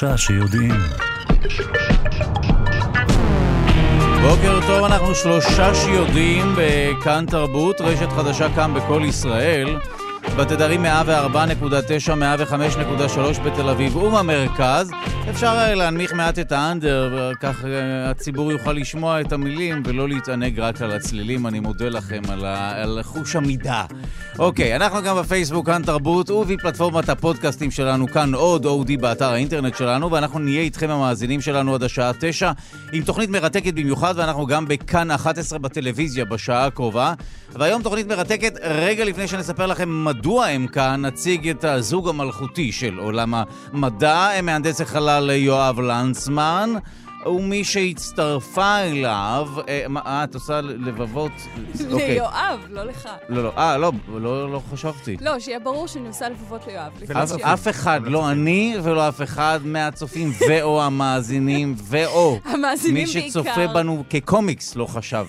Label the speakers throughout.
Speaker 1: שלושה שיודעים.
Speaker 2: בוקר טוב, אנחנו שלושה שיודעים בכאן תרבות, רשת חדשה כאן בכל ישראל. בתדרים 104.9, 105.3 בתל אביב ובמרכז. אפשר להנמיך מעט את האנדר, כך אה, הציבור יוכל לשמוע את המילים ולא להתענג רק על הצלילים. אני מודה לכם על, ה... על חוש המידה. אוקיי, אנחנו גם בפייסבוק כאן תרבות ובפלטפורמת הפודקאסטים שלנו כאן עוד אודי באתר האינטרנט שלנו, ואנחנו נהיה איתכם המאזינים שלנו עד השעה 9 עם תוכנית מרתקת במיוחד, ואנחנו גם בכאן 11 בטלוויזיה בשעה הקרובה. והיום תוכנית מרתקת, רגע לפני שנספר לכם מדוע הם כאן, נציג את הזוג המלכותי של עולם המדע, מהנדס החלל יואב לנצמן. ומי שהצטרפה אליו, אה, מה, אה, את עושה לבבות?
Speaker 3: אוקיי. ליואב, לא לך.
Speaker 2: לא, לא, אה, לא, לא, לא חשבתי.
Speaker 3: לא, שיהיה ברור שאני עושה לבבות ליואב.
Speaker 2: אף, אחד, לא אני ולא אף אחד מהצופים ו/או המאזינים ו/או מי שצופה בנו כקומיקס לא חשב.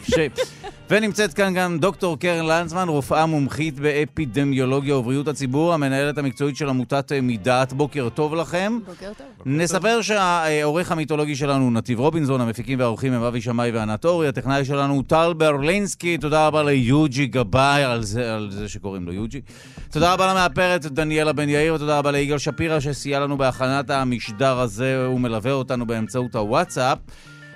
Speaker 2: ונמצאת כאן גם דוקטור קרן לנצמן, רופאה מומחית באפידמיולוגיה ובריאות הציבור, המנהלת המקצועית של עמותת מידעת. בוקר טוב לכם.
Speaker 3: בוקר טוב.
Speaker 2: נספר שהעורך המיתולוגי שלנו הוא נתיב רובינזון, המפיקים והעורכים הם אבי שמאי וענת אורי, הטכנאי שלנו הוא טל ברלינסקי, תודה רבה ליוג'י גבאי על זה, על זה שקוראים לו יוג'י. תודה רבה למאפרת דניאלה בן יאיר, ותודה רבה ליגאל שפירא שסייע לנו בהכנת המשדר הזה, הוא מלווה אותנו באמצעות הוואטסאפ.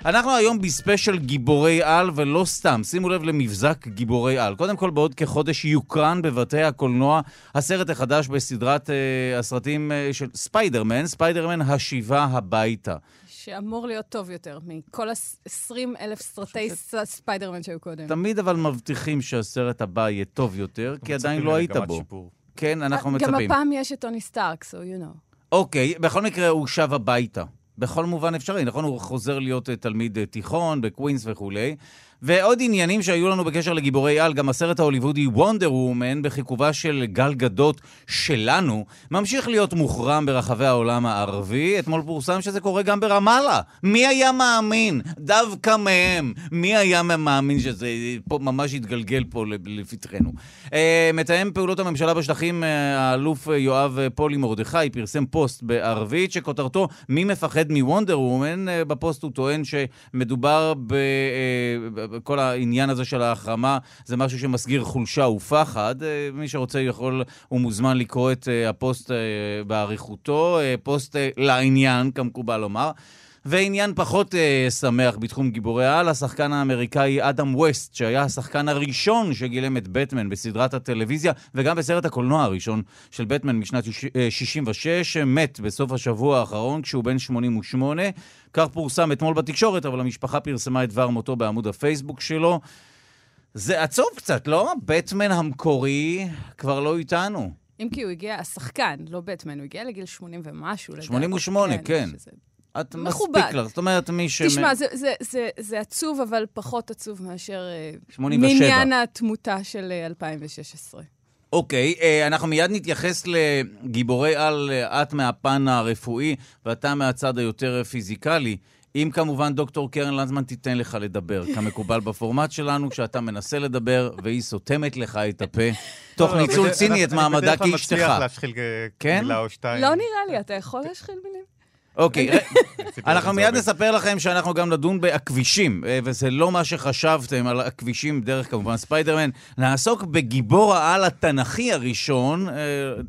Speaker 2: אנחנו היום בספיישל גיבורי על, ולא סתם. שימו לב למבזק גיבורי על. קודם כל, בעוד כחודש יוקרן בבתי הקולנוע הסרט החדש בסדרת uh, הסרטים uh, של ספיידרמן, ספיידרמן השיבה הביתה.
Speaker 3: שאמור להיות טוב יותר מכל ה-20 אלף סרטי ספיידרמן שהיו קודם.
Speaker 2: תמיד אבל מבטיחים שהסרט הבא יהיה טוב יותר, כי עדיין לא היית בו. כן, אנחנו מצפים.
Speaker 3: גם הפעם יש את טוני סטארק, so you know.
Speaker 2: אוקיי, בכל מקרה הוא שב הביתה. בכל מובן אפשרי, נכון? הוא חוזר להיות אה, תלמיד אה, תיכון בקווינס וכולי. ועוד עניינים שהיו לנו בקשר לגיבורי על, גם הסרט ההוליוודי וונדר וומן, בחיכובה של גל גדות שלנו, ממשיך להיות מוחרם ברחבי העולם הערבי. אתמול פורסם שזה קורה גם ברמאללה. מי היה מאמין? דווקא מהם. מי היה מאמין שזה פה ממש יתגלגל פה לפתחנו? אה, מתאם פעולות הממשלה בשטחים, אה, האלוף יואב פולי מרדכי, פרסם פוסט בערבית שכותרתו "מי מפחד מוונדר וומן?" אה, בפוסט הוא טוען שמדובר ב... כל העניין הזה של ההחרמה זה משהו שמסגיר חולשה ופחד. אה, מי שרוצה יכול, הוא מוזמן לקרוא את אה, הפוסט אה, באריכותו, פוסט לעניין, כמקובל לומר. ועניין פחות uh, שמח בתחום גיבורי העל, השחקן האמריקאי אדם ווסט, שהיה השחקן הראשון שגילם את בטמן בסדרת הטלוויזיה, וגם בסרט הקולנוע הראשון של בטמן משנת 66, מת בסוף השבוע האחרון כשהוא בן 88. כך פורסם אתמול בתקשורת, אבל המשפחה פרסמה את דבר מותו בעמוד הפייסבוק שלו. זה עצוב קצת, לא? בטמן המקורי כבר לא איתנו.
Speaker 3: אם כי הוא הגיע, השחקן, לא בטמן, הוא הגיע לגיל 80 ומשהו.
Speaker 2: 88, כן. כן. שזה... את
Speaker 3: מכובד.
Speaker 2: מספיק לך, זאת אומרת, מי ש...
Speaker 3: תשמע, זה, זה, זה, זה עצוב, אבל פחות עצוב מאשר... 87. אה, מניין התמותה של 2016.
Speaker 2: אוקיי, אה, אנחנו מיד נתייחס לגיבורי על, אה, את מהפן הרפואי ואתה מהצד היותר פיזיקלי. אם כמובן דוקטור קרן לנזמן תיתן לך לדבר, כמקובל בפורמט שלנו, כשאתה מנסה לדבר והיא סותמת לך את הפה, תוך לא, לא, ניצול ציני את מעמדה כאשתך. אני בדרך
Speaker 4: כלל מצליח להשחיל כן? מילה או שתיים.
Speaker 3: לא נראה לי, אתה יכול להשחיל מילים?
Speaker 2: אוקיי, אנחנו מיד נספר לכם שאנחנו גם נדון בכבישים, אה, וזה לא מה שחשבתם על הכבישים דרך כמובן ספיידרמן. נעסוק בגיבור העל התנ"כי הראשון, אה,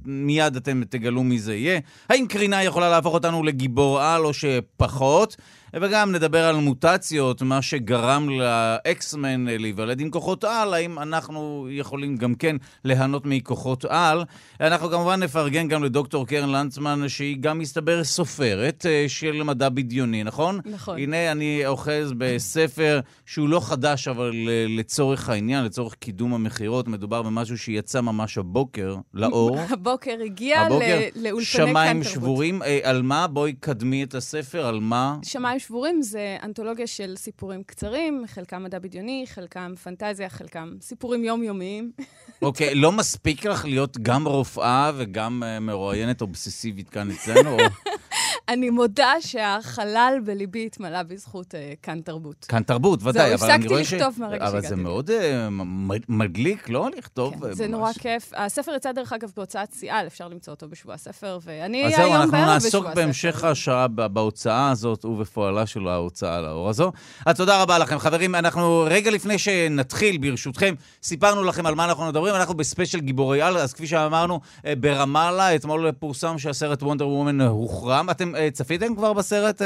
Speaker 2: מיד אתם תגלו מי זה יהיה. האם קרינה יכולה להפוך אותנו לגיבור על או שפחות? וגם נדבר על מוטציות, מה שגרם לאקסמן להיוולד עם כוחות על, האם אנחנו יכולים גם כן ליהנות מכוחות על. אנחנו כמובן נפרגן גם לדוקטור קרן לנצמן, שהיא גם מסתבר סופרת אה, של מדע בדיוני, נכון?
Speaker 3: נכון.
Speaker 2: הנה, אני אוחז בספר שהוא לא חדש, אבל אה, לצורך העניין, לצורך קידום המכירות, מדובר במשהו שיצא ממש הבוקר, לאור.
Speaker 3: הבוקר הגיע הבוקר, לאולפני
Speaker 2: שמיים שבורים. אה, על מה? בואי קדמי את הספר, על מה?
Speaker 3: שמיים שמיים שבורים זה אנתולוגיה של סיפורים קצרים, חלקם מדע בדיוני, חלקם פנטזיה, חלקם סיפורים יומיומיים.
Speaker 2: אוקיי, okay, לא מספיק לך להיות גם רופאה וגם uh, מרואיינת אובססיבית כאן אצלנו?
Speaker 3: אני מודה שהחלל בליבי התמלא בזכות uh, כאן תרבות.
Speaker 2: כאן תרבות, ודאי,
Speaker 3: אבל אני רואה ש... זהו, הפסקתי לכתוב מהרגע
Speaker 2: שהגעתי. אבל זה מאוד uh, מדליק, לא? לכתוב
Speaker 3: כן, זה נורא כיף. הספר יצא, דרך אגב, בהוצאת סיאל, אפשר למצוא אותו בשבוע הספר, ואני היום בערב בשבוע הספר. אז זהו, אנחנו
Speaker 2: נעסוק בהמשך השעה בהוצאה הזאת ובפועלה של ההוצאה לאור הזו. אז תודה רבה לכם. חברים, אנחנו רגע לפני שנתחיל, ברשותכם, סיפרנו לכם על מה אנחנו מדברים. אנחנו בספיישל גיבורי על, אז כפי שאמרנו, ברמאללה, אתמול פורסם שהסרט וונדר וומן הוחרם. אתם צפיתם כבר בסרט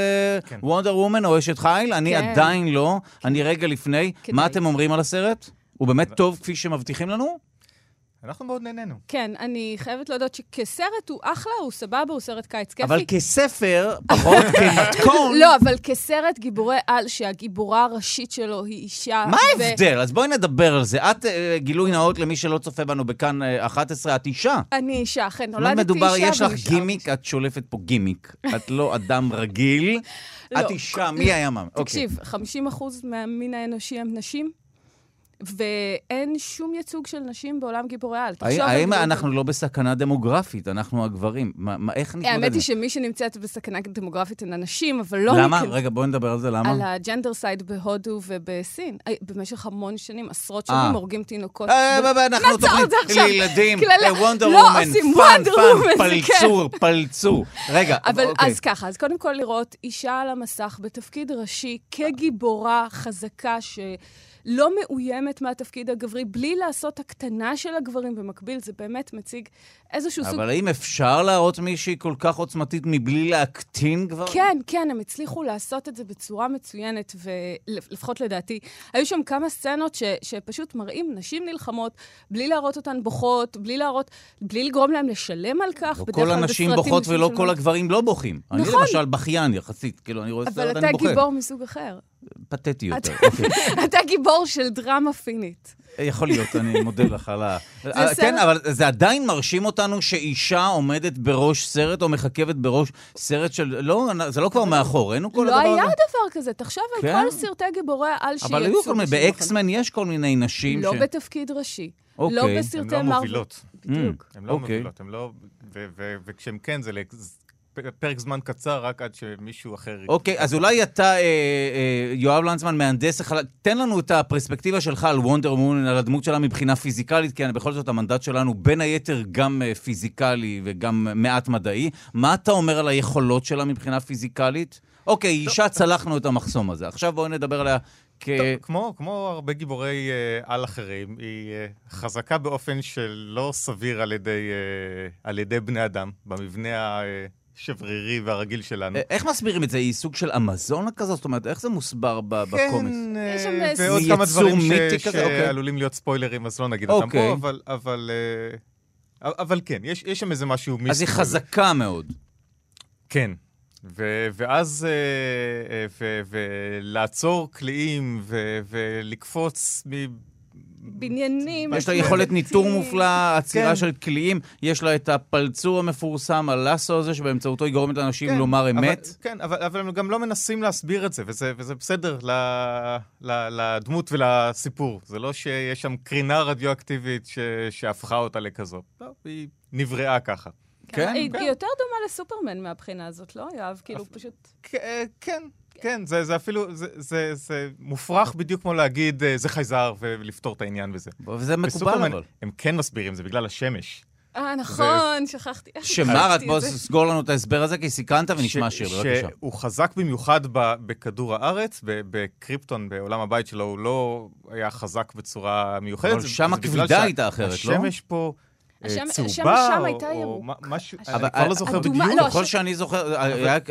Speaker 2: וונדר וומן או אשת חיל? אני כן. עדיין לא, אני רגע לפני. מה אתם אומרים על הסרט? הוא באמת טוב כפי שמבטיחים לנו?
Speaker 4: אנחנו מאוד נהנינו.
Speaker 3: כן, אני חייבת להודות שכסרט הוא אחלה, הוא סבבה, הוא סרט קיץ כיפי.
Speaker 2: אבל כספר, פחות כמתכון.
Speaker 3: לא, אבל כסרט גיבורי על, שהגיבורה הראשית שלו היא אישה.
Speaker 2: מה ההבדל? אז בואי נדבר על זה. את, אה, גילוי נאות למי שלא צופה בנו בכאן 11, אה, את אישה.
Speaker 3: אני אישה, אכן, נולדתי אישה.
Speaker 2: מדובר, יש לך גימיק, את שולפת פה גימיק. את לא אדם רגיל. את לא. אישה, מי היה מה?
Speaker 3: תקשיב, 50% מהמין האנושי הם נשים. ואין שום ייצוג של נשים בעולם גיבורי על.
Speaker 2: האם אנחנו לא בסכנה דמוגרפית, אנחנו הגברים? מה, איך נתמודד?
Speaker 3: האמת היא שמי שנמצאת בסכנה דמוגרפית הן הנשים, אבל לא...
Speaker 2: למה? רגע, בואי נדבר על זה, למה?
Speaker 3: על ה gendercide בהודו ובסין. במשך המון שנים, עשרות שנים, אה. הורגים תינוקות.
Speaker 2: אה, אנחנו תוכנית לילדים, וונדר וומן, פאן, פאן, פלצו, פלצו. רגע,
Speaker 3: אבל אוקיי. אז ככה, אז קודם כל לראות אישה על המסך בתפקיד ראשי, כגיבורה חזקה ש... לא מאוימת מהתפקיד הגברי, בלי לעשות הקטנה של הגברים במקביל, זה באמת מציג איזשהו
Speaker 2: אבל
Speaker 3: סוג...
Speaker 2: אבל האם אפשר להראות מישהי כל כך עוצמתית מבלי להקטין גברים?
Speaker 3: כן, כן, הם הצליחו לעשות את זה בצורה מצוינת, ולפחות לדעתי, היו שם כמה סצנות ש, שפשוט מראים נשים נלחמות, בלי להראות אותן בוכות, בלי להראות, בלי לגרום להם לשלם על כך.
Speaker 2: לא כל הנשים בוכות ולא כל הגברים לא בוכים. נכון. אני למשל בכיין יחסית, כאילו, אני רואה סרט, אני בוכה.
Speaker 3: אבל אתה גיבור מסוג אחר.
Speaker 2: פתטי יותר, אוקיי.
Speaker 3: אתה גיבור של דרמה פינית.
Speaker 2: יכול להיות, אני מודה לך על ה... כן, אבל זה עדיין מרשים אותנו שאישה עומדת בראש סרט או מחכבת בראש סרט של... לא, זה לא כבר מאחורינו כל
Speaker 3: לא
Speaker 2: הדבר הזה?
Speaker 3: לא היה דבר כזה. תחשוב על כן. כל סרטי גיבורי העל שיצאו.
Speaker 2: אבל היו כל מיני, באקס-מן יש כל מיני נשים
Speaker 3: לא בתפקיד ראשי. לא
Speaker 4: אוקיי.
Speaker 3: בסרטי
Speaker 4: מרוויל. הן לא מובילות. בדיוק. הן לא אוקיי. מובילות, הן לא... וכשהן כן, זה פרק זמן קצר, רק עד שמישהו אחר...
Speaker 2: אוקיי, אז אולי אתה, אה, אה, יואב לנצמן, מהנדס החלל, תן לנו את הפרספקטיבה שלך על וונדר וומן, על הדמות שלה מבחינה פיזיקלית, כי בכל זאת המנדט שלנו בין היתר גם אה, פיזיקלי וגם מעט מדעי. מה אתה אומר על היכולות שלה מבחינה פיזיקלית? אוקיי, אישה צלחנו את המחסום הזה. עכשיו בואו נדבר עליה כ...
Speaker 4: טוב, כמו, כמו הרבה גיבורי uh, על אחרים, היא uh, חזקה באופן שלא סביר על ידי, uh, על ידי בני אדם, במבנה ה... Uh, השברירי והרגיל שלנו.
Speaker 2: אה, איך מסבירים את זה? היא סוג של אמזונה כזאת? זאת אומרת, איך זה מוסבר בקומיקס?
Speaker 4: כן, אה, ועוד כמה דברים אוקיי. שעלולים להיות ספוילרים, אז לא נגיד אותם פה, אוקיי. אבל... אה, אבל כן, יש, שם איזה משהו
Speaker 2: מיסטי. אז היא חזקה מאוד.
Speaker 4: כן. ו- ואז, ולעצור קליעים ולקפוץ
Speaker 3: בניינים.
Speaker 2: יש לה יכולת ניטור מופלא, עצירה כן. של קליעים, יש לה את הפלצור המפורסם, הלאסו הזה, שבאמצעותו היא גורמת לאנשים כן, לומר אמת.
Speaker 4: אבל, כן, אבל, אבל הם גם לא מנסים להסביר את זה, וזה, וזה בסדר ל, ל, לדמות ולסיפור. זה לא שיש שם קרינה רדיואקטיבית ש, שהפכה אותה לכזאת. לא, היא נבראה ככה.
Speaker 3: כן? היא, כן. היא יותר דומה לסופרמן מהבחינה הזאת, לא, יואב? כאילו, פשוט...
Speaker 4: כן, כן, זה, זה אפילו, זה, זה, זה מופרך בדיוק כמו להגיד, אה, זה חייזר ולפתור את העניין וזה.
Speaker 2: וזה מקובל אבל.
Speaker 4: הם כן מסבירים, זה בגלל השמש.
Speaker 3: אה, נכון, שכחתי.
Speaker 2: שמה, רק בוא סגור לנו את ההסבר הזה, כי סיכנת ונשמע שיר, בבקשה.
Speaker 4: שהוא חזק במיוחד בכדור הארץ, בקריפטון, בעולם הבית שלו, הוא לא היה חזק בצורה מיוחדת. אבל
Speaker 2: שם הכבידה הייתה אחרת, לא?
Speaker 4: השמש פה...
Speaker 3: צהובה, שם הייתה
Speaker 4: או משהו, אני כבר לא זוכר בדיוק.
Speaker 2: לא, ככל שאני זוכר,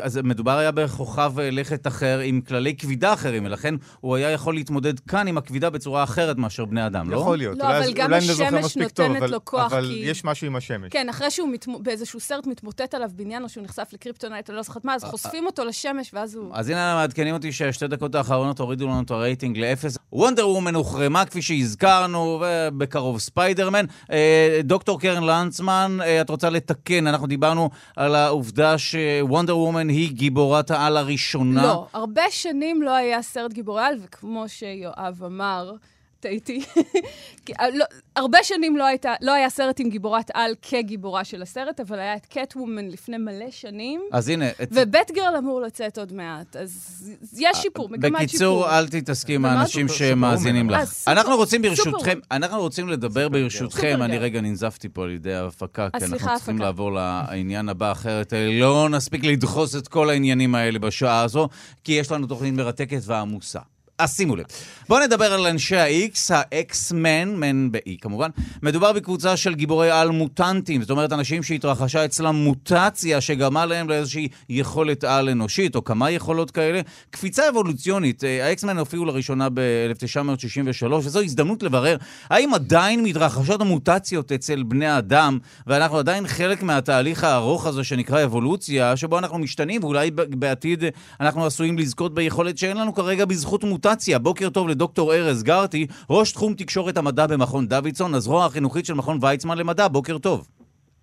Speaker 2: אז מדובר היה בכוכב לכת אחר עם כללי כבידה אחרים, ולכן הוא היה יכול להתמודד כאן עם הכבידה בצורה אחרת מאשר בני אדם, לא?
Speaker 4: יכול להיות.
Speaker 3: לא, אבל גם השמש נותנת לו כוח,
Speaker 4: אבל יש משהו עם השמש.
Speaker 3: כן, אחרי שהוא באיזשהו סרט מתמוטט עליו בניין, או שהוא נחשף לקריפטונייט, אני לא זוכרת מה, אז חושפים אותו לשמש, ואז הוא...
Speaker 2: אז הנה מעדכנים אותי שהשתי דקות האחרונות הורידו לנו את הרייטינג לאפס. וונדר וומן הוחרמה, כפי שהזכרנו, ובקרוב ספיידרמן. אה, דוקטור קרן לנצמן, אה, את רוצה לתקן? אנחנו דיברנו על העובדה שוונדר וומן היא גיבורת העל הראשונה.
Speaker 3: לא, הרבה שנים לא היה סרט גיבורי על, וכמו שיואב אמר, טעיתי. אה, לא, הרבה שנים לא, הייתה, לא היה סרט עם גיבורת על כגיבורה של הסרט, אבל היה את קטוומן לפני מלא שנים.
Speaker 2: אז הנה... את...
Speaker 3: ובט גרל אמור לצאת עוד מעט, אז יש שיפור, מגמת שיפור.
Speaker 2: בקיצור, אל תתעסקי עם האנשים? שמאזינים
Speaker 3: אה,
Speaker 2: לך.
Speaker 3: סופר-
Speaker 2: אנחנו רוצים
Speaker 3: סופר-
Speaker 2: ברשותכם, אנחנו רוצים לדבר ברשותכם,
Speaker 3: סופרגר.
Speaker 2: אני רגע ננזפתי פה על ידי ההפקה, כי אנחנו
Speaker 3: סליחה,
Speaker 2: צריכים
Speaker 3: הפקה.
Speaker 2: לעבור לעניין הבא, אחרת אה, לא נספיק לדחוס את כל העניינים האלה בשעה הזו, כי יש לנו תוכנית מרתקת ועמוסה. אז שימו לב. בואו נדבר על אנשי ה-X, ה-X-Men, מן ב-E כמובן. מדובר בקבוצה של גיבורי על מוטנטים, זאת אומרת אנשים שהתרחשה אצלם מוטציה שגרמה להם לאיזושהי יכולת על אנושית, או כמה יכולות כאלה. קפיצה אבולוציונית, אה, ה-X-Men הופיעו לראשונה ב-1963, וזו הזדמנות לברר האם עדיין מתרחשות המוטציות אצל בני אדם, ואנחנו עדיין חלק מהתהליך הארוך הזה שנקרא אבולוציה, שבו אנחנו משתנים, ואולי בעתיד אנחנו עשויים לזכות ביכולת שאין לנו כרגע בזכות מוטציה. בוקר טוב לדוקטור ארז גרטי, ראש תחום תקשורת המדע במכון דוידסון, הזרוע החינוכית של מכון ויצמן למדע. בוקר טוב.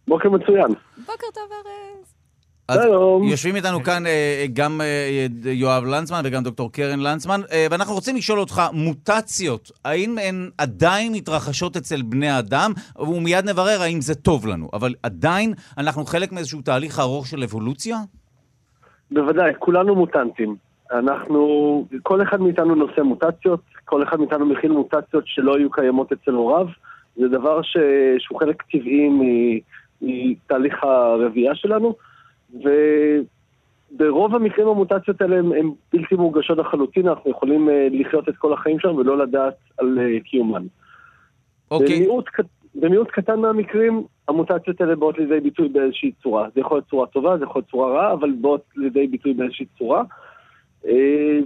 Speaker 1: בוקר מצוין.
Speaker 3: בוקר טוב, ארז.
Speaker 2: אז
Speaker 1: שלום.
Speaker 2: יושבים איתנו כאן אה, גם אה, יואב לנצמן וגם דוקטור קרן לנצמן, אה, ואנחנו רוצים לשאול אותך, מוטציות, האם הן עדיין מתרחשות אצל בני אדם? ומיד נברר האם זה טוב לנו, אבל עדיין אנחנו חלק מאיזשהו תהליך ארוך של אבולוציה?
Speaker 1: בוודאי, כולנו מוטנטים. אנחנו, כל אחד מאיתנו נושא מוטציות, כל אחד מאיתנו מכיל מוטציות שלא היו קיימות אצל הוריו. זה דבר ש... שהוא חלק טבעי מתהליך הרבייה שלנו, וברוב המקרים המוטציות האלה הן בלתי מורגשות לחלוטין, אנחנו יכולים אה, לחיות את כל החיים שלנו ולא לדעת על אה, קיומן.
Speaker 2: אוקיי,
Speaker 1: במיעוט, קט- במיעוט קטן מהמקרים, המוטציות האלה באות לידי ביטוי באיזושהי צורה. זה יכול להיות צורה טובה, זה יכול להיות צורה רעה, אבל באות לידי ביטוי באיזושהי צורה. אה,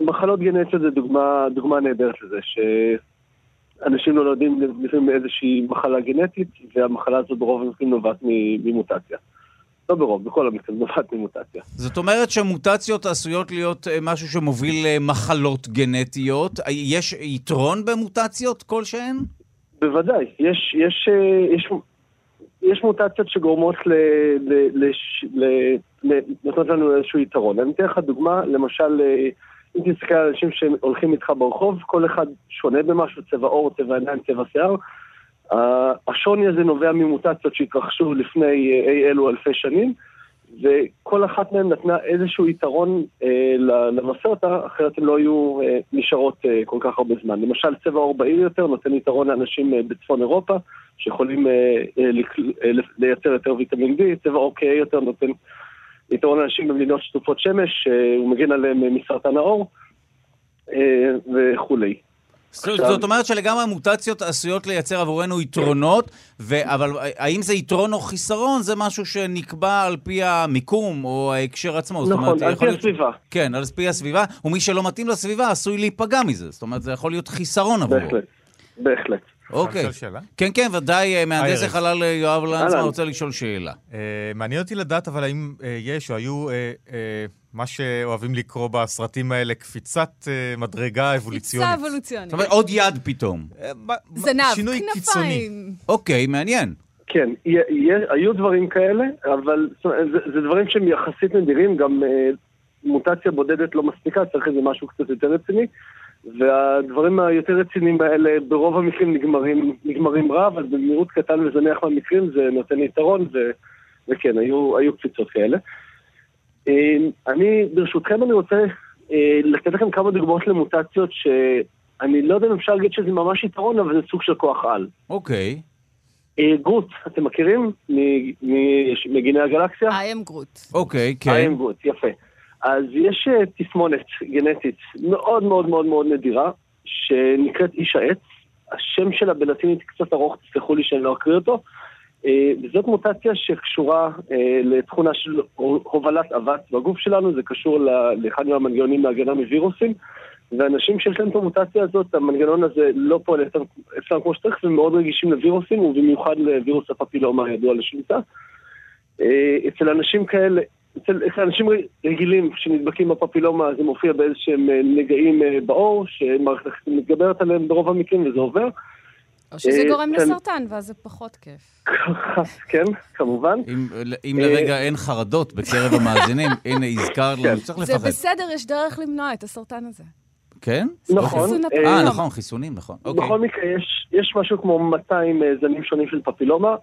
Speaker 1: מחלות גנטיות זה דוגמה, דוגמה נהדרת לזה, שאנשים לא יודעים לפעמים מאיזושהי מחלה גנטית, והמחלה הזאת ברוב המקרים נובעת ממוטציה. לא ברוב, בכל המקרים נובעת ממוטציה.
Speaker 2: זאת אומרת שמוטציות עשויות להיות אה, משהו שמוביל למחלות גנטיות. אה, יש יתרון במוטציות כלשהן?
Speaker 1: בוודאי, יש, יש, יש, יש מוטציות שגורמות ל... ל, לש, ל, ל נותנות לנו איזשהו יתרון. אני אתן לך דוגמה, למשל, אה, אם תסתכל על אנשים שהולכים איתך ברחוב, כל אחד שונה במשהו, צבע עור, צבע עיניים, צבע שיער. השוני הזה נובע ממוטציות שהתרחשו לפני אה, אי אלו אלפי שנים, וכל אחת מהן נתנה איזשהו יתרון אה, לנושא אותה, אחרת הן לא היו אה, נשארות אה, כל כך הרבה זמן. למשל, צבע עור בהיר יותר נותן יתרון לאנשים אה, בצפון אירופה, שיכולים אה, אה, אה, לייצר יותר ויטמין D, צבע עור כהה יותר נותן יתרון לאנשים במדינות שטופות שמש, אה, הוא מגן עליהם אה, מסרטן העור אה, וכולי.
Speaker 2: זאת
Speaker 1: עכשיו-
Speaker 2: זאת אומרת שלגמרי המוטציות עשויות לייצר עבורנו יתרונות, ו... אבל האם זה יתרון או חיסרון, זה משהו שנקבע על פי המיקום או ההקשר עצמו. זאת אומרת,
Speaker 1: נכון, על פי
Speaker 2: להיות-
Speaker 1: הסביבה,
Speaker 2: כן, על פי הסביבה, ומי שלא מתאים לסביבה עשוי להיפגע מזה. זאת אומרת, זה יכול להיות חיסרון עבורו.
Speaker 1: בהחלט, בהחלט.
Speaker 2: אוקיי. כן, כן, ודאי, אה, מהנדס. החלל אה, יואב לנצמן. רוצה לשאול שאלה.
Speaker 4: אה, מעניין אותי לדעת, אבל האם יש או היו מה שאוהבים לקרוא בסרטים האלה קפיצת אה, מדרגה אבולוציונית.
Speaker 3: קפיצה אבולוציונית.
Speaker 2: זאת אומרת, עוד יד פתאום.
Speaker 4: אה,
Speaker 3: זנב,
Speaker 4: שינוי קיצוני.
Speaker 3: כנפיים.
Speaker 2: אוקיי, מעניין.
Speaker 1: כן, היו דברים כאלה, אבל זה, זה דברים שהם יחסית נדירים, גם אה, מוטציה בודדת לא מספיקה, צריך איזה משהו קצת יותר רציני, והדברים היותר רציניים האלה ברוב המקרים נגמרים, נגמרים רע, אבל במיעוט קטן וזניח מהמקרים זה נותן יתרון, ו, וכן, היו, היו קפיצות כאלה. אה, אני, ברשותכם, אני רוצה אה, לתת לכם כמה דוגמאות למוטציות שאני לא יודע אם אפשר להגיד שזה ממש יתרון, אבל זה סוג של כוח על.
Speaker 2: אוקיי.
Speaker 1: אה, גרוט, אתם מכירים? מגיני הגלקסיה?
Speaker 3: I am גרוט.
Speaker 2: אוקיי,
Speaker 1: I
Speaker 2: כן.
Speaker 1: am גרוט, יפה. אז יש אה, תסמונת גנטית מאוד מאוד מאוד מאוד נדירה, שנקראת איש העץ. השם שלה בלטינית קצת ארוך, תסלחו לי שאני לא אקריא אותו. אה, וזאת מוטציה שקשורה אה, לתכונה של הובלת אבץ בגוף שלנו, זה קשור לאחד מהמנגנונים להגנה מווירוסים. ואנשים שיש להם את המוטציה הזאת, המנגנון הזה לא פועל אצלם כמו שצריך, והם מאוד רגישים לווירוסים, ובמיוחד לווירוס הפפילומה הידוע לשליטה. אה, אצל אנשים כאלה, אצל, אצל אנשים רגילים שנדבקים בפפילומה זה מופיע באיזשהם נגעים בעור, שמערכת החיסון מתגברת עליהם ברוב המקרים וזה עובר.
Speaker 3: או שזה
Speaker 1: אה,
Speaker 3: גורם
Speaker 1: כן.
Speaker 3: לסרטן, ואז זה פחות כיף.
Speaker 1: כן, כמובן.
Speaker 2: אם- אם
Speaker 1: אה,
Speaker 2: לרגע אין חרדות בקרב המאזינים, הנה, הזכרת לנו,
Speaker 1: כן.
Speaker 2: צריך
Speaker 3: זה
Speaker 2: לפחד.
Speaker 3: בסדר, יש דרך למנוע את הסרטן הזה.
Speaker 2: כן?
Speaker 1: נכון. אה,
Speaker 2: אה. נכון, חיסונים, נכון. אוקיי.
Speaker 1: בכל מקרה, יש, יש משהו כמו 200 אה, זנים שונים של פפילומה,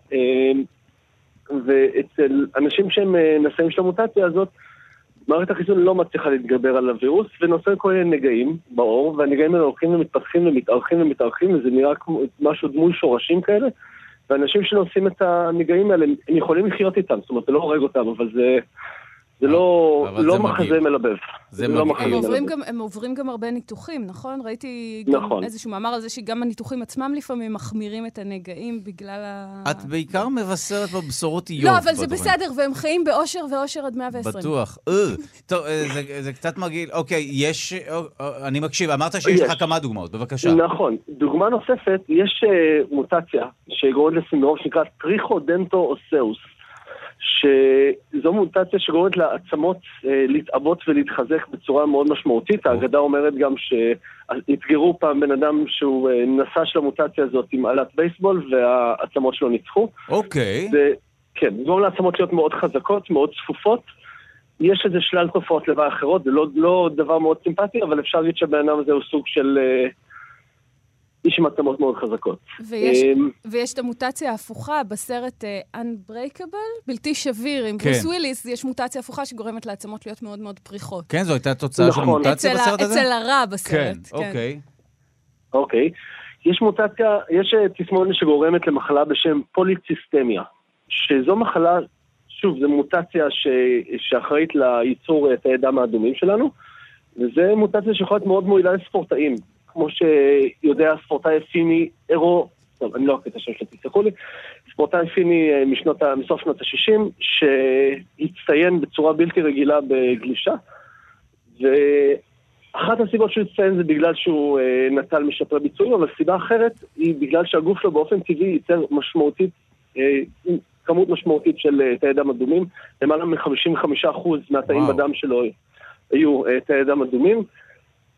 Speaker 1: ואצל אנשים שהם נשאים של המוטציה הזאת, מערכת החיסון לא מצליחה להתגבר על הווירוס, ונוצר כל מיני נגעים בעור, והנגעים האלה הולכים ומתפתחים ומתארחים ומתארחים, וזה נראה כמו משהו דמוי שורשים כאלה, ואנשים שנושאים את הנגעים האלה, הם יכולים לחיות איתם, זאת אומרת, זה לא הורג אותם, אבל זה, זה לא, לא
Speaker 2: זה
Speaker 1: מחזה
Speaker 2: מגעיל.
Speaker 1: מלבב.
Speaker 2: זה
Speaker 1: לא
Speaker 2: מגעיל.
Speaker 1: מחזה
Speaker 3: הם עוברים,
Speaker 1: מלבב.
Speaker 3: גם, הם עוברים גם הרבה ניתוחים, נכון? ראיתי גם
Speaker 1: נכון.
Speaker 3: איזשהו מאמר על זה שגם הניתוחים עצמם לפעמים מחמירים את הנגעים בגלל ה...
Speaker 2: את בעיקר מבשרת בבשורות איוב.
Speaker 3: לא, אבל זה
Speaker 2: בדברים.
Speaker 3: בסדר, והם חיים באושר ואושר עד 120.
Speaker 2: בטוח. אה, טוב, אה, זה- זה קצת מגעיל. אוקיי, יש... אה, אני מקשיב, אמרת שיש
Speaker 1: יש.
Speaker 2: לך כמה דוגמאות, בבקשה.
Speaker 1: נכון. דוגמה נוספת, יש אה, מוטציה שגורמת לסינדרום שנקרא טריכודנטו אוסאוס, שזו מוטציה שגורמת לעצמות אה, להתעבות ולהתחזק בצורה מאוד משמעותית. האגדה אומרת גם שאתגרו פעם בן אדם שהוא אה, נשא של המוטציה הזאת עם עלת בייסבול והעצמות שלו ניצחו.
Speaker 2: אוקיי.
Speaker 1: זה, כן, גורם לעצמות להיות מאוד חזקות, מאוד צפופות. יש איזה שלל תופעות לוואי אחרות, זה לא, לא דבר מאוד סימפטי, אבל אפשר להגיד שהבן אדם הזה הוא סוג של אה, איש עם עצמות מאוד חזקות.
Speaker 3: ויש,
Speaker 1: אמ,
Speaker 3: ויש את המוטציה ההפוכה בסרט uh, Unbreakable, בלתי שביר, עם
Speaker 2: כן.
Speaker 3: ברוס וויליס, יש מוטציה הפוכה שגורמת לעצמות להיות מאוד מאוד פריחות.
Speaker 2: כן, זו הייתה תוצאה של
Speaker 1: נכון.
Speaker 2: מוטציה בסרט הזה?
Speaker 3: אצל הרע
Speaker 2: כן,
Speaker 3: בסרט, כן.
Speaker 2: אוקיי.
Speaker 1: אוקיי. יש מוטציה, יש אה, תסמונת שגורמת למחלה בשם פוליציסטמיה, שזו מחלה, שוב, זו מוטציה ש, שאחראית לייצור אה, תאי דם האדומים שלנו, וזו מוטציה שיכולה להיות מאוד מועילה לספורטאים. כמו שיודע הספורטאי פיני אירו, טוב, אני לא אקריא את השם שלו, תסלחו לי, ספורטאי פיני אה, משנות, מסוף שנות ה-60, שהצטיין בצורה בלתי רגילה בגלישה, ואחת הסיבות שהוא הצטיין זה בגלל שהוא אה, נטל משפרי ביצועים, אבל סיבה אחרת היא בגלל שהגוף שלו באופן טבעי ייצר משמעותית, אה, כמות משמעותית של תאי דם אדומים, למעלה מ-55% מהתאים
Speaker 2: וואו.
Speaker 1: בדם שלו היו תאי דם אדומים.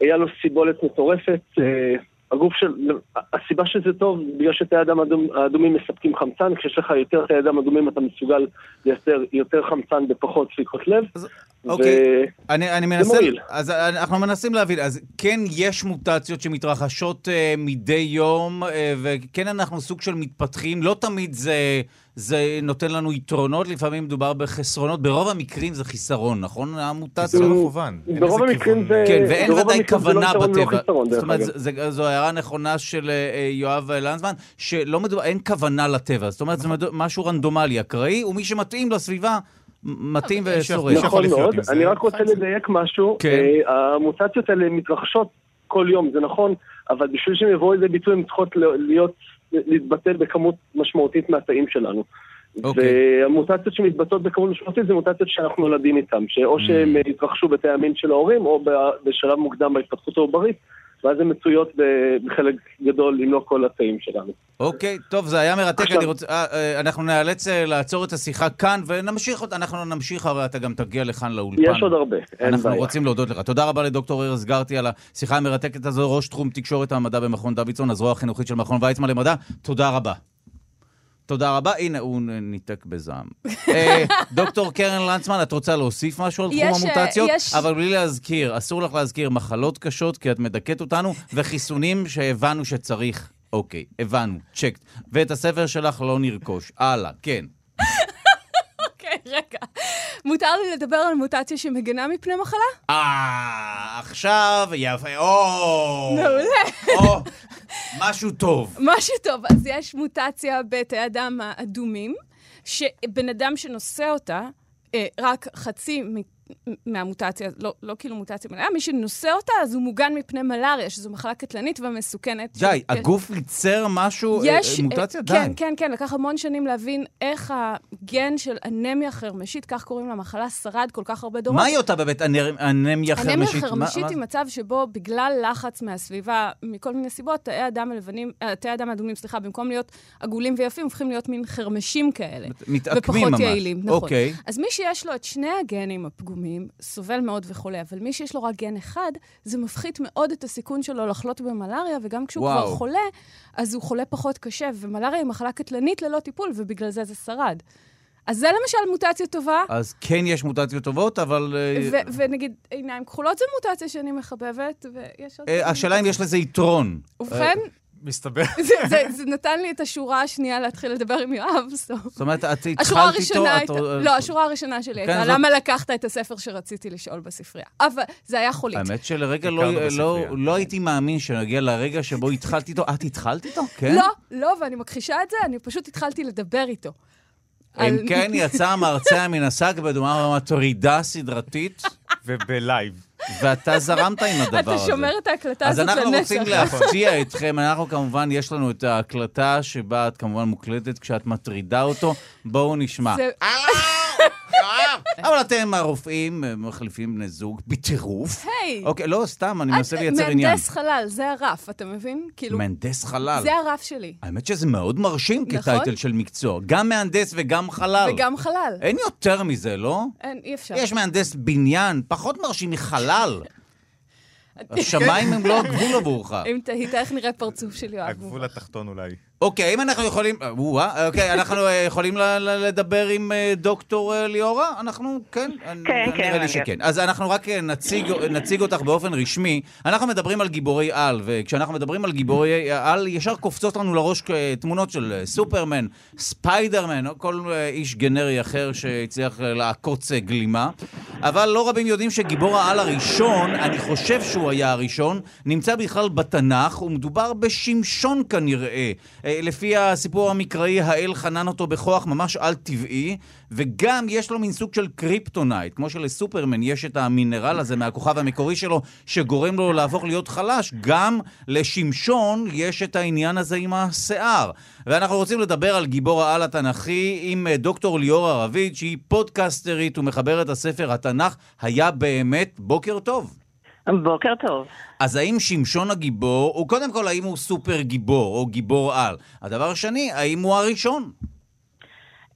Speaker 1: היה לו סיבולת מטורפת, אה, הגוף של... הסיבה שזה טוב, בגלל שתאי הדם האדומים מספקים חמצן, כשיש לך יותר תאי דם אדומים אתה מסוגל לייצר יותר חמצן בפחות דפיקות לב.
Speaker 2: אז- אוקיי. אני, אני מנסה,
Speaker 1: מועיל.
Speaker 2: אז אנחנו מנסים להבין, אז כן יש מוטציות שמתרחשות uh, מדי יום, uh, וכן אנחנו סוג של מתפתחים, לא תמיד זה, זה נותן לנו יתרונות, לפעמים מדובר בחסרונות, ברוב המקרים זה חיסרון, נכון?
Speaker 4: זה
Speaker 2: המוטציות?
Speaker 4: לא מכוון.
Speaker 1: ברוב המקרים. זה-
Speaker 2: כן, ואין ודאי
Speaker 1: לא
Speaker 2: כוונה
Speaker 1: ולא
Speaker 2: בטבע. זאת אומרת,
Speaker 1: אגב.
Speaker 2: זה- זה- זו הערה נכונה של אה, אה, יואב לנזמן, שלא מדובר, אין כוונה לטבע. זאת אומרת, זה
Speaker 1: נכון.
Speaker 2: משהו רנדומלי, אקראי, ומי שמתאים לסביבה, מתאים ושורד.
Speaker 4: יש-
Speaker 1: נכון מאוד. אני רק רוצה. לדייק משהו.
Speaker 2: כן.
Speaker 1: אה, המוטציות האלה מתרחשות כל יום, זה נכון, אבל בשביל שהן יבואו לידי ביטוי הן צריכות להיות, להתבטא בכמות משמעותית מהתאים שלנו.
Speaker 2: אוקיי.
Speaker 1: והמוטציות שמתבטאות בכמות משמעותית זה מוטציות שאנחנו נולדים איתן, שאו
Speaker 2: Mm.
Speaker 1: שהן אה, התרחשו בתאי המין של ההורים, או בשלב מוקדם בהתפתחות העוברית, ואז הן מצויות בחלק גדול, אם לא כל התאים שלנו.
Speaker 2: אוקיי, טוב, זה היה מרתק,
Speaker 1: עכשיו-
Speaker 2: רוצה... אה, אה, אנחנו נאלץ אה, לעצור את השיחה כאן, ונמשיך, אנחנו נמשיך, הרי אתה גם תגיע לכאן לאולפן.
Speaker 1: יש עוד הרבה, אין
Speaker 2: אנחנו
Speaker 1: בעיה.
Speaker 2: רוצים להודות לך. תודה רבה לדוקטור ארז גרטי על השיחה המרתקת הזו, ראש תחום תקשורת המדע במכון דוידסון, הזרוע החינוכית של מכון ויצמן למדע. תודה רבה. תודה רבה. הנה, הוא ניתק בזעם. אה, דוקטור קרן לנצמן, את רוצה להוסיף משהו על תחום
Speaker 3: יש, אה,
Speaker 2: המוטציות?
Speaker 3: יש-
Speaker 2: אבל בלי להזכיר, אסור לך להזכיר מחלות קשות, כי את מדכאת אותנו, וחיסונים שהבנו שצריך. אוקיי, הבנו, צ'ק. ואת הספר שלך לא נרכוש. הלאה, כן.
Speaker 3: אוקיי, רגע. מותר לי לדבר על מוטציה שמגנה מפני מחלה?
Speaker 2: אה, עכשיו, יפה, או...
Speaker 3: מעולה.
Speaker 2: או, משהו טוב.
Speaker 3: משהו טוב. אז יש מוטציה בתאי הדם האדומים, שבן אדם שנושא אותה, אה, רק חצי מ- מהמוטציה, לא, לא כאילו מוטציה מלאה, מי שנושא אותה, אז הוא מוגן מפני מלאריה, שזו מחלה קטלנית ומסוכנת.
Speaker 2: די,
Speaker 3: ש-
Speaker 2: הגוף ייצר משהו, אה,
Speaker 3: יש...
Speaker 2: אה, מוטציה? די.
Speaker 3: כן, כן, כן. לקח המון שנים להבין איך הגן של אנמיה חרמשית, כך קוראים למחלה, שרד כל כך הרבה דורות.
Speaker 2: מהי אותה באמת אנמיה חרמשית?
Speaker 3: אנמיה
Speaker 2: מה-
Speaker 3: חרמשית
Speaker 2: מה-
Speaker 3: היא מצב שבו בגלל לחץ מהסביבה, מכל מיני סיבות, תאי הדם הלבנים, אה, תאי הדם האדומים, סליחה, במקום להיות עגולים ויפים, הופכים להיות מין חרמשים כאלה.
Speaker 2: מתעקמים
Speaker 3: ופחות
Speaker 2: ממש.
Speaker 3: יעילים, נכון.
Speaker 2: אוקיי.
Speaker 3: אז מי שיש לו את שני הגנים הפגומים, סובל מאוד וחולה, אבל מי שיש לו רק גן אחד, זה מפחית מאוד את הסיכון שלו לחלות במלאריה, וגם כשהוא
Speaker 2: וואו.
Speaker 3: כבר חולה, אז הוא חולה פחות קשה, ומלאריה היא מחלה קטלנית ללא טיפול, ובגלל זה זה שרד. אז זה למשל מוטציה טובה.
Speaker 2: אז כן יש מוטציות טובות, אבל... אה,
Speaker 3: ו- ונגיד עיניים כחולות זה מוטציה שאני מחבבת, ויש עוד...
Speaker 2: אה, השאלה אם יש לזה יתרון.
Speaker 3: ובכן,
Speaker 4: מסתבר.
Speaker 3: זה, זה, זה נתן לי את השורה השנייה להתחיל לדבר עם יואב, סוף.
Speaker 2: זאת אומרת, את התחלת איתו...
Speaker 3: השורה הראשונה
Speaker 2: את-
Speaker 3: הייתה, לא, השורה הראשונה שלי
Speaker 2: כן,
Speaker 3: הייתה,
Speaker 2: זאת-
Speaker 3: למה לקחת את הספר שרציתי לשאול בספרייה? אבל זה היה חולית.
Speaker 2: האמת שלרגע לא, לא,
Speaker 4: בספרייה.
Speaker 2: לא הייתי מאמין שנגיע לרגע שבו התחלתי איתו. את התחלת איתו? כן?
Speaker 3: לא, לא, ואני מכחישה את זה, אני פשוט התחלתי לדבר איתו.
Speaker 2: אם
Speaker 3: על-
Speaker 2: כן, יצא המרצע מן השק בדומה מטרידה סדרתית,
Speaker 4: ובלייב.
Speaker 2: ואתה זרמת עם הדבר
Speaker 3: אתה
Speaker 2: הזה.
Speaker 3: שומר את ההקלטה
Speaker 2: אז
Speaker 3: הזאת לנצח.
Speaker 2: אנחנו רוצים להפתיע אתכם, אנחנו כמובן, יש לנו את ההקלטה שבה את כמובן מוקלטת כשאת מטרידה אותו. בואו נשמע. אבל אתם הרופאים, מחליפים בני זוג בטירוף.
Speaker 3: היי,
Speaker 2: אוקיי, לא, סתם, אני מנסה
Speaker 3: את-
Speaker 2: לייצר עניין.
Speaker 3: מהנדס חלל, זה הרף, אתה מבין? כאילו,
Speaker 2: מהנדס חלל.
Speaker 3: זה הרף שלי.
Speaker 2: האמת שזה מאוד מרשים
Speaker 3: נכון.
Speaker 2: כטייטל של מקצוע. גם מהנדס וגם חלל.
Speaker 3: וגם חלל.
Speaker 2: אין יותר מזה, לא?
Speaker 3: אין, אי אפשר.
Speaker 2: יש מהנדס בניין, פחות מרשים מחלל. השמיים הם לא הגבול עבורך.
Speaker 3: אם תהית איך נראה פרצוף של יואב.
Speaker 4: הגבול התחתון אולי.
Speaker 2: אוקיי, האם אנחנו יכולים... או-אה, אוקיי, אנחנו אה, יכולים לדבר עם אה, דוקטור אה, ליאורה? אנחנו, כן? אני-
Speaker 5: כן,
Speaker 2: נראה לי שכן. אז אנחנו רק אה, נציג, נציג אותך באופן רשמי. אנחנו מדברים על גיבורי על, וכשאנחנו מדברים על גיבורי על, ישר קופצות לנו לראש אה, תמונות של אה, סופרמן, ספיידרמן, או כל אה, איש גנרי אחר שהצליח אה, לעקוץ אה, גלימה. אבל לא רבים יודעים שגיבור העל הראשון, אני חושב שהוא היה הראשון, נמצא בכלל בתנ"ך, ומדובר בשמשון כנראה. אה, לפי הסיפור המקראי, האל חנן אותו בכוח ממש על-טבעי, וגם יש לו מין סוג של קריפטונייט, כמו שלסופרמן יש את המינרל הזה מהכוכב המקורי שלו, שגורם לו להפוך להיות חלש, גם לשמשון יש את העניין הזה עם השיער. ואנחנו רוצים לדבר על גיבור העל התנ"כי עם אה, דוקטור ליאורה רביד, שהיא פודקסטרית ומחברת הספר התנ"ך היה באמת בוקר טוב.
Speaker 5: בוקר טוב.
Speaker 2: אז האם שמשון הגיבור, הוא קודם כל, האם הוא סופר גיבור או גיבור על? הדבר השני, האם הוא הראשון?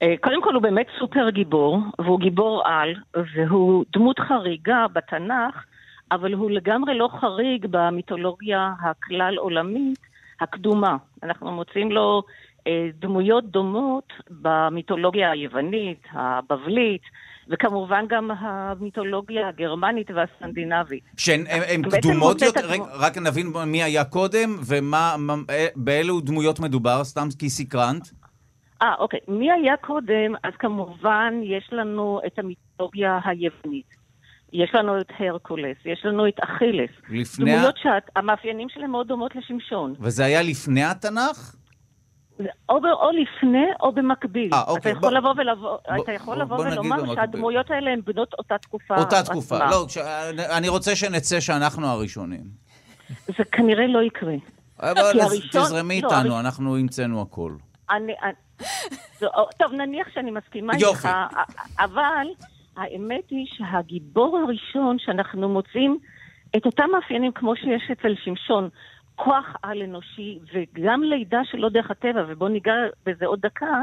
Speaker 5: אה, קודם כל הוא באמת סופר גיבור, והוא גיבור על, והוא דמות חריגה בתנ"ך, אבל הוא לגמרי לא חריג במיתולוגיה הכלל עולמית הקדומה. אנחנו מוצאים לו אה, דמויות דומות במיתולוגיה היוונית, הבבלית, וכמובן גם המיתולוגיה הגרמנית והסקנדינבית.
Speaker 2: שהן קדומות יותר? רגע, רק נבין מי היה קודם ומה, מה- אה, באילו דמויות מדובר, סתם כי סקרנת.
Speaker 5: אה, אוקיי. מי היה קודם? אז כמובן יש לנו את המיתולוגיה היוונית. יש לנו את הרקולס, יש לנו את אכילס.
Speaker 2: לפני.
Speaker 5: דמויות שהמאפיינים שלהם מאוד דומות לשמשון.
Speaker 2: וזה היה לפני התנ"ך?
Speaker 5: או, ב- או לפני או במקביל.
Speaker 2: אה, אוקיי,
Speaker 5: אתה יכול
Speaker 2: בוא-
Speaker 5: לבוא, ולבוא,
Speaker 2: בוא-
Speaker 5: אתה יכול
Speaker 2: בוא-
Speaker 5: לבוא ולומר
Speaker 2: במקביל.
Speaker 5: שהדמויות האלה הן בנות אותה תקופה.
Speaker 2: אותה תקופה.
Speaker 5: עצמה.
Speaker 2: לא, כש- אני רוצה שנצא שאנחנו הראשונים.
Speaker 5: זה כנראה לא יקרה.
Speaker 2: אבל אז
Speaker 5: הראשון-
Speaker 2: תזרמי
Speaker 5: לא,
Speaker 2: איתנו,
Speaker 5: הראש-
Speaker 2: אנחנו המצאנו הכל.
Speaker 5: אני, זו- טוב, נניח שאני מסכימה. איתך, אבל האמת היא שהגיבור הראשון שאנחנו מוצאים את אותם מאפיינים כמו שיש אצל שמשון, כוח על-אנושי וגם לידה שלא דרך הטבע, ובואו ניגע בזה עוד דקה,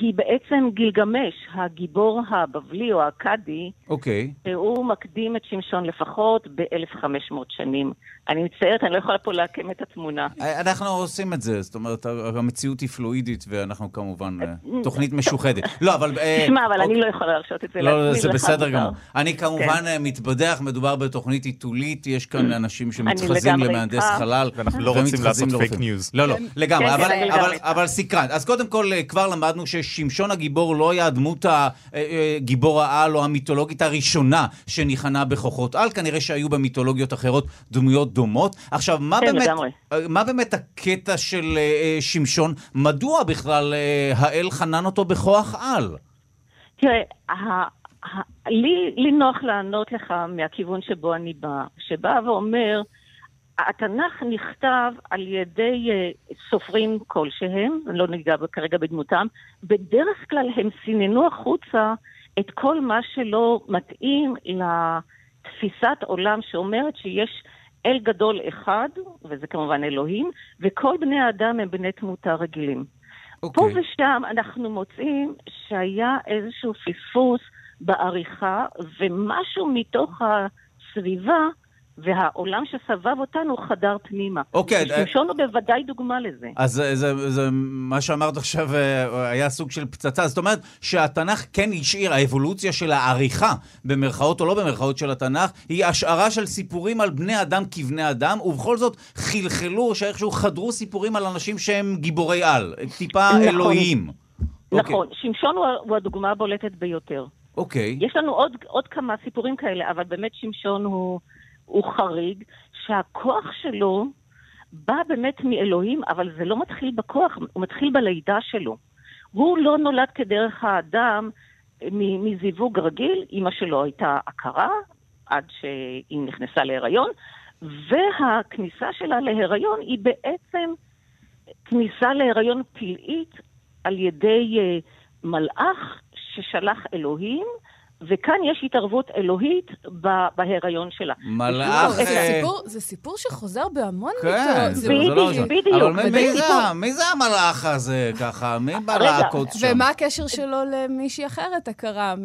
Speaker 5: היא בעצם גילגמש, הגיבור הבבלי או האכדי,
Speaker 2: אוקיי.
Speaker 5: שהוא מקדים את שמשון לפחות ב-1500 שנים. אני מצטערת, אני לא יכולה פה לעקם את התמונה.
Speaker 2: אנחנו עושים את זה, זאת אומרת, המציאות היא פלואידית, ואנחנו כמובן אה, תוכנית משוחדת. לא, אבל... אה,
Speaker 5: תשמע, אבל
Speaker 2: אוקיי.
Speaker 5: אני לא יכולה להרשות את זה
Speaker 2: לא, לא,
Speaker 5: לעצמי,
Speaker 2: זה בסדר. גמור. אני כמובן אה, מתבדח, מדובר בתוכנית עיתונאית, יש כאן אנשים שמתחזים למהנדס. חלל.
Speaker 4: ואנחנו לא רוצים לעשות. פייק ניוז.
Speaker 2: לא, לא, לגמרי,
Speaker 5: כן,
Speaker 2: אבל-
Speaker 5: כן, לגמרי.
Speaker 2: אבל סקרנת. אז קודם כל, אה, כבר למדנו ששמשון הגיבור לא היה הדמות הגיבור העל או המיתולוגית הראשונה שניחנה בכוחות על, כנראה שהיו במיתולוגיות אחרות דמויות דומות. עכשיו, מה
Speaker 5: כן,
Speaker 2: באמת...
Speaker 5: לגמרי.
Speaker 2: מה באמת הקטע של אה, אה, שמשון? מדוע בכלל אה, האל חנן אותו בכוח על?
Speaker 5: תראה, לי, לי נוח לענות לך מהכיוון שבו אני באה, שבא ואומר, התנ"ך נכתב על ידי אה, סופרים כלשהם, אני לא ניגע כרגע בדמותם, בדרך כלל הם סיננו החוצה את כל מה שלא מתאים לתפיסת עולם שאומרת שיש אל גדול אחד, וזה כמובן אלוהים, וכל בני האדם הם בני תמותה רגילים. פה
Speaker 2: אוקיי.
Speaker 5: ושם אנחנו מוצאים שהיה איזשהו פספוס בעריכה, ומשהו מתוך הסביבה והעולם שסבב אותנו חדר פנימה.
Speaker 2: אוקיי, אה,
Speaker 5: שמשון הוא בוודאי דוגמה לזה.
Speaker 2: אז זה, זה, זה, מה שאמרת עכשיו אה, היה סוג של פצצה. זאת אומרת שהתנ"ך כן השאיר, האבולוציה של העריכה, במרכאות או לא במרכאות של התנ"ך, היא השערה של סיפורים על בני אדם כבני אדם, ובכל זאת חלחלו, שאיכשהו חדרו סיפורים על אנשים שהם גיבורי על, טיפה
Speaker 5: נכון.
Speaker 2: אלוהים.
Speaker 5: נכון, שמשון הוא, הוא הדוגמה הבולטת ביותר.
Speaker 2: אוקיי.
Speaker 5: יש לנו עוד, עוד כמה סיפורים כאלה, אבל באמת שמשון הוא, הוא חריג, שהכוח שלו בא באמת מאלוהים, אבל זה לא מתחיל בכוח, הוא מתחיל בלידה שלו. הוא לא נולד כדרך האדם מזיווג רגיל, אימא שלו הייתה עקרה עד שהיא נכנסה להיריון, והכניסה שלה להיריון היא בעצם כניסה להיריון פלאית על ידי uh, מלאך ששלח אלוהים, וכאן יש התערבות אלוהית בהיריון שלה.
Speaker 2: מלאך...
Speaker 3: זה
Speaker 2: אה,
Speaker 3: סיפור- זה סיפור שחוזר בהמון
Speaker 2: כן,
Speaker 3: מיטות.
Speaker 2: זה
Speaker 3: זה-
Speaker 5: בדיוק,
Speaker 2: לא...
Speaker 5: בדיוק.
Speaker 2: אבל מי- זה
Speaker 3: סיפור-
Speaker 2: מי זה המלאך הזה ככה? מי בא
Speaker 5: רגע,
Speaker 2: לעקוץ שם?
Speaker 3: ומה הקשר שלו למישהי אחרת הכרה מ...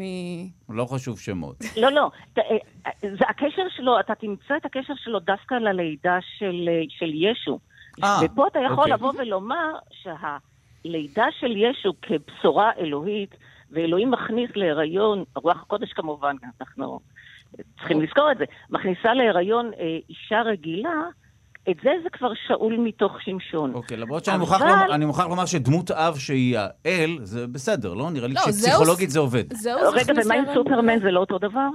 Speaker 2: לא חשוב שמות.
Speaker 5: לא, לא, ת- אה, זה הקשר שלו, אתה תמצא את הקשר שלו דווקא ללידה של, אה, של ישו.
Speaker 2: אה,
Speaker 5: ופה אתה יכול
Speaker 2: אוקיי.
Speaker 5: לבוא ולומר שהלידה של ישו כבשורה אלוהית, ואלוהים מכניס להיריון, רוח הקודש כמובן, אנחנו צריכים לזכור את זה, מכניסה להיריון אה, אישה רגילה, את זה זה כבר שאול מתוך שמשון.
Speaker 2: אוקיי, למרות שאני
Speaker 5: אבל-
Speaker 2: מוכרח לומר- אני מוכרח לומר שדמות אב שהיא האל, זה בסדר, לא? נראה לי
Speaker 3: לא,
Speaker 2: שפסיכולוגית זה עובד.
Speaker 3: זהו, זה
Speaker 5: רגע,
Speaker 3: הכניס
Speaker 5: ומה עם. סופרמן זה לא אותו דבר?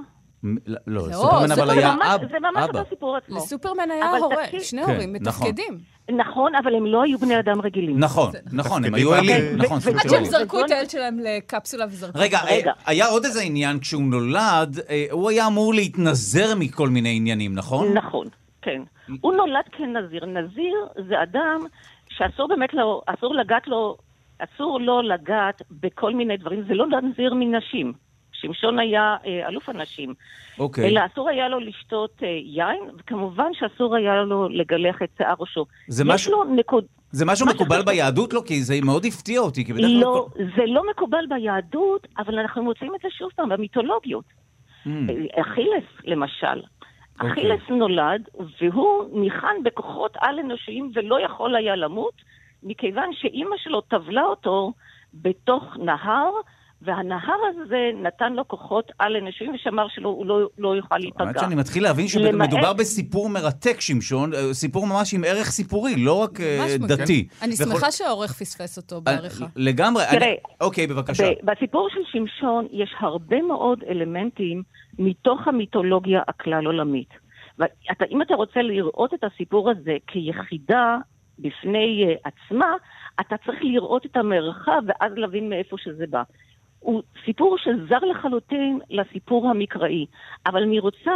Speaker 2: לא,
Speaker 3: לא,
Speaker 2: סופרמן
Speaker 3: זה
Speaker 2: אבל
Speaker 3: לא
Speaker 2: היה
Speaker 5: ממש,
Speaker 2: אב,
Speaker 5: זה ממש
Speaker 2: אבא.
Speaker 5: אותו סיפור עצמו.
Speaker 3: לסופרמן היה הורה, שני
Speaker 2: כן,
Speaker 3: הורים
Speaker 2: נכון.
Speaker 3: מתפקדים.
Speaker 5: נכון, אבל הם לא היו בני אדם רגילים.
Speaker 2: נכון, נכון, הם היו אלים, נכון,
Speaker 3: עד שהם. זרקו את הילד שלהם לקפסולה וזרקו.
Speaker 2: רגע,
Speaker 5: רגע.
Speaker 2: אה, היה עוד איזה עניין, כשהוא נולד, אה, הוא היה אמור להתנזר מכל מיני עניינים, נכון?
Speaker 5: נכון, כן. הוא נולד כנזיר. נזיר זה אדם שאסור באמת לו, אסור לגעת לו, אסור לו לגעת בכל מיני דברים. זה לא נזיר מנשים. שמשון היה אה, אלוף הנשים.
Speaker 2: אוקיי.
Speaker 5: אלא אסור היה לו לשתות אה, יין, וכמובן שאסור היה לו לגלח את שיער ראשו.
Speaker 2: זה משהו-
Speaker 5: נקוד...
Speaker 2: זה משהו מקובל
Speaker 5: שחשוב-
Speaker 2: ביהדות? לא, כי זה מאוד הפתיע אותי, כי בדרך כלל...
Speaker 5: לא, זה לא מקובל ביהדות, אבל אנחנו מוצאים את זה שוב פעם במיתולוגיות.
Speaker 2: Mm,
Speaker 5: אכילס, למשל.
Speaker 2: אוקיי.
Speaker 5: אכילס נולד, והוא ניחן בכוחות על-אנושיים ולא יכול היה למות, מכיוון שאימא שלו טבלה אותו בתוך נהר, והנהר הזה נתן לו כוחות על-אנושיים ושמר שהוא לא, לא יוכל
Speaker 2: האמת
Speaker 5: להיפגע.
Speaker 2: שאני מתחיל להבין
Speaker 5: למעט-
Speaker 2: שמדובר בסיפור מרתק, שמשון, אה, סיפור ממש עם ערך סיפורי, לא רק אה. דתי.
Speaker 3: אני
Speaker 2: וכל-
Speaker 3: שמחה שהעורך פספס אותו
Speaker 2: אה,
Speaker 3: בעריכה.
Speaker 2: לגמרי. אני-
Speaker 5: תראה,
Speaker 2: אוקיי, בבקשה.
Speaker 5: ב- בסיפור של שמשון יש הרבה מאוד אלמנטים מתוך המיתולוגיה הכלל עולמית. ואם אתה רוצה לראות את הסיפור הזה כיחידה בפני uh, עצמה, אתה צריך לראות את המרחב ואז להבין מאיפה שזה בא. הוא סיפור שזר לחלוטין לסיפור המקראי, אבל אני רוצה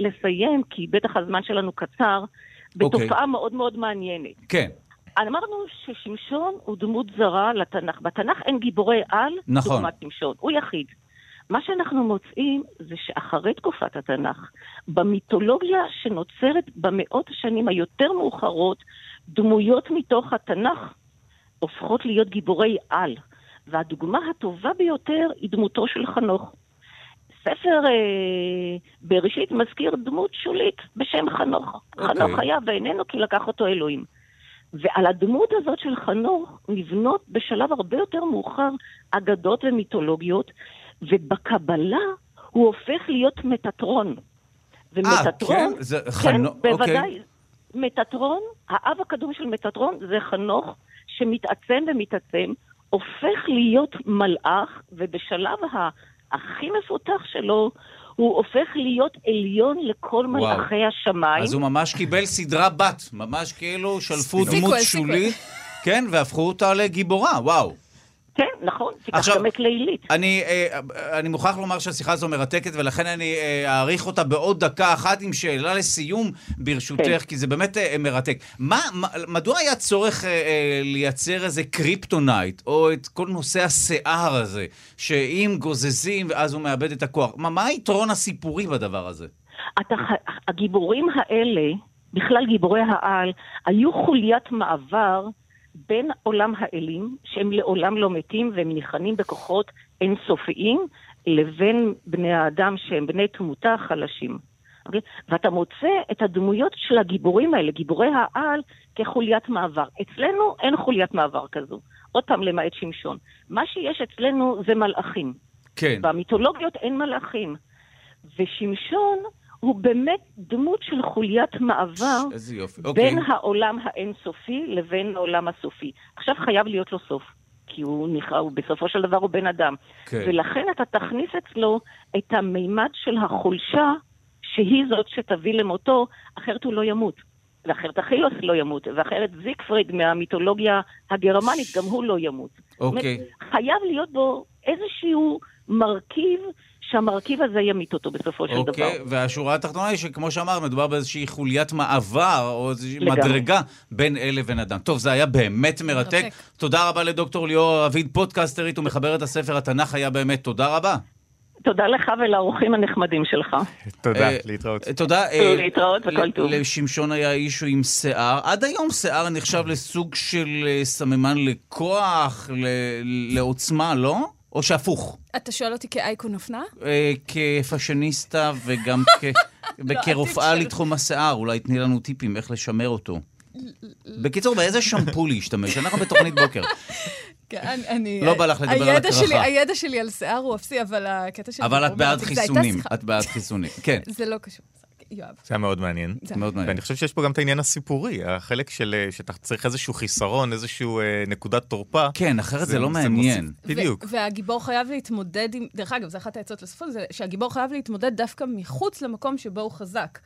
Speaker 5: לסיים, כי בטח הזמן שלנו קצר,
Speaker 2: אוקיי.
Speaker 5: בתופעה מאוד מאוד מעניינת.
Speaker 2: כן,
Speaker 5: אמרנו ששמשון הוא דמות זרה לתנ"ך. בתנ"ך אין גיבורי על
Speaker 2: נכון.
Speaker 5: דוגמת שמשון, הוא יחיד. מה שאנחנו מוצאים זה שאחרי תקופת התנ"ך, במיתולוגיה שנוצרת במאות השנים היותר מאוחרות, דמויות מתוך התנ"ך הופכות להיות גיבורי על. והדוגמה הטובה ביותר היא דמותו של חנוך. ספר אה, בראשית מזכיר דמות שולית בשם חנוך.
Speaker 2: אוקיי.
Speaker 5: חנוך היה ואיננו כי לקח אותו אלוהים. ועל הדמות הזאת של חנוך נבנות בשלב הרבה יותר מאוחר אגדות ומיתולוגיות, ובקבלה הוא הופך להיות מטאטרון.
Speaker 2: אה,
Speaker 5: ומטאטרון,
Speaker 2: כן? זה
Speaker 5: כן,
Speaker 2: אוקיי.
Speaker 5: בוודאי. מטאטרון, האב הקדום של מטאטרון זה חנוך שמתעצם ומתעצם, הופך להיות מלאך, ובשלב הכי מפותח שלו, הוא הופך להיות עליון לכל
Speaker 2: וואו.
Speaker 5: מלאכי השמיים.
Speaker 2: אז הוא ממש קיבל סדרה בת, ממש כאילו שלפו דמות. שולית, כן, והפכו אותה לגיבורה, וואו.
Speaker 5: כן, נכון, תיקח גם את לילית.
Speaker 2: אני, אה, אני מוכרח לומר שהשיחה הזו מרתקת, ולכן אני אה, אאריך אותה בעוד דקה אחת עם שאלה לסיום, ברשותך,
Speaker 5: כן.
Speaker 2: כי זה באמת אה, מרתק. מה, מה, מדוע היה צורך אה, אה, לייצר איזה קריפטונייט, או את כל נושא השיער הזה, שאם גוזזים ואז הוא מאבד את הכוח? מה, מה היתרון הסיפורי בדבר הזה?
Speaker 5: אתה, הגיבורים האלה, בכלל גיבורי העל, היו חוליית מעבר בין עולם האלים, שהם לעולם לא מתים והם ניחנים בכוחות אינסופיים, לבין בני האדם שהם בני תמותה חלשים. אוקיי? ואתה מוצא את הדמויות של הגיבורים האלה, גיבורי העל, כחוליית מעבר. אצלנו אין חוליית מעבר כזו. עוד פעם, למעט שמשון. מה שיש אצלנו זה מלאכים.
Speaker 2: כן.
Speaker 5: במיתולוגיות אין מלאכים. ושמשון הוא באמת דמות של חוליית מעבר
Speaker 2: איזה יופי. אוקיי.
Speaker 5: בין העולם האינסופי לבין העולם הסופי. עכשיו חייב להיות לו סוף. כי הוא נכרע, הוא בסופו של דבר הוא בן אדם.
Speaker 2: כן.
Speaker 5: ולכן אתה תכניס אצלו את המימד של החולשה, שהיא זאת שתביא למותו, אחרת הוא לא ימות. ואחרת אכילוס לא ימות, ואחרת זיקפריד מהמיתולוגיה הגרמנית, גם הוא לא ימות.
Speaker 2: אוקיי.
Speaker 5: חייב להיות בו איזשהו מרכיב, שהמרכיב הזה ימית אותו בסופו של דבר.
Speaker 2: אוקיי, והשורה התחתונה היא שכמו שאמרת, מדובר באיזושהי חוליית מעבר, או איזושהי
Speaker 5: לגמרי.
Speaker 2: מדרגה בין אל לבין אדם. טוב, זה היה באמת מרתק.
Speaker 3: מרתק.
Speaker 2: תודה רבה לדוקטור ליאור רביד, פודקאסטרית ומחברת הספר התנ"ך היה באמת. תודה רבה.
Speaker 5: תודה לך ולאורחים הנחמדים שלך.
Speaker 4: תודה,
Speaker 2: אה,
Speaker 4: להתראות.
Speaker 2: תודה. אה,
Speaker 5: להתראות וכל
Speaker 2: ל-
Speaker 5: טוב.
Speaker 2: לשמשון היה אישו עם שיער. עד היום שיער נחשב לסוג של אה, סממן לכוח, ל- לעוצמה, לא? או שהפוך.
Speaker 3: אתה שואל אותי כאייקון אופנה?
Speaker 2: אה, כפאשיניסטה וגם כ... וכרופאה
Speaker 3: העתיד של-
Speaker 2: לתחום השיער, אולי תני לנו טיפים איך לשמר אותו. בקיצור, באיזה שמפו להשתמש? אנחנו בתוכנית בוקר.
Speaker 3: כן, אני-.
Speaker 2: לא בא לך לדבר על הקרחה.
Speaker 3: הידע שלי על שיער הוא אפסי, אבל הקטע שלי...
Speaker 2: אבל את בעד חיסונים. את בעד חיסונים. כן,
Speaker 3: זה לא קשור. יואב.
Speaker 4: זה היה מאוד מעניין.
Speaker 3: זה-
Speaker 2: מאוד מעניין.
Speaker 4: ואני חושב שיש פה גם את העניין הסיפורי, החלק של שאתה צריך איזשהו חיסרון, איזשהו אה, נקודת תורפה.
Speaker 2: כן, אחרת זה לא
Speaker 4: מוסיף-
Speaker 2: מעניין.
Speaker 4: בדיוק.
Speaker 3: ו- והגיבור חייב להתמודד עם... דרך אגב, זו אחת העצות לספון, זה שהגיבור חייב להתמודד דווקא מחוץ למקום שבו הוא חזק.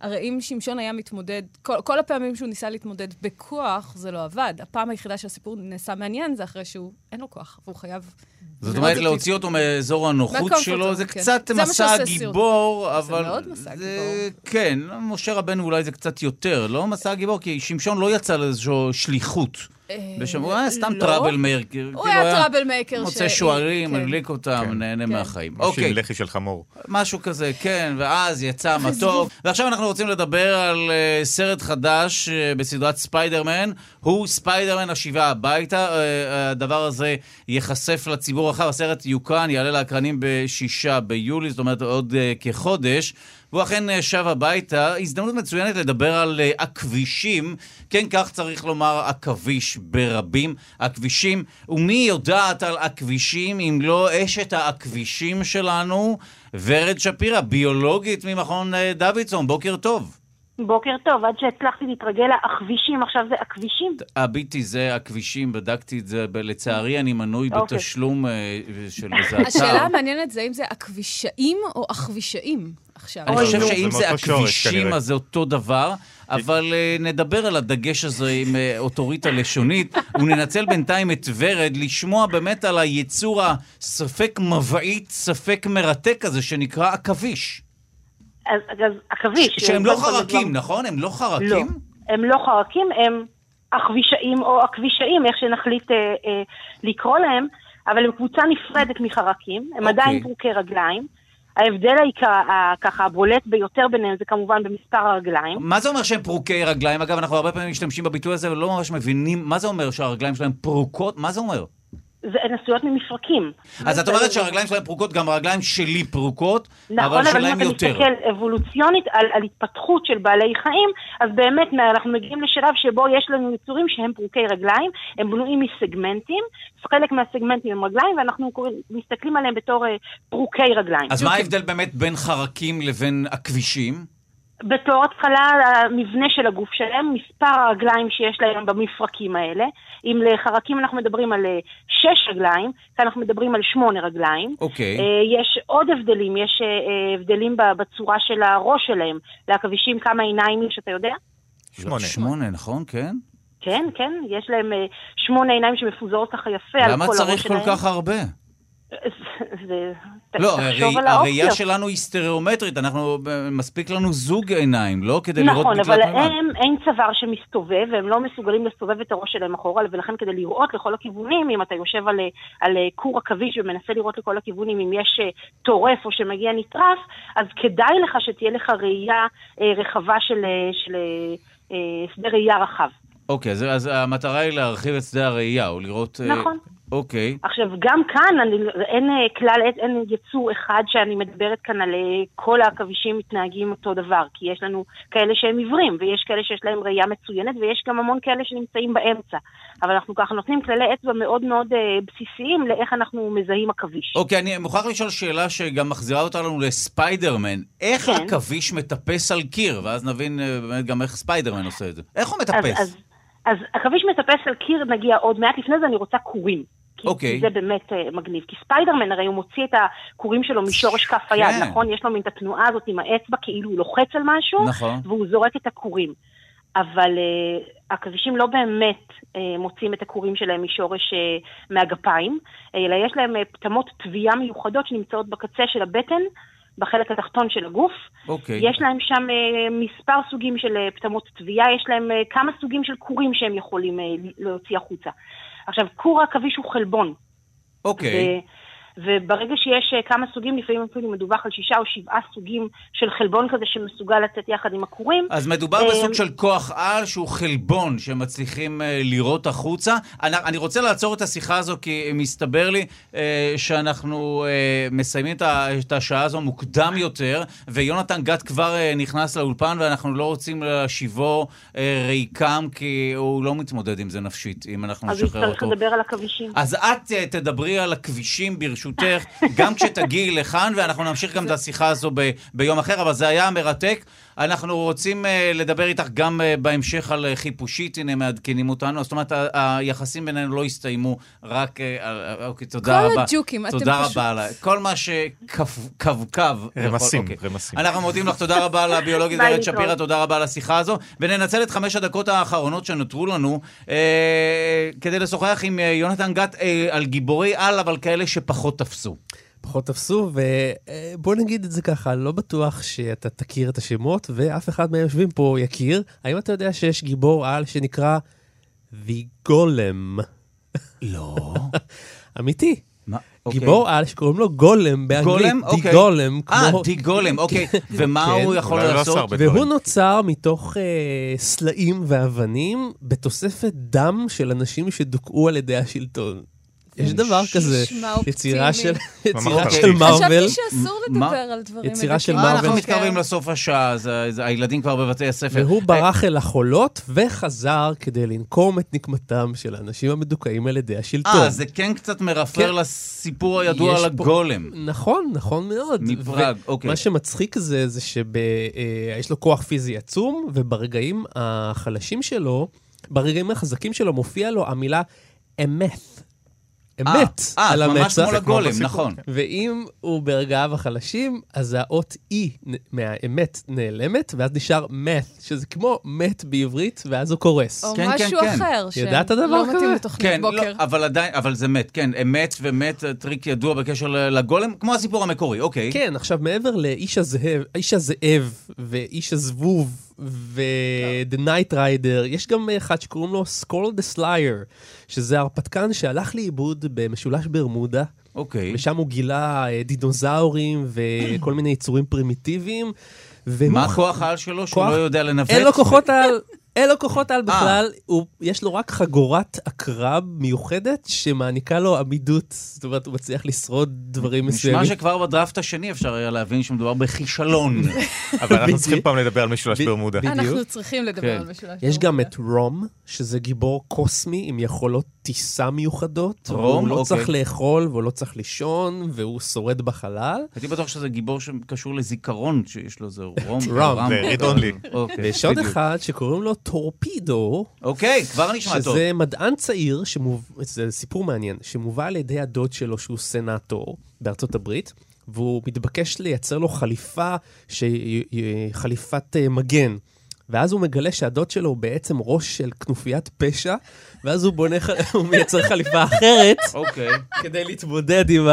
Speaker 3: הרי אם שמשון היה מתמודד, כל, כל הפעמים שהוא ניסה להתמודד בכוח, זה לא עבד. הפעם היחידה שהסיפור נעשה מעניין זה אחרי שהוא, אין לו כוח, והוא חייב...
Speaker 2: זאת אומרת. להוציא אותו מאזור הנוחות שלו, זה
Speaker 3: כן.
Speaker 2: קצת
Speaker 3: זה
Speaker 2: מסע הגיבור, אבל...
Speaker 3: מאוד מסע
Speaker 2: זה- כן, משה רבנו אולי זה קצת יותר, לא מסע הגיבור, כי שמשון לא יצא לאיזושהי שליחות. בשם, הוא היה סתם
Speaker 3: לא.
Speaker 2: trouble maker.
Speaker 3: הוא היה trouble maker
Speaker 2: מוצא שוערים,
Speaker 3: כן.
Speaker 2: מדליק אותם,
Speaker 4: כן.
Speaker 2: נהנה
Speaker 3: כן.
Speaker 2: מהחיים. אוקיי.
Speaker 4: לחי של חמור.
Speaker 2: משהו כזה, כן, ואז יצא מתוק. ועכשיו אנחנו רוצים לדבר על סרט חדש בסדרת ספיידרמן, הוא ספיידרמן השיבה הביתה. הדבר הזה ייחשף לציבור הרחב, הסרט יוקרן, יעלה לאקרנים בשישה ביולי, זאת אומרת עוד כחודש. והוא אכן uh, שב הביתה. הזדמנות מצוינת לדבר על הכבישים. כן, כך צריך לומר עכביש ברבים. הכבישים, ומי יודעת על הכבישים אם לא אשת הכבישים שלנו, ורד שפירא, ביולוגית ממכון אה, דוידסון. בוקר טוב.
Speaker 6: בוקר טוב, עד שהצלחתי להתרגל לכבישים, עכשיו זה הכבישים.
Speaker 2: הביטי, זה הכבישים, בדקתי את זה, לצערי אני מנוי
Speaker 6: אוקיי.
Speaker 2: בתשלום אה, של איזה אתר.
Speaker 3: השאלה המעניינת זה אם זה הכבישאים או הכבישאים עכשיו.
Speaker 2: אני חושב. שאם
Speaker 4: זה
Speaker 2: הכבישים. אז זה אותו דבר, אבל אה, נדבר על הדגש הזה עם אה, אוטוריטה לשונית, וננצל בינתיים את ורד לשמוע באמת על היצור הספק מבעית, ספק מרתק הזה, שנקרא עכביש.
Speaker 6: אז, אז הכביש...
Speaker 2: שהם לא חרקים,
Speaker 6: כבר-
Speaker 2: נכון? הם לא
Speaker 6: לא,
Speaker 2: חרקים?
Speaker 6: הם לא חרקים, הם הכבישאים או הכבישאים, איך שנחליט אה, אה, לקרוא להם, אבל הם קבוצה נפרדת מחרקים, הם
Speaker 2: אוקיי.
Speaker 6: עדיין פרוקי רגליים. ההבדל העיקר, ככה הבולט ביותר ביניהם זה כמובן במספר הרגליים.
Speaker 2: מה זה אומר שהם פרוקי רגליים? אגב, אנחנו הרבה פעמים משתמשים בביטוי הזה ולא ממש מבינים מה זה אומר שהרגליים שלהם פרוקות? מה זה אומר?
Speaker 6: זה הן עשויות ממפרקים.
Speaker 2: אז את אומרת שהרגליים שלהם פרוקות, גם הרגליים שלי פרוקות,
Speaker 6: נכון,
Speaker 2: אבל
Speaker 6: אבל אם
Speaker 2: שלהם
Speaker 6: אתה
Speaker 2: יותר.
Speaker 6: מסתכל אבולוציונית על, על התפתחות של בעלי חיים, אז באמת אנחנו מגיעים לשלב שבו יש לנו יצורים שהם פרוקי רגליים, הם בנויים מסגמנטים, חלק מהסגמנטים הם רגליים, ואנחנו מסתכלים עליהם בתור אה, פרוקי רגליים.
Speaker 2: אז מה ההבדל באמת בין חרקים לבין הכבישים?
Speaker 6: בתור התחלה, המבנה של הגוף שלהם, מספר הרגליים שיש להם במפרקים האלה. אם לחרקים אנחנו מדברים על אה, שש רגליים, כאן אנחנו מדברים על שמונה רגליים.
Speaker 2: אוקיי.
Speaker 6: אה, יש עוד הבדלים, יש אה, הבדלים ב- בצורה של הראש שלהם. לעכבישים כמה עיניים יש, אתה יודע?
Speaker 4: שמונה.
Speaker 2: שמונה, נכון? כן?
Speaker 6: כן, כן, יש להם שמונה עיניים שמפוזרות ככה יפה על כל
Speaker 2: למה
Speaker 6: הראש שלהם.
Speaker 2: צריך כל כך הרבה?
Speaker 6: זה...
Speaker 2: לא, הראייה. שלנו היא סטריאומטרית, אנחנו, מספיק לנו זוג עיניים, לא? כדי לראות
Speaker 6: נכון, אבל
Speaker 2: מקלט מימן.
Speaker 6: הם, אין צוואר שמסתובב, והם לא מסוגלים לסובב את הראש שלהם אחורה, ולכן כדי לראות לכל הכיוונים, אם אתה יושב על, על אה, כור עכביש ומנסה לראות לכל הכיוונים אם יש אה, טורף או שמגיע נטרף, אז כדאי לך שתהיה לך ראייה אה, רחבה של, אה, של אה, אה, שדה ראייה רחב.
Speaker 2: אוקיי, אז, אז המטרה היא להרחיב את שדה הראייה, או לראות... אה,
Speaker 6: נכון.
Speaker 2: אוקיי.
Speaker 6: עכשיו, גם כאן אני, אין אה, כלל, אין, אין יצור אחד שאני מדברת כאן על אה, כל העכבישים מתנהגים אותו דבר, כי יש לנו כאלה שהם עיוורים, ויש כאלה שיש להם ראייה מצוינת, ויש גם המון כאלה שנמצאים באמצע. אבל אנחנו ככה נותנים כללי אצבע מאוד מאוד אה, בסיסיים לאיך אנחנו מזהים עכביש.
Speaker 2: אוקיי, אני מוכרח לשאול שאלה שגם מחזירה אותנו לספיידרמן. איך
Speaker 6: כן.
Speaker 2: עכביש מטפס על קיר? ואז נבין אה, באמת גם איך ספיידרמן עושה את זה. איך הוא מטפס?
Speaker 6: אז, אז עכביש מטפס על קיר נגיע עוד מעט, לפני זה אני רוצה קורים. כי
Speaker 2: אוקיי.
Speaker 6: כי זה באמת אה, מגניב. כי ספיידרמן הרי הוא מוציא את הכורים שלו משורש כף היד,
Speaker 2: כן.
Speaker 6: נכון? יש לו מין את התנועה הזאת עם האצבע, כאילו הוא לוחץ על משהו,
Speaker 2: נכון.
Speaker 6: והוא זורק את הכורים. אבל uh, עכבישים לא באמת uh, מוצאים את הכורים שלהם משורש uh, מהגפיים, אלא יש להם uh, פטמות תביעה מיוחדות שנמצאות בקצה של הבטן, בחלק התחתון של הגוף.
Speaker 2: אוקיי.
Speaker 6: יש להם שם uh, מספר סוגים של uh, פטמות תביעה, יש להם uh, כמה סוגים של כורים שהם יכולים להוציא החוצה. עכשיו, כור העכביש הוא חלבון.
Speaker 2: אוקיי.
Speaker 6: ו- וברגע שיש אה, כמה סוגים, לפעמים אפילו מדווח על שישה או שבעה סוגים של חלבון כזה שמסוגל לצאת יחד עם הכורים.
Speaker 2: אז מדובר
Speaker 6: אה,
Speaker 2: בסוג של כוח על שהוא חלבון שמצליחים אה, לירות החוצה. אני, אני רוצה לעצור את השיחה הזו כי מסתבר לי שאנחנו מסיימים את, השעה הזו מוקדם יותר, ויונתן גת כבר נכנס לאולפן ואנחנו לא רוצים להשיבו ריקם כי הוא לא מתמודד עם זה נפישית, אם אנחנו
Speaker 6: אז הוא
Speaker 2: נשחרר
Speaker 6: יצטרך
Speaker 2: אותו.
Speaker 6: לדבר על עכבישים.
Speaker 2: אז את תדברי על הכבישים ברשותך, גם כשתגיעי לכאן, ואנחנו נמשיך גם את השיחה הזו ב- ביום אחר, אבל זה היה מרתק. אנחנו רוצים אה, לדבר איתך גם אה, בהמשך על אה, חיפושית, הנה מעדכנים אותנו. זאת אומרת, ה- היחסים בינינו לא הסתיימו, רק... אה, אה, אוקיי, תודה
Speaker 3: כל
Speaker 2: רבה.
Speaker 3: הג'וקים, אתם
Speaker 2: תודה
Speaker 3: פשוט-
Speaker 2: רבה. לה- כל מה שקווקו.
Speaker 4: רמסים,
Speaker 2: אוקיי.
Speaker 4: רמסים.
Speaker 2: אנחנו מודים לך, תודה רבה לביולוגית
Speaker 6: להתראות.
Speaker 2: שפירא, תודה רבה על השיחה הזו, וננצל את חמש הדקות האחרונות שנותרו לנו אה, כדי לשוחח עם אה, יונתן גת אה, על גיבורי על, אבל כאלה שפחות תפסו.
Speaker 7: פחות תפסו, ובוא נגיד את זה ככה, לא בטוח שאתה תכיר את השמות, ואף אחד מהיושבים פה יכיר. האם אתה יודע שיש גיבור על שנקרא The Golem?
Speaker 2: לא.
Speaker 7: אמיתי.
Speaker 2: אוקיי.
Speaker 7: גיבור על שקוראים לו גולם באנגלית.
Speaker 2: גולם? אוקיי.
Speaker 7: The Golem,
Speaker 2: אה. די גולם, אוקיי. ומה
Speaker 7: כן.
Speaker 2: הוא יכול
Speaker 4: לא
Speaker 2: לעשות?
Speaker 7: והוא. נוצר מתוך אה, סלעים ואבנים בתוספת דם של אנשים שדוכאו על ידי השלטון. יש דבר כזה. יצירה של יצירה. של מארוול.
Speaker 3: חשבתי שאסור
Speaker 2: מה?
Speaker 3: לדבר על דברים
Speaker 7: יצירה של.
Speaker 2: אה,
Speaker 7: מארוול.
Speaker 2: אנחנו. מתקרבים לסוף השעה, הילדים כבר בבתי הספר.
Speaker 7: והוא ברח אל החולות וחזר כדי לנקום את נקמתם של האנשים המדוכאים על ידי השלטון.
Speaker 2: אה, זה כן קצת מרפר
Speaker 7: כן.
Speaker 2: לסיפור הידוע על הגולם.
Speaker 7: נכון, נכון מאוד.
Speaker 2: מפראג, אוקיי.
Speaker 7: מה שמצחיק זה, זה שיש לו כוח פיזי עצום, וברגעים החלשים שלו, ברגעים החזקים שלו מופיע לו המילה אמת. אמת
Speaker 2: אה,
Speaker 7: על
Speaker 2: אה, ממש
Speaker 7: המצח.
Speaker 2: כמו לגולם, נכון.
Speaker 7: ואם הוא ברגעיו החלשים, אז האות א' מהאמת נעלמת, ואז נשאר מת, שזה כמו מת בעברית, ואז הוא קורס.
Speaker 3: או
Speaker 2: כן, כן,
Speaker 3: משהו
Speaker 2: כן.
Speaker 3: אחר,
Speaker 7: ידעת דבר
Speaker 3: מתאים
Speaker 7: כזה?
Speaker 3: לתוכנית
Speaker 2: כן, לא,
Speaker 3: בוקר.
Speaker 2: אבל עדיין, אבל זה מת, כן, אמת ומת, טריק ידוע בקשר לגולם, כמו הסיפור המקורי, אוקיי.
Speaker 7: כן, עכשיו מעבר לאיש הזאב, איש הזאב ואיש הזבוב ו-The Night Rider, יש גם אחד שקוראים לו Skull the Slayer, שזה הרפתקן שהלך לאיבוד במשולש ברמודה,
Speaker 2: אוקיי.
Speaker 7: ושם הוא גילה אה, דינוזאורים וכל מיני יצורים פרימיטיביים. והוא-
Speaker 2: מה הכוח העל שלו שהוא
Speaker 7: כוח-
Speaker 2: לא יודע לנווט?
Speaker 7: אין לו כוחות על, אין לו כוחות על בכלל, הוא, יש לו רק חגורת עקרב מיוחדת שמעניקה לו עמידות, זאת אומרת, הוא מצליח לשרוד דברים מסוימים.
Speaker 2: נשמע שכבר בדראפט השני אפשר היה להבין שמדובר בכישלון.
Speaker 4: אבל אנחנו. צריכים פעם לדבר על משולש ברמודה.
Speaker 3: אנחנו צריכים לדבר
Speaker 2: כן.
Speaker 3: על משולש.
Speaker 7: יש גם
Speaker 3: ברמודה.
Speaker 7: את רום, שזה גיבור קוסמי עם יכולות טיסה מיוחדות.
Speaker 2: רום?
Speaker 7: הוא לא
Speaker 2: אוקיי.
Speaker 7: צריך לאכול והוא לא צריך לישון, והוא שורד בחלל.
Speaker 2: הייתי בטוח שזה גיבור שקשור לזיכרון, שיש לו איזה רום.
Speaker 7: רום,
Speaker 4: זה read only.
Speaker 2: אוקיי,
Speaker 7: ויש עוד. אחד שקוראים לו טורפידו,
Speaker 2: אוקיי, כבר נשמע טוב.
Speaker 7: שזה מדען צעיר, שמוב... זה סיפור מעניין, שמובא על ידי הדוד שלו שהוא סנאטור בארצות הברית, והוא מתבקש לייצר לו חליפה, היא חליפת אה, מגן. ואז הוא מגלה שהדוד שלו הוא בעצם ראש של כנופיית פשע, ואז הוא בונה, הוא מייצר חליפה אחרת
Speaker 2: אוקיי.
Speaker 7: כדי להתמודד עם,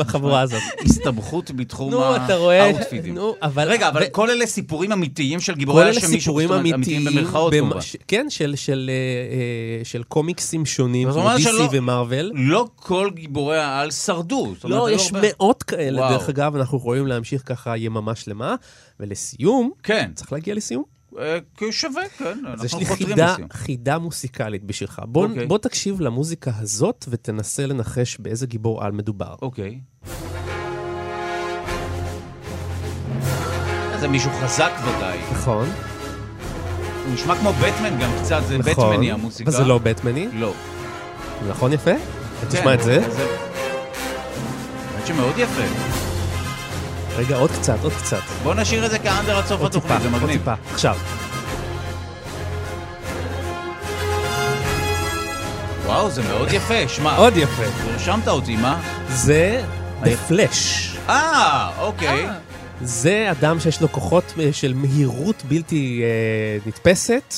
Speaker 7: החבורה הזאת.
Speaker 2: הסתבכות בתחום
Speaker 7: נו, אתה רואה.
Speaker 2: רגע, אבל כל אלה סיפורים אמיתיים של
Speaker 7: כל
Speaker 2: גיבורי
Speaker 7: אלה
Speaker 2: השמישהו,
Speaker 7: סיפורים
Speaker 2: זאת אומרת,
Speaker 7: אמיתיים,
Speaker 2: במרכאות
Speaker 7: במ-
Speaker 2: כמובן.
Speaker 7: כן, של, של, אה, אה, של קומיקסים שונים, כמו DC ומרוויל.
Speaker 2: לא כל גיבורי העל שרדו.
Speaker 7: לא,
Speaker 2: היו
Speaker 7: יש מאות כאלה. דרך אגב, אנחנו יכולים להמשיך ככה יממה שלמה. ולסיום,
Speaker 2: כן,
Speaker 7: צריך להגיע לסיום.
Speaker 2: אה, שווה, כן,
Speaker 7: אז יש
Speaker 2: אנחנו
Speaker 7: לי
Speaker 2: חותרים
Speaker 7: חידה,
Speaker 2: לסיום.
Speaker 7: חידה מוסיקלית בשבילך. בוא,
Speaker 2: אוקיי.
Speaker 7: בוא תקשיב למוזיקה הזאת ותנסה לנחש באיזה גיבור על מדובר.
Speaker 2: אוקיי. זה מישהו חזק ודאי.
Speaker 7: נכון,
Speaker 2: הוא נשמע כמו בטמן גם קצת, זה
Speaker 7: נכון.
Speaker 2: בטמני המוזיקה.
Speaker 7: וזה לא בטמני,
Speaker 2: לא.
Speaker 7: נכון יפה?
Speaker 2: כן,
Speaker 7: תשמע את זה.
Speaker 2: האמת שמאוד יפה.
Speaker 7: רגע, עוד קצת, עוד קצת.
Speaker 2: בוא נשאיר את זה כאנדר עד סוף
Speaker 7: עוד טיפה,
Speaker 2: התוכנית, זה
Speaker 7: עוד
Speaker 2: מגניב.
Speaker 7: טיפה. עכשיו,
Speaker 2: וואו, זה מאוד יפה. שמע,
Speaker 7: עוד יפה.
Speaker 2: הרשמת אותי, מה?
Speaker 7: זה The Flash.
Speaker 2: אה, אוקיי.
Speaker 7: זה אדם שיש לו כוחות אה, של מהירות בלתי אה, נתפסת,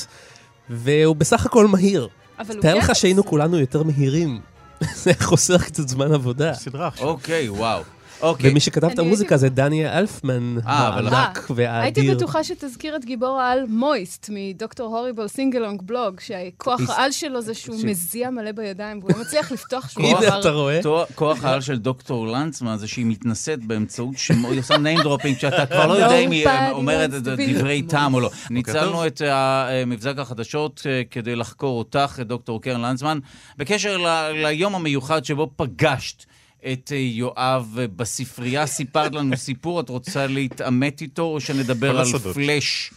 Speaker 7: והוא בסך הכל מהיר.
Speaker 3: אבל הוא
Speaker 7: תאר
Speaker 3: כן...
Speaker 7: לך שהיינו כולנו יותר מהירים. זה חוסך קצת זמן עבודה.
Speaker 4: סדרה עכשיו.
Speaker 2: אוקיי, וואו. אוקיי.
Speaker 7: ומי שכתב את המוזיקה זה דני אלפמן,
Speaker 2: אה, אבל-
Speaker 7: הענק
Speaker 3: הייתי
Speaker 7: והאדיר.
Speaker 3: בטוחה שתזכיר את גיבור העל Moist מ Dr. Horrible's Sing-Along Blog,
Speaker 7: שהכוח
Speaker 3: העל שלו זה שהוא. מזיע מלא בידיים, והוא לא מצליח לפתוח שום
Speaker 2: כוח-
Speaker 7: הנה, אתה רואה?
Speaker 2: כוח העל של דוקטור לנצמן זה שהיא מתנשאת באמצעות שמות, היא עושה name dropping, שאתה כבר לא יודע אם היא אה,
Speaker 3: Nobody
Speaker 2: אומרת את
Speaker 3: to be
Speaker 2: דברי טעם או לא.
Speaker 4: טוב.
Speaker 2: ניצלנו את המבזק החדשות אה, כדי לחקור אותך, דוקטור קרן לנצמן, בקשר ליום המיוחד שבו פגשת. את אה, יואב אה, בספרייה, סיפרת לנו סיפור, את רוצה להתעמת איתו, או שנדבר על. פלאש?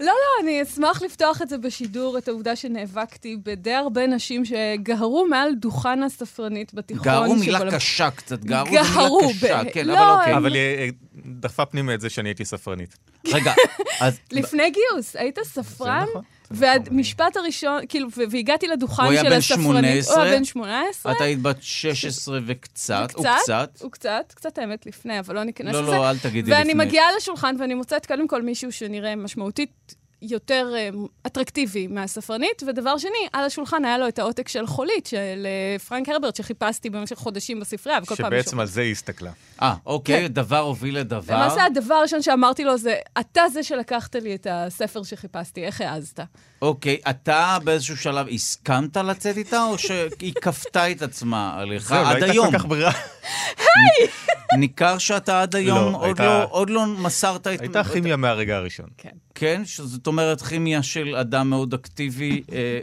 Speaker 3: לא, לא, אני אשמח לפתוח את זה בשידור, את העובדה שנאבקתי בדי הרבה נשים שגהרו מעל דוכן הספרנית בתיכון.
Speaker 2: גערו מילה
Speaker 3: שבו-
Speaker 2: קשה קצת, זה
Speaker 3: גהרו,
Speaker 2: מילה קשה,
Speaker 3: ב-
Speaker 2: כן,
Speaker 3: לא,
Speaker 2: אבל אוקיי.
Speaker 4: אבל היא אה, דחפה פנימה את זה שאני הייתי ספרנית.
Speaker 2: רגע, אז
Speaker 3: לפני גיוס, היית ספרן?
Speaker 4: נכון.
Speaker 3: והמשפט הראשון, כאילו, והגעתי לדוכן
Speaker 2: הוא
Speaker 3: של
Speaker 2: בן
Speaker 3: הספרנית.
Speaker 2: 18?
Speaker 3: הוא היה בן 18.
Speaker 2: את היית בת 16 וקצת, או קצת.
Speaker 3: הוא קצת, קצת האמת לפני, אבל לא ניכנס
Speaker 2: לא,
Speaker 3: לזה.
Speaker 2: לא, אל תגידי לפני.
Speaker 3: ואני מגיעה לשולחן ואני מוצאת קודם כל מישהו שנראה משמעותית יותר אה, אטרקטיבי מהספרנית, ודבר שני, על השולחן היה לו את העותק של חולית של אה, פרנק הרברט, שחיפשתי במשך חודשים בספרייה, וכל פעם...
Speaker 4: שבעצם על זה היא הסתכלה.
Speaker 2: אה, אוקיי,
Speaker 3: כן.
Speaker 2: דבר הוביל לדבר.
Speaker 3: למעשה הדבר הראשון שאמרתי לו זה, אתה זה שלקחת לי את הספר שחיפשתי, איך העזת?
Speaker 2: אוקיי, אתה באיזשהו שלב הסכמת לצאת איתה, או שהיא כפתה את עצמה עליך
Speaker 4: זהו, לא
Speaker 2: עד
Speaker 4: הייתה
Speaker 2: היום?
Speaker 4: כל כך ברירה.
Speaker 2: ניכר שאתה עד היום
Speaker 4: לא,
Speaker 2: לא- עוד לא מסרת את...
Speaker 4: הייתה כימיה מהרגע הראשון.
Speaker 2: כן, שזאת אומרת כימיה של אדם מאוד אקטיבי. אה,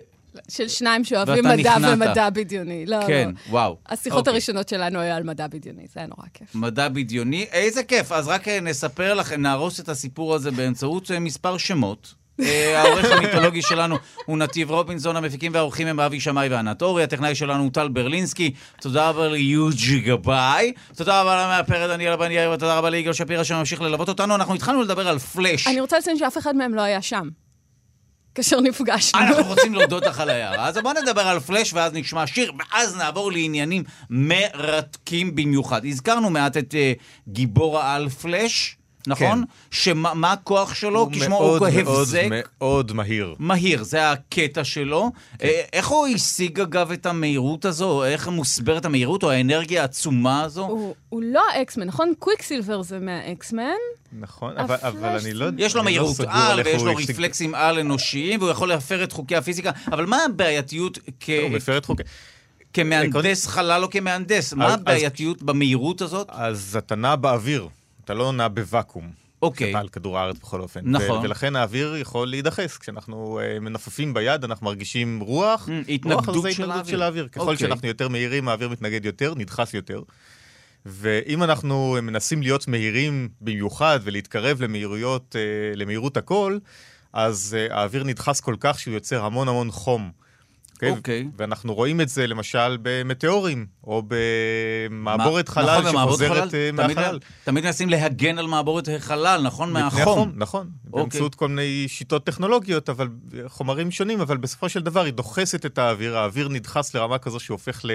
Speaker 3: של שניים שאוהבים מדע
Speaker 2: נכנעת.
Speaker 3: ומדע בדיוני. לא,
Speaker 2: כן,
Speaker 3: לא.
Speaker 2: וואו.
Speaker 3: השיחות
Speaker 2: אוקיי.
Speaker 3: הראשונות שלנו היו על מדע בדיוני, זה היה נורא כיף.
Speaker 2: מדע בדיוני. איזה כיף. אז רק אה, נספר לכם, נהרוס את הסיפור הזה באמצעות אה, מספר שמות. אה, העורך המיתולוגי שלנו הוא נתיב רובינזון, המפיקים והעורכים הם אבי שמאי וענת אורי, הטכנאי שלנו הוא טל ברלינסקי, תודה רבה ליוג'י גבאי, תודה רבה למאפרת דניאלה בן יאיר, ותודה רבה ליגאל שפירא שממשיך ללוות אותנו. אנחנו התחלנו לדבר על פלאש.
Speaker 3: אני רוצה לציין שאף אחד מהם לא היה שם. כאשר נפגשנו.
Speaker 2: אנחנו רוצים להודות לך על ההערה, אז בוא נדבר על פלאש ואז נשמע שיר, ואז נעבור לעניינים מרתקים במיוחד. הזכרנו מעט את uh, גיבור העל פלאש, נכון? שמה מה הכוח שלו?
Speaker 4: הוא
Speaker 2: כשמו
Speaker 4: מאוד
Speaker 2: הוא
Speaker 4: מאוד
Speaker 2: הבזק.
Speaker 4: מאוד מהיר.
Speaker 2: מהיר, זה הקטע שלו.
Speaker 4: כן.
Speaker 2: אה, איך הוא השיג אגב את המהירות הזו? איך מוסברת המהירות או האנרגיה העצומה הזו?
Speaker 3: הוא, הוא לא האקסמן, נכון? קוויקסילבר זה מהאקסמן.
Speaker 4: נכון, אבל אבל אני לא...
Speaker 2: יש לו
Speaker 4: לא
Speaker 2: מהירות
Speaker 4: סגור
Speaker 2: על, ויש לו רפלקסים על-אנושיים, והוא יכול להפר את חוקי הפיזיקה, אבל מה הבעייתיות כ...
Speaker 4: הוא מפר את חוקי...
Speaker 2: כמהנדס חלל או כמהנדס? מה
Speaker 4: אז-
Speaker 2: הבעייתיות במהירות הזאת?
Speaker 4: אז נע באוויר, אתה לא נע בוואקום.
Speaker 2: אוקיי.
Speaker 4: כשאתה על כדור הארץ בכל אופן.
Speaker 2: נכון.
Speaker 4: ו- ולכן האוויר יכול להידחס. כשאנחנו uh, מנופפים ביד, אנחנו מרגישים רוח.
Speaker 2: Mm,
Speaker 4: רוח
Speaker 2: התנגדות
Speaker 4: זה
Speaker 2: של
Speaker 4: התנגדות. של האוויר. ככל
Speaker 2: אוקיי.
Speaker 4: שאנחנו יותר מהירים, האוויר מתנגד יותר, נדחס יותר. ואם אנחנו מנסים להיות מהירים במיוחד ולהתקרב למהירויות, uh, למהירות הכל, אז uh, האוויר נדחס כל כך שהוא יוצר המון המון חום. אוקיי?
Speaker 2: אוקיי.
Speaker 4: ואנחנו רואים את זה למשל במטאורים, או במעבורת חלל
Speaker 2: נכון,
Speaker 4: שחוזרת
Speaker 2: חלל.
Speaker 4: אה,
Speaker 2: תמיד-
Speaker 4: מהחלל.
Speaker 2: תמיד מנסים להגן על מעבורת חלל, נכון? מהחום.
Speaker 4: נכון.
Speaker 2: אוקיי.
Speaker 4: באמצעות כל מיני שיטות טכנולוגיות, אבל חומרים שונים, אבל בסופו של דבר היא דוחסת את האוויר, האוויר נדחס לרמה כזו שהוא הופך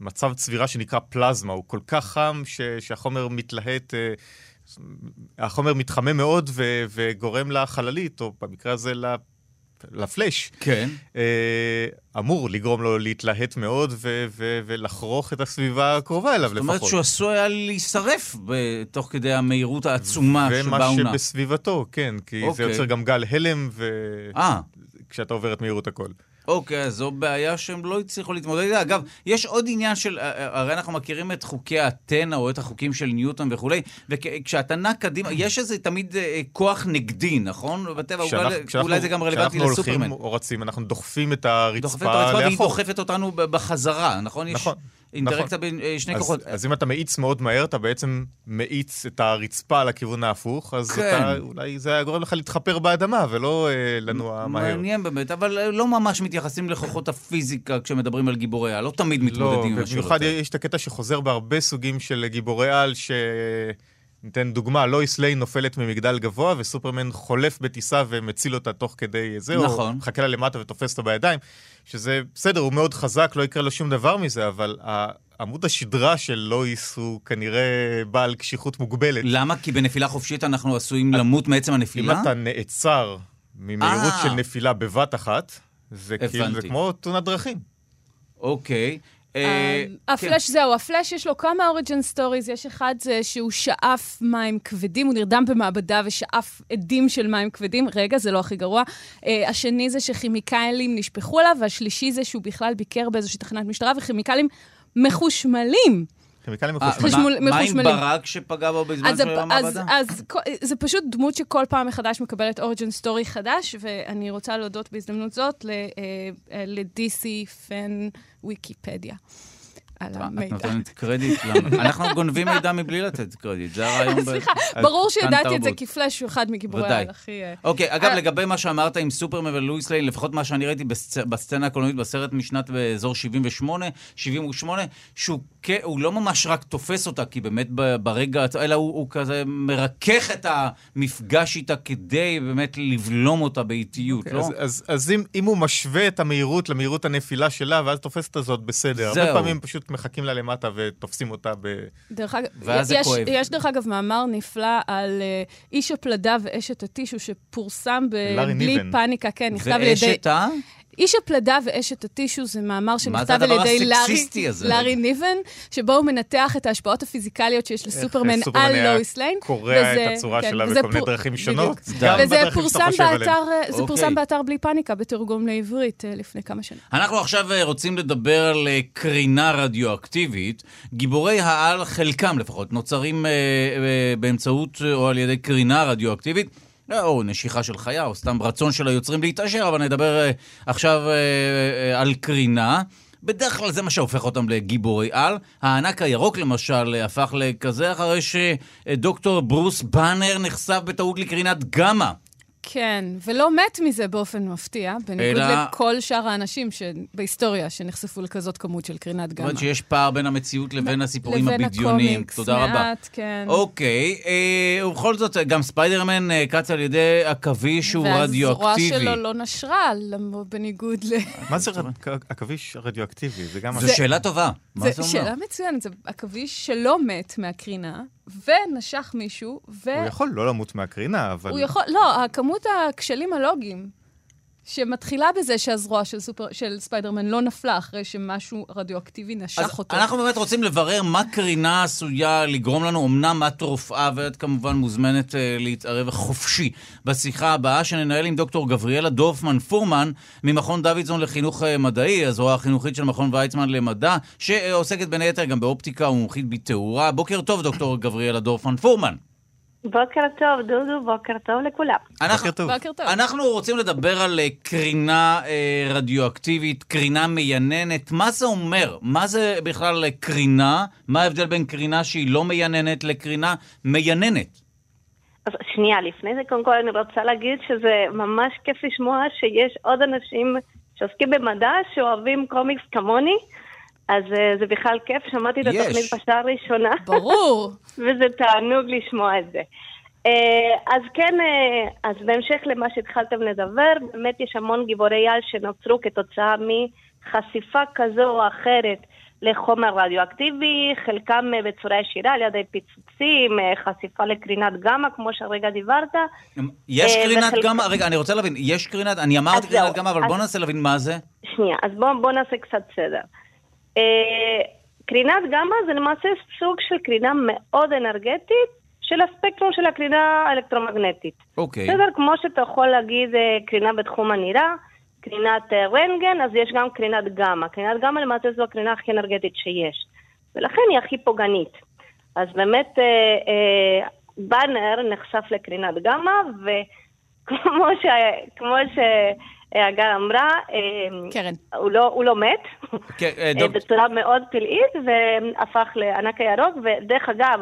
Speaker 4: למצב צבירה שנקרא פלזמה, הוא כל כך חם ש, שהחומר מתלהט, אה, החומר מתחמם מאוד ו, וגורם לחללית, או במקרה הזה לפלאש.
Speaker 2: כן.
Speaker 4: אה, אמור לגרום לו להתלהט מאוד ו- ו- ולחרוך את הסביבה הקרובה אליו
Speaker 2: זאת
Speaker 4: לפחות.
Speaker 2: אומרת שהוא עשוי היה להישרף תוך כדי המהירות העצומה
Speaker 4: ומה
Speaker 2: שבה הוא נע.
Speaker 4: שבסביבתו, כן, כי זה
Speaker 2: אוקיי.
Speaker 4: יוצר גם גל הלם,
Speaker 2: אה,
Speaker 4: וכשאתה עובר את מהירות הכל.
Speaker 2: אוקיי, אז זו בעיה שהם לא הצליחו להתמודד איתה. אגב, יש עוד עניין של, אה, אה, הרי אנחנו מכירים את חוקי אתנה או את החוקים של ניוטון וכולי, וכשאתה נע קדימה, יש איזה תמיד אה, כוח נגדי, נכון? בטבע, אולי-
Speaker 4: כשאנחנו-
Speaker 2: אולי זה גם רלוונטי
Speaker 4: כשאנחנו
Speaker 2: לסופרמן.
Speaker 4: הולכים או רצים, אנחנו דוחפים את הרצפה
Speaker 2: דוחפת את הרצפה והיא
Speaker 4: לאחור.
Speaker 2: דוחפת אותנו בחזרה, נכון? יש
Speaker 4: נכון,
Speaker 2: אינטראקציה בין אה, שני
Speaker 4: אז,
Speaker 2: כוחות.
Speaker 4: אז אם אתה מאיץ מאוד מהר, אתה בעצם מאיץ את הרצפה לכיוון ההפוך, אז
Speaker 2: כן.
Speaker 4: אתה, אולי זה היה גורם לך להתחפר באדמה ולא אה, לנוע מהר.
Speaker 2: מעניין באמת, אבל אה, לא ממש מתייחסים לכוחות הפיזיקה כשמדברים על גיבורי על, לא תמיד
Speaker 4: לא,
Speaker 2: מתמודדים עם השאלות
Speaker 4: במיוחד. יש את הקטע שחוזר בהרבה סוגים של גיבורי על, ש... ניתן דוגמה, לואיס ליין נופלת ממגדל גבוה, וסופרמן חולף בטיסה ומציל אותה תוך כדי זה,
Speaker 2: נכון.
Speaker 4: או מחכה לה למטה ותופס אותה בידיים, שזה בסדר, הוא מאוד חזק, לא יקרה לו שום דבר מזה, אבל עמוד השדרה של לואיס הוא כנראה בעל קשיחות מוגבלת.
Speaker 2: למה? כי בנפילה חופשית אנחנו עשויים למות מעצם
Speaker 4: אם
Speaker 2: הנפילה?
Speaker 4: אתה נעצר ממהירות
Speaker 2: אה.
Speaker 4: של נפילה בבת אחת, זה כאילו, זה. כמו תאונת דרכים.
Speaker 2: אוקיי. אה, כן.
Speaker 3: הפלאש זהו, הפלאש יש לו כמה origin stories, יש אחד זה שהוא שאף מים כבדים, הוא נרדם במעבדה ושאף אדים של מים כבדים, רגע, זה לא הכי גרוע. אה, השני זה שכימיקלים נשפכו עליו, והשלישי זה שהוא בכלל ביקר באיזושהי תחנת משטרה, וכימיקלים מחושמלים.
Speaker 4: כימיקלים
Speaker 2: אה,
Speaker 4: מחושמלים.
Speaker 2: מה- עם. ברק שפגע בו בזמן שהוא היה
Speaker 3: אז,
Speaker 2: במעבדה?
Speaker 3: אז זה פשוט דמות שכל פעם מחדש מקבלת origin story חדש, ואני רוצה להודות בהזדמנות זאת ל- ל-DC פן ויקיפדיה. על
Speaker 2: את
Speaker 3: המידע.
Speaker 2: נותנת קרדיט. אנחנו גונבים מידע מבלי לתת קרדיט, זה הרעיון.
Speaker 3: סליחה, ברור שידעתי את זה,
Speaker 2: תרבות.
Speaker 3: כי פלאש הוא אחד מגיבורי. העל הכי... אה,
Speaker 2: אוקיי, אגב,
Speaker 3: אה,
Speaker 2: לגבי מה שאמרת עם סופרמן ולואיס ליין, לפחות מה שאני ראיתי בסצ- בסצנה הקולנועית בסרט משנת באזור 78, 78, שהוא לא ממש רק תופס אותה, כי באמת ברגע, אלא הוא, כזה מרכך את המפגש איתה כדי באמת לבלום אותה באיטיות, לא?
Speaker 4: אז, אם, הוא משווה את המהירות למהירות הנפילה שלה, ואז תופס את הזאת בסדר. הרבה פעמים פשוט מחכים לה למטה ותופסים אותה ב...
Speaker 3: דרך אגב,
Speaker 2: ואז זה
Speaker 3: יש,
Speaker 2: כואב.
Speaker 3: יש דרך אגב מאמר נפלא על אה, איש הפלדה ואשת הטישו שפורסם
Speaker 4: לארי ניבן.
Speaker 3: פאניקה, כן, נכתב על ידי...
Speaker 2: ואשת ה...
Speaker 3: איש הפלדה ואשת הטישו זה מאמר שנכתב על ידי לארי? לארי ניבן, שבו הוא מנתח את ההשפעות הפיזיקליות שיש לסופרמן על לואיס ליין.
Speaker 4: קורע את הצורה
Speaker 3: כן,
Speaker 4: שלה
Speaker 3: וזה
Speaker 4: בכל מיני דרכים. שונות.
Speaker 3: וזה פורסם. באתר, זה
Speaker 2: אוקיי.
Speaker 3: פורסם באתר בלי פאניקה, בתרגום לעברית אה, לפני כמה שנים.
Speaker 2: אנחנו עכשיו אה, רוצים לדבר על אה, קרינה רדיואקטיבית. גיבורי העל, חלקם לפחות, נוצרים אה, אה, באמצעות אה, או על ידי קרינה רדיואקטיבית. אה, או נשיכה של חיה, או סתם רצון של היוצרים להתעשר, אבל נדבר אה, עכשיו אה, אה, על קרינה. בדרך כלל זה מה שהופך אותם לגיבורי על. הענק הירוק למשל הפך לכזה אחרי שדוקטור ברוס באנר נחשף בטעות לקרינת גמא.
Speaker 3: כן, ולא מת מזה באופן מפתיע, בניגוד
Speaker 2: אלא-
Speaker 3: לכל שאר האנשים ש... בהיסטוריה שנחשפו לכזאת כמות של קרינת
Speaker 2: זאת
Speaker 3: גמא.
Speaker 2: אומרת שיש פער בין המציאות לבין הסיפורים
Speaker 3: לבין
Speaker 2: הבדיוניים.
Speaker 3: הקומיקס,
Speaker 2: תודה רבה.
Speaker 3: מעט, כן.
Speaker 2: אוקיי, אה, ובכל זאת, גם ספיידרמן אה, קץ על ידי עכביש שהוא רדיואקטיבי.
Speaker 3: והזרוע שלו לא נשרה, בניגוד ל...
Speaker 4: מה זה רד- עכביש רדיואקטיבי? זה גם...
Speaker 2: זו שאלה טובה. מה זה
Speaker 3: זו
Speaker 2: אומר?
Speaker 3: שאלה מצוינת, זה עכביש שלא מת מהקרינה, ונשך מישהו, ו...
Speaker 4: הוא יכול לא למות מהקרינה, אבל...
Speaker 3: הוא יכול, לא, הכמות הכשלים הלוגיים שמתחילה בזה שהזרוע של, סופר, של ספיידרמן לא נפלה אחרי שמשהו רדיואקטיבי נשך
Speaker 2: אז
Speaker 3: אותו.
Speaker 2: אנחנו באמת רוצים לברר מה קרינה עשויה לגרום לנו. אמנם את רופאה, ואת כמובן מוזמנת אה, להתערב חופשי בשיחה הבאה שננהל עם דוקטור גבריאלה דורפמן פורמן ממכון דוידזון לחינוך אה, מדעי, הזרוע החינוכית של מכון ויצמן למדע, שעוסקת בין היתר גם באופטיקה ומומחית בתאורה. בוקר טוב, דוקטור גבריאלה דורפמן פורמן.
Speaker 8: בוקר טוב, דודו, בוקר טוב לכולם.
Speaker 2: אנחנו,
Speaker 4: בוקר טוב.
Speaker 3: בוקר טוב.
Speaker 2: אנחנו רוצים לדבר על אה, קרינה אה, רדיואקטיבית, קרינה מייננת. מה זה אומר? מה זה בכלל קרינה? מה ההבדל בין קרינה שהיא לא מייננת לקרינה מייננת?
Speaker 8: אז שנייה, לפני זה קודם כל אני רוצה להגיד שזה ממש כיף לשמוע שיש עוד אנשים שעוסקים במדע שאוהבים קומיקס כמוני, אז אה, זה בכלל כיף, שמעתי את
Speaker 2: יש.
Speaker 8: התוכנית בשעה הראשונה.
Speaker 3: ברור.
Speaker 8: וזה תענוג לשמוע את זה. אה, אז כן, אה, אז בהמשך למה שהתחלתם לדבר, באמת יש המון גיבורי על שנוצרו כתוצאה מחשיפה כזו או אחרת לחומר רדיואקטיבי, חלקם בצורה ישירה על ידי פיצוצים, חשיפה לקרינת גמא, כמו שהרגע דיברת.
Speaker 2: יש
Speaker 8: אה,
Speaker 2: קרינת
Speaker 8: וחלק-
Speaker 2: גמא? רגע, אני רוצה להבין, יש קרינת, אני אמרתי קרינת גמא, אבל
Speaker 8: אז-
Speaker 2: בוא ננסה להבין מה זה.
Speaker 8: שנייה, אז בואו בוא נעשה קצת סדר. אה, קרינת גמא זה למעשה סוג של קרינה מאוד אנרגטית של הספקטרום של הקרינה האלקטרומגנטית.
Speaker 2: אוקיי.
Speaker 8: בסדר, כמו שאתה יכול להגיד אה, קרינה בתחום הנראה, קרינת אה, רנטגן, אז יש גם קרינת גמא. קרינת גמא למעשה זו הקרינה הכי אנרגטית שיש, ולכן היא הכי פוגענית. אז באמת אה, אה, באנר נחשף לקרינת גמא, וכמו ש... כמו ש... הגר אמרה, אה,
Speaker 3: קרן.
Speaker 8: הוא לא, הוא לא מת,
Speaker 2: כן, אה,
Speaker 8: אה,
Speaker 2: דוק-
Speaker 8: בצורה מאוד פלאית, והפך לענק הירוק, ודרך אגב,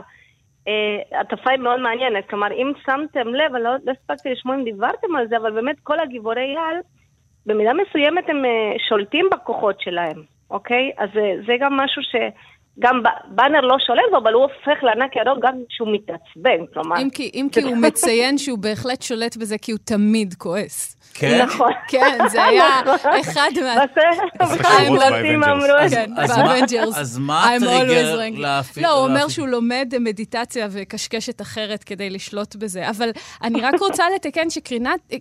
Speaker 8: אה, התופעה היא מאוד מעניינת, כלומר, אם שמתם לב, אני לא, לא הספקתי לשמוע אם דיברתם על זה, אבל באמת כל הגיבורי על, במידה מסוימת הם אה, שולטים בכוחות שלהם, אוקיי? אז אה, זה גם משהו ש... גם ב- באנר לא שולט בו, אבל הוא הופך לענק ירוק גם כשהוא מתעצבן, כלומר...
Speaker 3: אם כי, אם כי הוא מציין שהוא בהחלט שולט בזה כי הוא תמיד כועס.
Speaker 2: כן?
Speaker 8: נכון.
Speaker 3: כן, זה היה אחד מה...
Speaker 8: בסדר,
Speaker 4: באבנג'רס.
Speaker 8: אמרו את זה.
Speaker 3: כן,
Speaker 2: אז מה-
Speaker 3: באבנג'רס.
Speaker 2: אז מה
Speaker 3: I'm
Speaker 2: הטריגר. להפעיל-
Speaker 3: לא, הוא אומר שהוא לומד מדיטציה וקשקשת אחרת כדי לשלוט בזה. אבל אני רק רוצה לתקן שקרינת, אה,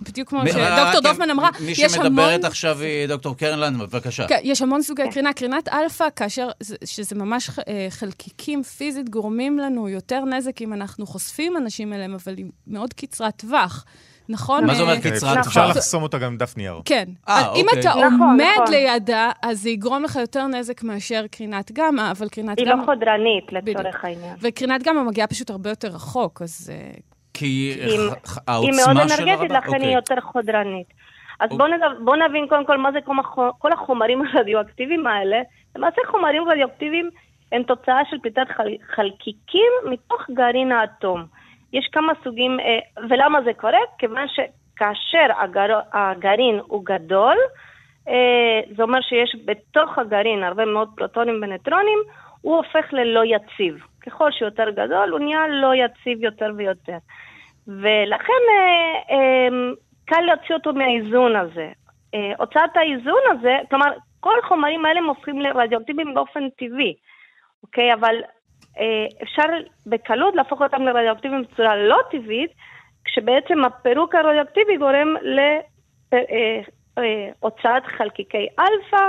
Speaker 3: בדיוק כמו שדוקטור
Speaker 2: רק
Speaker 3: דופמן אמרה,
Speaker 2: מי
Speaker 3: יש המון...
Speaker 2: שמדברת עכשיו היא דוקטור קרן לנדמן, בבקשה.
Speaker 3: כן, יש המון סוגי קרינה. קרינת אלפא, כאשר, זה- שזה ממש אה, חלקיקים פיזית, גורמים לנו יותר נזק אם אנחנו חושפים אנשים אליהם, אבל היא מאוד קצרת טווח. נכון?
Speaker 2: מה זה אומר
Speaker 3: אה,
Speaker 2: קצרת
Speaker 8: נכון.
Speaker 4: אפשר? לחסום אותה גם עם דף נייר.
Speaker 3: כן.
Speaker 2: אה,
Speaker 3: אז אם
Speaker 2: אוקיי.
Speaker 3: אתה
Speaker 8: נכון,
Speaker 3: עומד
Speaker 8: נכון.
Speaker 3: לידה, אז זה יגרום לך יותר נזק מאשר קרינת גמא, אבל קרינת
Speaker 8: היא
Speaker 3: גמא...
Speaker 8: לא חודרנית. לצורך העניין.
Speaker 3: וקרינת גמא מגיעה פשוט הרבה יותר רחוק, אז... אה,
Speaker 2: כי
Speaker 8: היא-
Speaker 2: ח- ח-
Speaker 8: היא
Speaker 2: העוצמה
Speaker 8: מאוד
Speaker 2: שלה
Speaker 8: אנרגטית? לכן
Speaker 2: אוקיי.
Speaker 8: היא יותר חודרנית. אז
Speaker 2: אוקיי.
Speaker 8: בואו נבין קודם כל מה זה כל החו- כל החומרים הרדיואקטיביים האלה. למעשה חומרים רדיואקטיביים הם תוצאה של פליטת חל- חלקיקים מתוך גרעין האטום. יש כמה סוגים, אה, ולמה זה קורה? כיוון שכאשר הגר... הגרעין הוא גדול, אה, זה אומר שיש בתוך הגרעין הרבה מאוד פרוטונים ונטרונים, הוא הופך ללא יציב. ככל שהוא יותר גדול, הוא נהיה לא יציב יותר ויותר. ולכן אה, קל להוציא אותו מהאיזון הזה. הוצאת האיזון הזה, כלומר, כל החומרים האלה הופכים לרדיואקטיביים באופן טבעי, אוקיי? אבל אפשר בקלות להפוך אותם לרדיואקטיביים בצורה לא טבעית, כשבעצם הפירוק הרדיואקטיבי גורם להוצאת חלקיקי אלפא,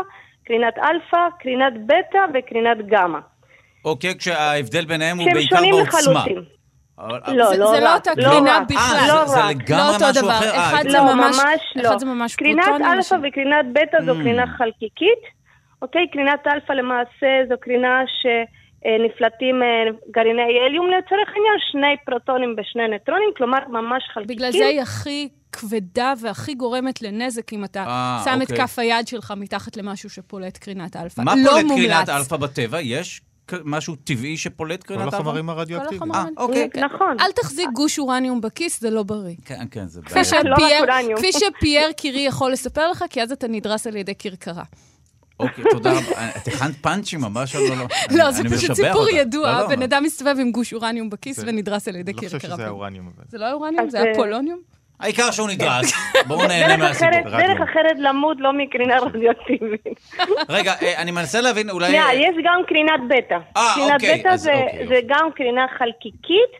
Speaker 8: קרינת אלפא, קרינת בטא וקרינת גמא.
Speaker 2: אוקיי, כשההבדל ביניהם הוא
Speaker 8: שהם
Speaker 2: בעיקר
Speaker 8: שונים
Speaker 2: בעוצמה.
Speaker 8: לחלוטין. לא, לא
Speaker 3: זה לא
Speaker 8: רק,
Speaker 3: אותה
Speaker 8: לא
Speaker 3: קרינה
Speaker 8: רק.
Speaker 3: בכלל.
Speaker 2: אה,
Speaker 8: לא
Speaker 2: זה-. לגמרי
Speaker 3: לא
Speaker 2: משהו. אחר. אה,
Speaker 3: אחד זה
Speaker 8: לא,
Speaker 3: ממש-
Speaker 8: לא.
Speaker 3: אחד זה ממש
Speaker 8: קרינת אלפא וקרינת בטא זו
Speaker 2: Mm.
Speaker 8: קרינה חלקיקית. אוקיי, קרינת אלפא למעשה זו קרינה שנפלטים אה, גרעיני הליום לצורך העניין, שני פרוטונים ושני נטרונים, כלומר ממש חלקיקים.
Speaker 3: בגלל זה היא הכי כבדה והכי גורמת לנזק אם אתה
Speaker 2: אה,
Speaker 3: שם את
Speaker 2: אוקיי.
Speaker 3: כף היד שלך מתחת למשהו שפולט קרינת אלפא.
Speaker 2: מה
Speaker 3: לא
Speaker 2: פולט
Speaker 3: מומלץ.
Speaker 2: קרינת אלפא בטבע? יש משהו טבעי שפולט
Speaker 4: כל
Speaker 2: קרינת אלפא?
Speaker 4: החומרים
Speaker 3: כל
Speaker 4: הרדיואקטיביים.
Speaker 3: החומרים.
Speaker 2: אה, אוקיי.
Speaker 8: נכון.
Speaker 3: אל תחזיק גוש אורניום בכיס, זה לא בריא.
Speaker 2: כן, כן, זה בעיה.
Speaker 8: לא.
Speaker 3: כפי שפייר קירי יכול לספר לך, כי אז אתה נדרס על ידי כרכרה.
Speaker 2: אוקיי, תודה רבה. את הכנת פאנצ'ים ממש, לא, לא.
Speaker 3: לא, זה פשוט סיפור. ידוע,
Speaker 2: לא, לא,
Speaker 3: בן אדם מסתובב עם גוש אורניום בכיס ונדרס על ידי
Speaker 4: לא חושב
Speaker 3: כרכרה.
Speaker 4: שזה האורניום. אבל.
Speaker 3: זה לא אורניום?
Speaker 8: אז,
Speaker 3: זה היה
Speaker 8: אה,
Speaker 3: פולוניום?
Speaker 2: העיקר שהוא נדרס. בואו נהנה מהסיפור.
Speaker 8: דרך אחרת למות לא מקרינה רדיואקטיבית.
Speaker 2: רגע, אה, אני מנסה להבין, אולי...
Speaker 8: שנייה, יש גם קרינת בטא.
Speaker 2: אה,
Speaker 8: קרינת
Speaker 2: אוקיי,
Speaker 8: בטא זה-
Speaker 2: אוקיי,
Speaker 8: זה
Speaker 2: יופי.
Speaker 8: גם קרינה חלקיקית,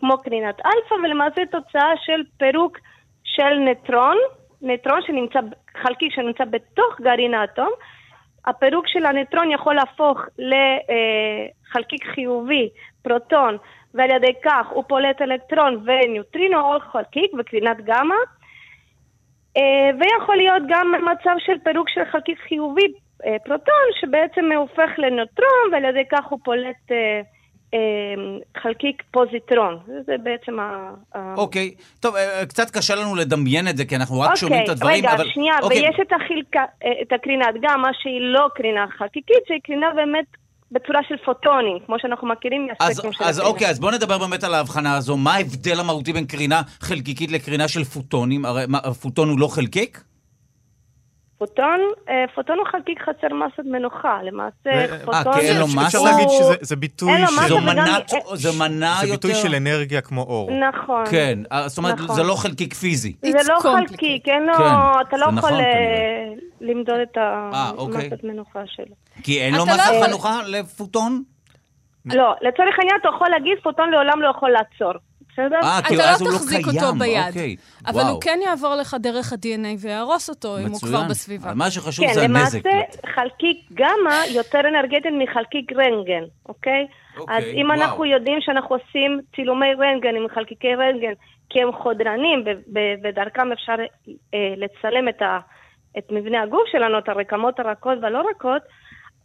Speaker 8: כמו קרינת אלפא, ולמעשה תוצאה של פירוק של נטרון, נטרון שנמצא, חלקיק שנמצא בתוך גרעין האטום. הפירוק של הנטרון יכול להפוך לחלקיק חיובי, פרוטון, ועל ידי כך הוא פולט אלקטרון ונייטרינו או חלקיק וקרינת גמא. אה, ויכול להיות גם מצב של פירוק של חלקיק חיובי, אה, פרוטון, שבעצם הופך לנטרון, ועל ידי כך הוא פולט אה, חלקיק פוזיטרון. זה בעצם ה...
Speaker 2: אוקיי. טוב, אה, קצת קשה לנו לדמיין את זה, כי אנחנו רק שומעים את
Speaker 8: אוקיי,
Speaker 2: הדברים,
Speaker 8: רגע,
Speaker 2: אבל...
Speaker 8: שנייה,
Speaker 2: אוקיי.
Speaker 8: ויש את, החלקה, אה, את הקרינת גמא, שהיא לא קרינה חלקיקית, שהיא קרינה באמת בצורה של פוטונים, כמו שאנחנו מכירים
Speaker 2: אז,
Speaker 8: מהספקטרום של
Speaker 2: אז
Speaker 8: הקרינה.
Speaker 2: אוקיי, אז בואו נדבר באמת על ההבחנה הזו. מה ההבדל המהותי בין קרינה חלקיקית לקרינה של פוטונים? הרי מה, פוטון הוא לא חלקיק?
Speaker 8: פוטון, אה, פוטון הוא חלקיק חסר מסת מנוחה, למעשה
Speaker 4: ו-
Speaker 8: פוטון...
Speaker 2: כי אין לו
Speaker 8: הוא-
Speaker 4: אפשר
Speaker 2: מסה?
Speaker 4: להגיד שזה זה ביטוי
Speaker 8: אין לו
Speaker 4: של...
Speaker 8: מסה
Speaker 2: זו
Speaker 8: אה,
Speaker 2: מנה
Speaker 4: זה
Speaker 2: יותר...
Speaker 4: ביטוי של אנרגיה כמו אור.
Speaker 8: נכון.
Speaker 2: כן, אה, זאת אומרת,
Speaker 8: נכון.
Speaker 2: זה לא חלקיק פיזי.
Speaker 8: זה לא. חלקיק, אין לו,
Speaker 2: כן,
Speaker 8: אתה לא
Speaker 2: זה
Speaker 8: יכול
Speaker 2: נכון,
Speaker 8: אה. למדוד את
Speaker 2: אה, אוקיי.
Speaker 8: המסת מנוחה שלו.
Speaker 2: כי אין לו
Speaker 3: אתה לא
Speaker 2: מסה חנוכה לפוטון?
Speaker 8: לא, לצורך העניין אתה יכול להגיד פוטון לעולם לא יכול לעצור.
Speaker 5: בסדר?
Speaker 2: אה,
Speaker 3: אתה
Speaker 2: כאילו,
Speaker 3: לא
Speaker 2: אז הוא לא
Speaker 3: תחזיק
Speaker 2: קיים,
Speaker 3: אותו ביד.
Speaker 2: אוקיי.
Speaker 3: אבל
Speaker 2: וואו.
Speaker 3: הוא כן יעבור לך דרך ה-DNA ויהרוס אותו, אם הוא
Speaker 2: מצוין.
Speaker 3: כבר בסביבה.
Speaker 2: מה שחשוב
Speaker 5: כן,
Speaker 2: זה הנזק.
Speaker 5: למעשה חלקיק גמא יותר אנרגטי מחלקיק רנטגן, אוקיי?
Speaker 2: אוקיי,
Speaker 5: אז אם
Speaker 2: וואו.
Speaker 5: אנחנו יודעים שאנחנו עושים צילומי רנטגן עם חלקיקי רנטגן, כי הם חודרנים, ודרכם אפשר אה, לצלם את, ה- את מבנה הגוף שלנו, את הרקמות הרכות והלא רכות,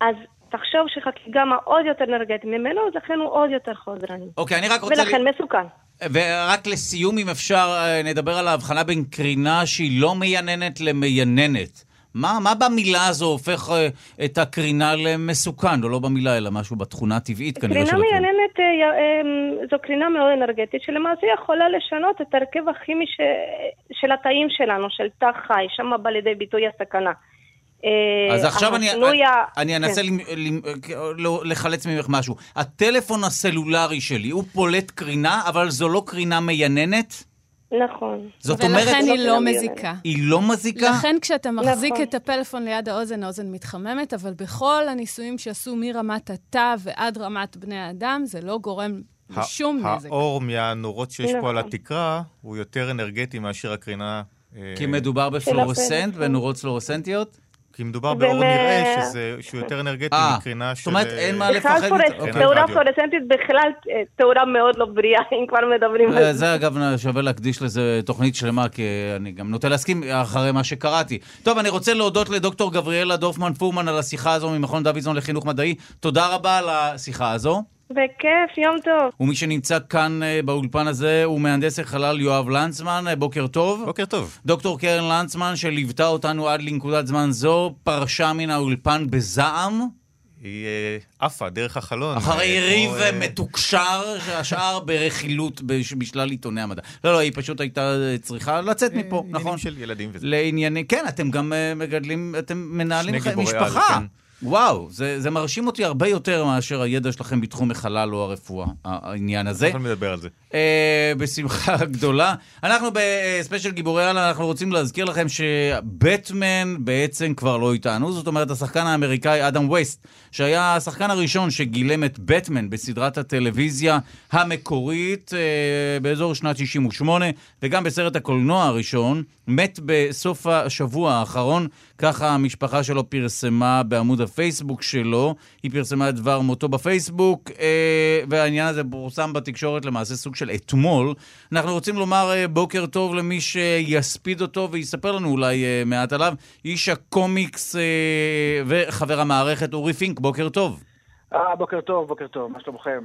Speaker 5: אז תחשוב שחלקיק גמא עוד יותר אנרגטי ממנו, אז לכן הוא עוד יותר חודרני.
Speaker 2: אוקיי, אני רק רוצה...
Speaker 5: ולכן
Speaker 2: ל-
Speaker 5: מסוכן.
Speaker 2: ורק לסיום, אם אפשר, אה, נדבר על ההבחנה בין קרינה שהיא לא מייננת למייננת. מה, מה במילה הזו הופך אה, את הקרינה למסוכן, או לא במילה, אלא משהו בתכונה הטבעית כנראה של
Speaker 5: קרינה
Speaker 2: הקרינה?
Speaker 5: מייננת אה, אה, זו קרינה מאוד אנרגטית, שלמעשה יכולה לשנות את ההרכב הכימי ש... של התאים שלנו, של תא חי, שם בא לידי ביטוי הסכנה. אה,
Speaker 2: אז עכשיו אני,
Speaker 5: ה-
Speaker 2: אני אנסה
Speaker 5: כן.
Speaker 2: למ- למ- לא- לחלץ ממך משהו. הטלפון הסלולרי שלי, הוא פולט קרינה, אבל זו לא קרינה מייננת?
Speaker 5: נכון.
Speaker 2: זאת אומרת,
Speaker 3: ולכן היא
Speaker 5: לא
Speaker 3: לא. מזיקה.
Speaker 2: היא לא מזיקה?
Speaker 3: לכן כשאתה מחזיק
Speaker 5: נכון.
Speaker 3: את הפלאפון ליד האוזן, האוזן מתחממת, אבל בכל הניסויים שעשו מרמת התא ועד רמת בני האדם, זה לא גורם לשום נזק.
Speaker 4: האור מהנורות שיש פה על
Speaker 5: נכון.
Speaker 4: התקרה הוא יותר אנרגטי מאשר הקרינה... אה,
Speaker 2: כי מדובר בפלורסנט, בנורות פלורסנטיות?
Speaker 4: כי מדובר באור נראה שזה- שהוא יותר אנרגטי
Speaker 2: אה,
Speaker 4: מקרינה של...
Speaker 2: זאת אומרת, אין מה לפחד.
Speaker 5: תאורה. פלורסנטית בכלל אה, תאורה מאוד לא בריאה, אם כבר מדברים על
Speaker 2: אה,
Speaker 5: זה.
Speaker 2: זה אגב שווה להקדיש לזה תוכנית שלמה, כי אני גם נוטה להסכים אחרי מה שקראתי. טוב, אני רוצה להודות לדוקטור גבריאלה דורפמן פורמן על השיחה הזו ממכון דוידסון לחינוך מדעי. תודה רבה על השיחה הזו.
Speaker 5: בכיף, יום טוב.
Speaker 2: ומי שנמצא כאן אה, באולפן הזה הוא מהנדס החלל יואב לנצמן, אה, בוקר טוב.
Speaker 4: בוקר טוב.
Speaker 2: דוקטור קרן לנצמן, שליוותה אותנו עד לנקודת זמן זו, פרשה מן האולפן בזעם,
Speaker 4: היא אה, עפה דרך החלון.
Speaker 2: אחרי ריב
Speaker 4: כמו, אה,
Speaker 2: מתוקשר, שהשאר ברכילות בש- בשלל עיתוני המדע. לא, לא, היא פשוט הייתה צריכה לצאת מפה,
Speaker 4: עניינים
Speaker 2: נכון?
Speaker 4: של ילדים וזה.
Speaker 2: לענייני, כן, אתם גם מגדלים, אתם מנהלים
Speaker 4: גיבורי על,
Speaker 2: משפחה.
Speaker 4: כן.
Speaker 2: וואו, זה, זה מרשים אותי הרבה יותר מאשר הידע שלכם בתחום החלל או הרפואה, העניין הזה.
Speaker 4: אנחנו נדבר על זה.
Speaker 2: אה, בשמחה גדולה. אנחנו בספיישל גיבורי על, אנחנו רוצים להזכיר לכם שבטמן בעצם כבר לא איתנו. זאת אומרת, השחקן האמריקאי אדם ווסט, שהיה השחקן הראשון שגילם את בטמן בסדרת הטלוויזיה המקורית אה, באזור שנת 68, וגם בסרט הקולנוע הראשון, מת בסוף השבוע האחרון. ככה המשפחה שלו פרסמה בעמוד הפייסבוק שלו. היא פרסמה את דבר מותו בפייסבוק, אה, והעניין הזה פורסם בתקשורת למעשה סוג של אתמול. אנחנו רוצים לומר אה, בוקר טוב למי שיספיד אותו ויספר לנו אולי אה, מעט עליו. איש הקומיקס אה, וחבר המערכת אורי פינק, בוקר טוב.
Speaker 9: אה, בוקר טוב, בוקר טוב, מה שלומכם?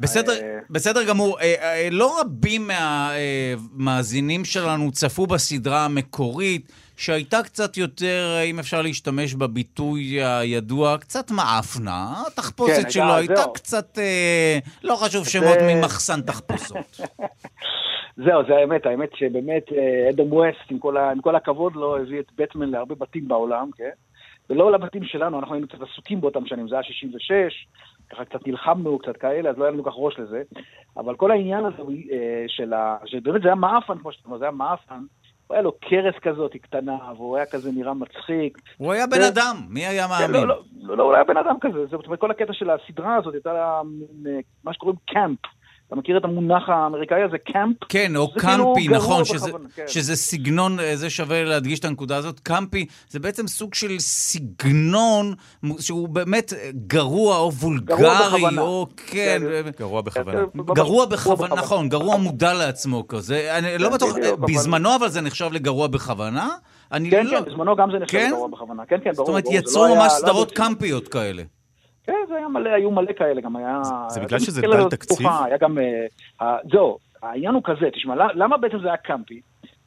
Speaker 2: בסדר,
Speaker 9: אה,
Speaker 2: בסדר גמור. אה, אה, לא רבים מהמאזינים שלנו צפו בסדרה המקורית, שהייתה קצת יותר, אם אפשר להשתמש בביטוי הידוע, קצת מעפנה.
Speaker 9: כן,
Speaker 2: התחפושת
Speaker 9: הייתה-
Speaker 2: שלו הייתה
Speaker 9: זהו.
Speaker 2: קצת, לא חשוב שמות
Speaker 9: זה-
Speaker 2: ממחסן תחפושות.
Speaker 9: זהו, זה האמת, האמת שבאמת אדם ווסט, עם כל, ה, עם כל הכבוד לו, הביא את בטמן להרבה בתים בעולם, כן? ולא לבתים שלנו, אנחנו היינו קצת עסוקים באותם שנים, זה היה 66, ככה קצת נלחמנו, קצת כאלה, אז לא היה לנו כל כך ראש לזה. אבל כל העניין הזה אה, של ה... שבאמת זה היה מעפן, כמו שאתה אומר, זה היה מעפן. הוא היה לו קרס כזאת קטנה, והוא היה כזה נראה מצחיק.
Speaker 2: הוא היה בן
Speaker 9: זה-
Speaker 2: אדם, מי היה
Speaker 9: כן,
Speaker 2: מאמין?
Speaker 9: לא, לא, לא, לא, הוא היה בן אדם כזה. זאת אומרת, כל הקטע של הסדרה הזאת הייתה לה אה, מה שקוראים קאמפ. אתה מכיר את המונח האמריקאי הזה, קאמפ?
Speaker 2: כן, או
Speaker 9: זה כאילו
Speaker 2: קמפי,
Speaker 9: גרוע
Speaker 2: נכון, שזה,
Speaker 9: בכוונה, כן.
Speaker 2: שזה סגנון, אה, זה שווה להדגיש את הנקודה הזאת. קמפי זה בעצם סוג של סגנון שהוא באמת אה, גרוע או וולגרי,
Speaker 9: בכוונה.
Speaker 2: או כן,
Speaker 9: כן,
Speaker 2: אה,
Speaker 4: גרוע בכוונה.
Speaker 2: גרוע בכוונה, נכון, גרוע מודע לעצמו כזה. אני לא
Speaker 9: כן,
Speaker 2: בטוח,
Speaker 9: אבל-
Speaker 2: בזמנו אבל זה נחשב לגרוע בכוונה. אני
Speaker 9: כן,
Speaker 2: לא...
Speaker 9: כן, בזמנו גם זה נחשב
Speaker 2: כן?
Speaker 9: גרוע בכוונה. כן, כן, ברור.
Speaker 2: זאת אומרת, יצרו
Speaker 9: לא היה-
Speaker 2: ממש
Speaker 9: לא
Speaker 2: סדרות קמפיות כאלה.
Speaker 9: כן, זה היה מלא, היו מלא כאלה, גם היה...
Speaker 4: זה בגלל שזה דל תקציב?
Speaker 9: היה גם... אה, זהו, העניין הוא כזה, תשמע, למה- בעצם זה היה קמפי?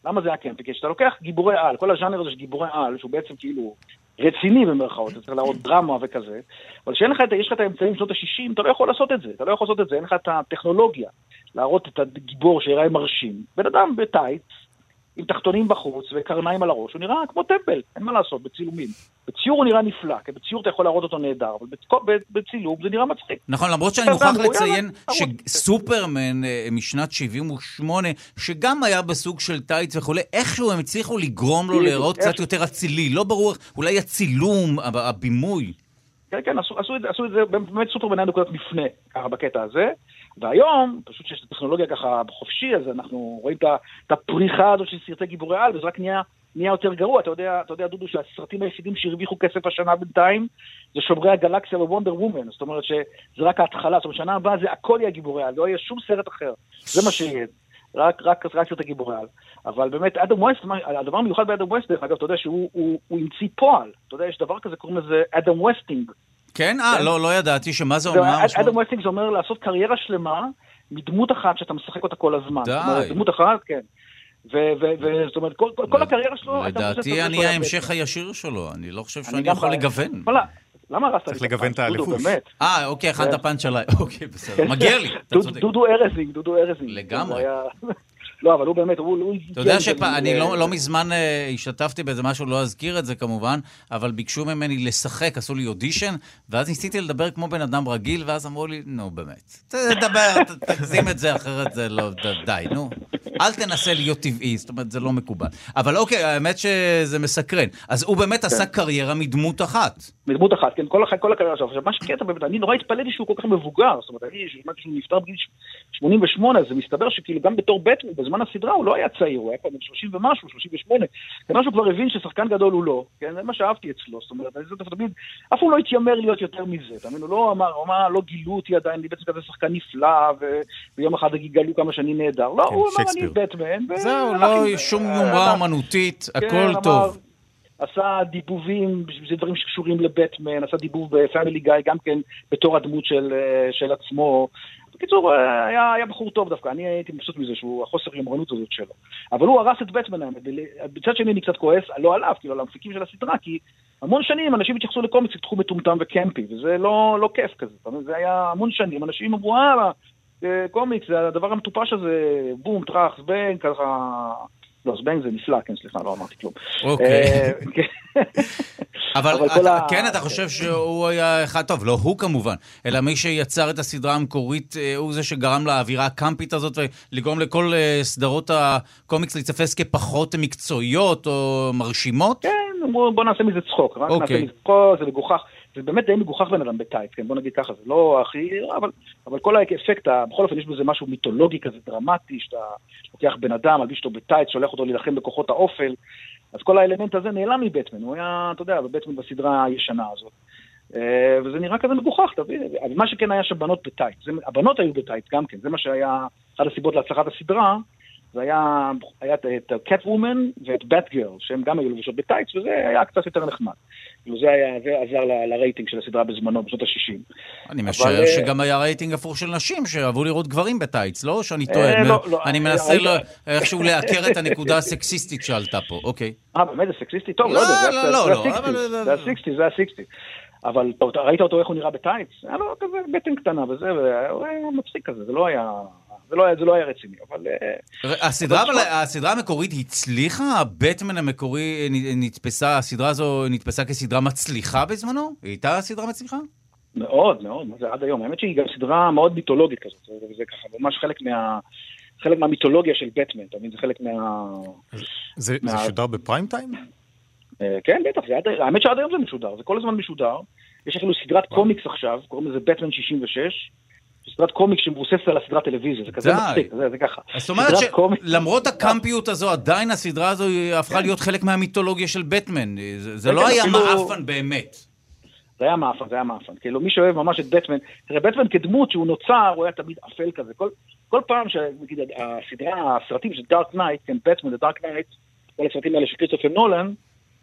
Speaker 9: למה זה היה קמפי? כי כשאתה לוקח גיבורי על, כל הז'אנר הזה של גיבורי על, שהוא בעצם כאילו רציני במרכאות, אתה צריך להראות דרמה וכזה, אבל כשאין לך את, יש לך את האמצעים בשנות ה-60, אתה לא יכול לעשות את זה, אתה לא יכול לעשות את זה, אין לך את הטכנולוגיה להראות את הגיבור שיראה מרשים. בן אדם בטייץ, עם תחתונים בחוץ וקרניים על הראש, הוא נראה כמו טמבל, אין מה לעשות, בצילומים. בציור הוא נראה נפלא, כי בציור אתה יכול להראות אותו נהדר, אבל בצילום זה נראה מצחיק.
Speaker 2: נכון, למרות שאני מוכרח לציין שסופרמן אה, משנת 78, שגם היה בסוג של טייץ וכולי, איכשהו הם הצליחו לגרום לו להיראות קצת יותר אצילי. לא ברור, אולי הצילום, הב- הבימוי.
Speaker 9: כן, כן, עשו את זה, באמת סופרמן היה נקודת מפנה, ככה בקטע הזה, והיום, פשוט שיש את הטכנולוגיה ככה חופשי, אז אנחנו רואים את הפריחה הזאת של סרטי גיבורי על, וזה רק נהיה, נהיה יותר גרוע. אתה יודע, אתה יודע, דודו, שהסרטים היחידים שהרוויחו כסף השנה בינתיים, זה שומרי הגלקסיה ווונדר וומן. זאת אומרת שזה רק ההתחלה, זאת אומרת, שנה הבאה זה הכל יהיה גיבורי על, לא יהיה שום סרט אחר. זה מה שיהיה. רק, רק, רק סרטי גיבורי על. אבל באמת, אדם ווסט, הדבר המיוחד באדם ווסט, דרך אגב, אתה יודע שהוא הוא, הוא המציא פועל. אתה יודע, יש דבר כזה, קוראים לזה Adam Westing.
Speaker 2: כן? אה, לא, לא ידעתי שמה זה אומר.
Speaker 9: אדם ווסטינג זה אומר לעשות קריירה שלמה מדמות אחת שאתה משחק אותה כל הזמן.
Speaker 2: די.
Speaker 9: דמות אחת, כן. ו- ו- ו- זאת אומרת, כל- הקריירה שלו...
Speaker 2: לדעתי אני ההמשך הישיר שלו, אני לא חושב
Speaker 9: אני
Speaker 2: שאני יכול לגוון.
Speaker 9: למה הרסת לי
Speaker 4: צריך לגוון את.
Speaker 9: באמת.
Speaker 2: אה, אוקיי, הכנת
Speaker 9: כן.
Speaker 2: פאנץ' עליי. אוקיי, בסדר. מגיע לי, אתה
Speaker 9: דודו-
Speaker 2: צודק.
Speaker 9: דודו ארזינג, דודו ארזינג.
Speaker 2: לגמרי.
Speaker 9: לא, אבל הוא באמת, הוא... הוא
Speaker 2: אתה יודע שאני לא, לא מזמן אה, השתתפתי באיזה משהו, לא אזכיר את זה כמובן, אבל ביקשו ממני לשחק, עשו לי אודישן, ואז ניסיתי לדבר כמו בן אדם רגיל, ואז אמרו לי, נו באמת, תדבר, תגזים את זה, אחרת זה לא, די, נו. אל תנסה להיות טבעי, זאת אומרת, זה לא מקובל. אבל אוקיי, האמת שזה מסקרן. אז הוא באמת
Speaker 9: כן.
Speaker 2: עשה קריירה מדמות אחת.
Speaker 9: מדמות אחת, כן, כל, כל הקריירה שלו. עכשיו, מה שקטע באמת, אני נורא התפלאתי שהוא כל כך מבוגר, זאת אומרת, אני, שמעתי שהוא נפטר בגיל ש- 88, אז זה מסתבר שכאילו גם בתור בטמן, בזמן הסדרה הוא לא היה צעיר, הוא היה כבר בן 30 ומשהו, 38. כנראה שהוא כבר הבין ששחקן גדול הוא לא, כן, זה מה שאהבתי אצלו, זאת אומרת, אני זה תמיד, אף הוא לא התיימר להיות יותר מזה, אתה מבין, הוא לא אמר, הוא אמר, לא גילו אותי עדיין, אני בעצם כזה שחקן נפלא, ו- ויום אחד יגלו כמה שאני נהדר. לא,
Speaker 4: כן,
Speaker 9: הוא אמר, אני. בטמן.
Speaker 2: זהו, לא שום
Speaker 9: אה,
Speaker 2: יומרה
Speaker 9: הלך.
Speaker 2: אומנותית,
Speaker 9: כן,
Speaker 2: הכל
Speaker 9: אמר,
Speaker 2: טוב.
Speaker 9: עשה דיבובים, זה דברים שקשורים לבטמן, עשה דיבוב בפמילי גיא גם כן בתור הדמות של, אה, של עצמו. בקיצור, אה, היה, היה בחור טוב דווקא, אני הייתי מבסוט מזה שהוא, החוסר יומרנות הזאת שלו. אבל הוא הרס את בטמן האמת, מצד שני אני קצת כועס, לא עליו, כאילו על המפיקים של הסדרה, כי המון שנים אנשים התייחסו לקומיקס כתחום מטומטם וקמפי, וזה לא, לא כיף כזה? זה היה המון שנים, אנשים אמרו, אה, אה, קומיקס, זה הדבר המטופש הזה, בום, טראח, זבנג, ככה... לא, זבנג זה נפלא, כן, סליחה, לא אמרתי כלום.
Speaker 2: אוקיי.
Speaker 9: אה.
Speaker 2: אבל כן, אתה חושב שהוא היה אחד טוב, לא הוא כמובן, אלא מי שיצר את הסדרה המקורית, אה, הוא זה שגרם לאווירה הקמפית הזאת ולגרום לכל אה, סדרות הקומיקס להיתפס כפחות מקצועיות או מרשימות?
Speaker 9: כן, אמרו, בוא נעשה מזה צחוק, רק
Speaker 2: אוקיי.
Speaker 9: נעשה מזה צחוק, זה מגוחך. זה באמת די מגוחך בן אדם בטייץ, כן, בוא נגיד ככה, זה לא הכי, אבל, אבל כל האפקט, בכל אופן יש בזה משהו מיתולוגי כזה דרמטי, שאתה לוקח בן אדם, מלביש אותו בטייץ, שולח אותו להילחם בכוחות האופל, אז כל האלמנט הזה נעלם מבטמן, הוא היה, אתה יודע, בבטמן בסדרה הישנה הזאת. אה, וזה נראה כזה מגוחך? אבל מה שכן היה שבנות בטייץ, הבנות היו בטייץ גם כן, זה מה שהיה אחת הסיבות להצלחת הסדרה, זה היה, היה את- קאט וומן ואת בטגירל, שהם גם היו לבושות בטייץ, וזה היה קצת יותר נחמד. כאילו זה היה, זה עזר ל- לרייטינג של הסדרה בזמנו, בשנות ה-60.
Speaker 2: אני
Speaker 9: אבל,
Speaker 2: משער
Speaker 9: אה,
Speaker 2: שגם היה רייטינג הפוך של נשים שאהבו לראות גברים בטייץ, לא שאני
Speaker 9: אה,
Speaker 2: טועה.
Speaker 9: לא, לא,
Speaker 2: אני
Speaker 9: אה,
Speaker 2: מנסה
Speaker 9: ראית-
Speaker 2: לא- איכשהו לעקר את הנקודה הסקסיסטית שעלתה פה, אוקיי.
Speaker 9: אה, באמת זה סקסיסטי? טוב,
Speaker 2: לא,
Speaker 9: לא יודע,
Speaker 2: לא,
Speaker 9: ה-
Speaker 2: לא,
Speaker 9: זה
Speaker 2: לא,
Speaker 9: ה-60s,
Speaker 2: אבל-
Speaker 9: זה ה-60, זה ה-60. אבל ראית אותו איך הוא נראה בטייץ? היה לו כזה בטן קטנה וזה, והוא היה מצחיק כזה, זה לא היה... זה לא היה, זה לא היה רציני, אבל... אה,
Speaker 2: הסדרה,
Speaker 9: אבל
Speaker 2: הסדרה המקורית הצליחה? הבטמן המקורי נתפסה, הסדרה הזו נתפסה כסדרה מצליחה בזמנו? היא הייתה סדרה מצליחה?
Speaker 9: מאוד, מאוד, מה זה עד היום. האמת שהיא גם סדרה מאוד מיתולוגית כזאת, זה, זה ככה ממש חלק מה... חלק מהמיתולוגיה של בטמן, אתה מבין? זה חלק מה...
Speaker 4: זה זה
Speaker 9: מה-
Speaker 4: שודר בפריים טיים?
Speaker 9: אה, כן, בטח, זה עד... האמת שעד היום זה משודר, זה כל הזמן משודר. יש אפילו סדרת קומיקס עכשיו, קוראים לזה בטמן 66. סדרת קומיקס שמבוססת על הסדרת טלוויזיה, זה כזה. מצחיק, זה, זה ככה.
Speaker 2: זאת אומרת שלמרות הקמפיות הזו, עדיין הסדרה הזו הפכה להיות חלק מהמיתולוגיה של בטמן. זה זה
Speaker 9: כן,
Speaker 2: לא
Speaker 9: כן,
Speaker 2: היה
Speaker 9: אפילו-
Speaker 2: מעפן באמת.
Speaker 9: זה היה מעפן, זה היה מעפן. כאילו, מי שאוהב ממש את בטמן, תראה, בטמן כדמות שהוא נוצר, הוא היה תמיד אפל כזה. כל, כל פעם שנגיד הסדרה, הסרטים של Dark Knight, כן, בטמן, Dark Knight, כל הסרטים האלה של כריסטופר נולן,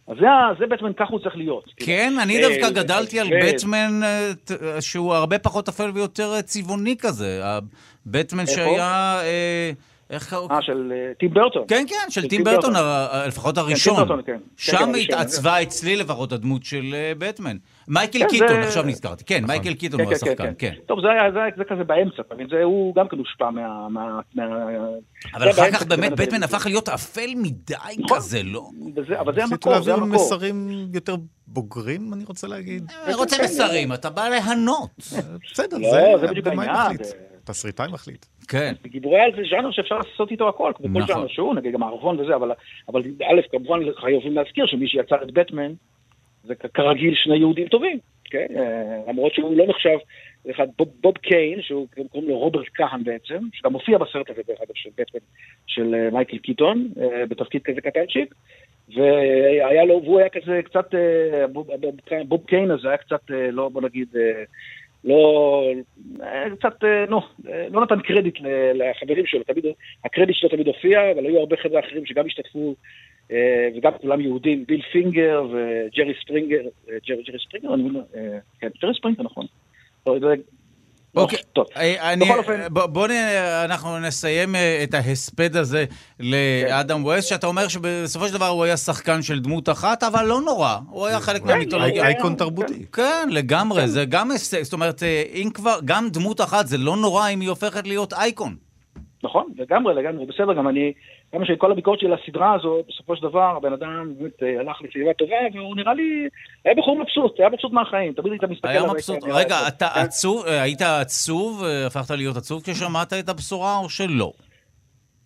Speaker 9: אז זה, זה בטמן, ככה הוא צריך להיות.
Speaker 2: כן, אני
Speaker 9: אה,
Speaker 2: דווקא גדלתי על בטמן אה, ת- שהוא הרבה פחות אפל ויותר אה, צבעוני כזה. הבטמן? שהיה... אה, איך קראו?
Speaker 9: אה, של אה, טים ברטון.
Speaker 2: כן, כן, של טים ברטון, לפחות הראשון.
Speaker 9: כן. כן,
Speaker 2: שם
Speaker 9: כן, הראשון.
Speaker 2: התעצבה אצלי לפחות הדמות של אה, בטמן. מייקל
Speaker 9: כן,
Speaker 2: קיטון,
Speaker 9: זה-
Speaker 2: עכשיו נזכרתי. כן, מייקל קיטון
Speaker 9: כן,
Speaker 2: הוא
Speaker 9: כן,
Speaker 2: השחקן, כן.
Speaker 9: טוב, זה היה, זה, היה- זה כזה באמצע, אתה מבין? זה, הוא גם כן הושפע מה... מה, מה
Speaker 2: אבל אחר
Speaker 9: באמצע
Speaker 2: כך באמת בטמן. הפך להיות אפל מדי
Speaker 9: נכון.
Speaker 2: כזה, לא?
Speaker 9: וזה, אבל זה המקור, זה
Speaker 4: להעביר
Speaker 9: המקור.
Speaker 4: מסרים יותר בוגרים, אני רוצה להגיד.
Speaker 2: אני רוצה מסרים, אתה בא ליהנות.
Speaker 4: בסדר,
Speaker 9: לא,
Speaker 4: זה
Speaker 9: בדיוק העניין,
Speaker 4: מחליט. תסריטאי מחליט.
Speaker 2: כן.
Speaker 9: גיבורי על זה ז'אנר שאפשר לעשות איתו הכל, כמו
Speaker 2: נכון.
Speaker 9: כל ז'אנר שהוא, נגיד גם מערבון וזה, אבל, אבל א', כמובן חייבים להזכיר שמי שיצר את בטמן, זה כרגיל שני יהודים טובים. כן? אה, למרות שהוא לא נחשב, אחד, בוב, בוב קיין, שהוא קוראים לו רוברט כהן בעצם, שגם מופיע בסרט הזה דרך אגב של בטמן של אה, מייקל קיטון, אה, בתפקיד כזה קטנצ'יק, והיה לו, והוא היה כזה קצת, בוב, בוב, קיין הזה היה קצת, לא, בוא נגיד, לא, אה, קצת, אה, נו, אה, לא נתן קרדיט לחברים שלו, תמיד, הקרדיט שלו תמיד הופיע, אבל היו הרבה חבר'ה אחרים שגם השתתפו, וגם כולם יהודים, ביל פינגר וג'רי ספרינגר, ג'רי, ג'רי ספרינגר, אני מבין, אה, כן, ג'רי ספרינגר, נכון. זה-
Speaker 2: אוקיי.
Speaker 9: טוב.
Speaker 2: אה, אני,
Speaker 9: בכל אופן-
Speaker 2: בוא, בוא נ... אנחנו נסיים אה, את ההספד הזה לאדם ווסט, שאתה אומר שבסופו של דבר הוא היה שחקן של דמות אחת, אבל לא נורא, הוא היה חלק מהמיתולוגיה.
Speaker 4: אייקון תרבותי.
Speaker 2: כן, לגמרי, זה גם הישג, זאת אומרת, אה, אם כבר, גם דמות אחת, זה לא נורא אם היא הופכת להיות אייקון.
Speaker 9: נכון, לגמרי, לגמרי, בסדר, גם אני, גם שכל הביקורת שלי לסדרה הזו, בסופו של דבר, הבן אדם באמת אה, הלך לסביבה טובה, והוא נראה לי, היה בחור מבסוט, היה מבסוט מהחיים, תמיד היית מסתכל
Speaker 2: היה מבסוט.
Speaker 9: היית-
Speaker 2: רגע, אתה
Speaker 9: כן.
Speaker 2: עצוב, אה, היית עצוב, אה, הפכת להיות עצוב כששמעת את הבשורה או שלא?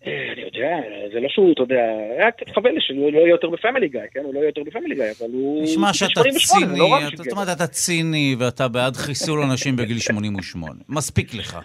Speaker 9: אני יודע, זה לא שהוא, אתה יודע, היה קצת חבל לי שהוא לא יהיה יותר בפמילי גיא, כן? הוא לא יהיה יותר בפמילי גיא, אבל הוא...
Speaker 2: נשמע שאתה
Speaker 9: 88, זה
Speaker 2: ציני,
Speaker 9: לא
Speaker 2: זאת אומרת, אתה ציני ואתה בעד חיסול אנשים בגיל 88. מספיק לך.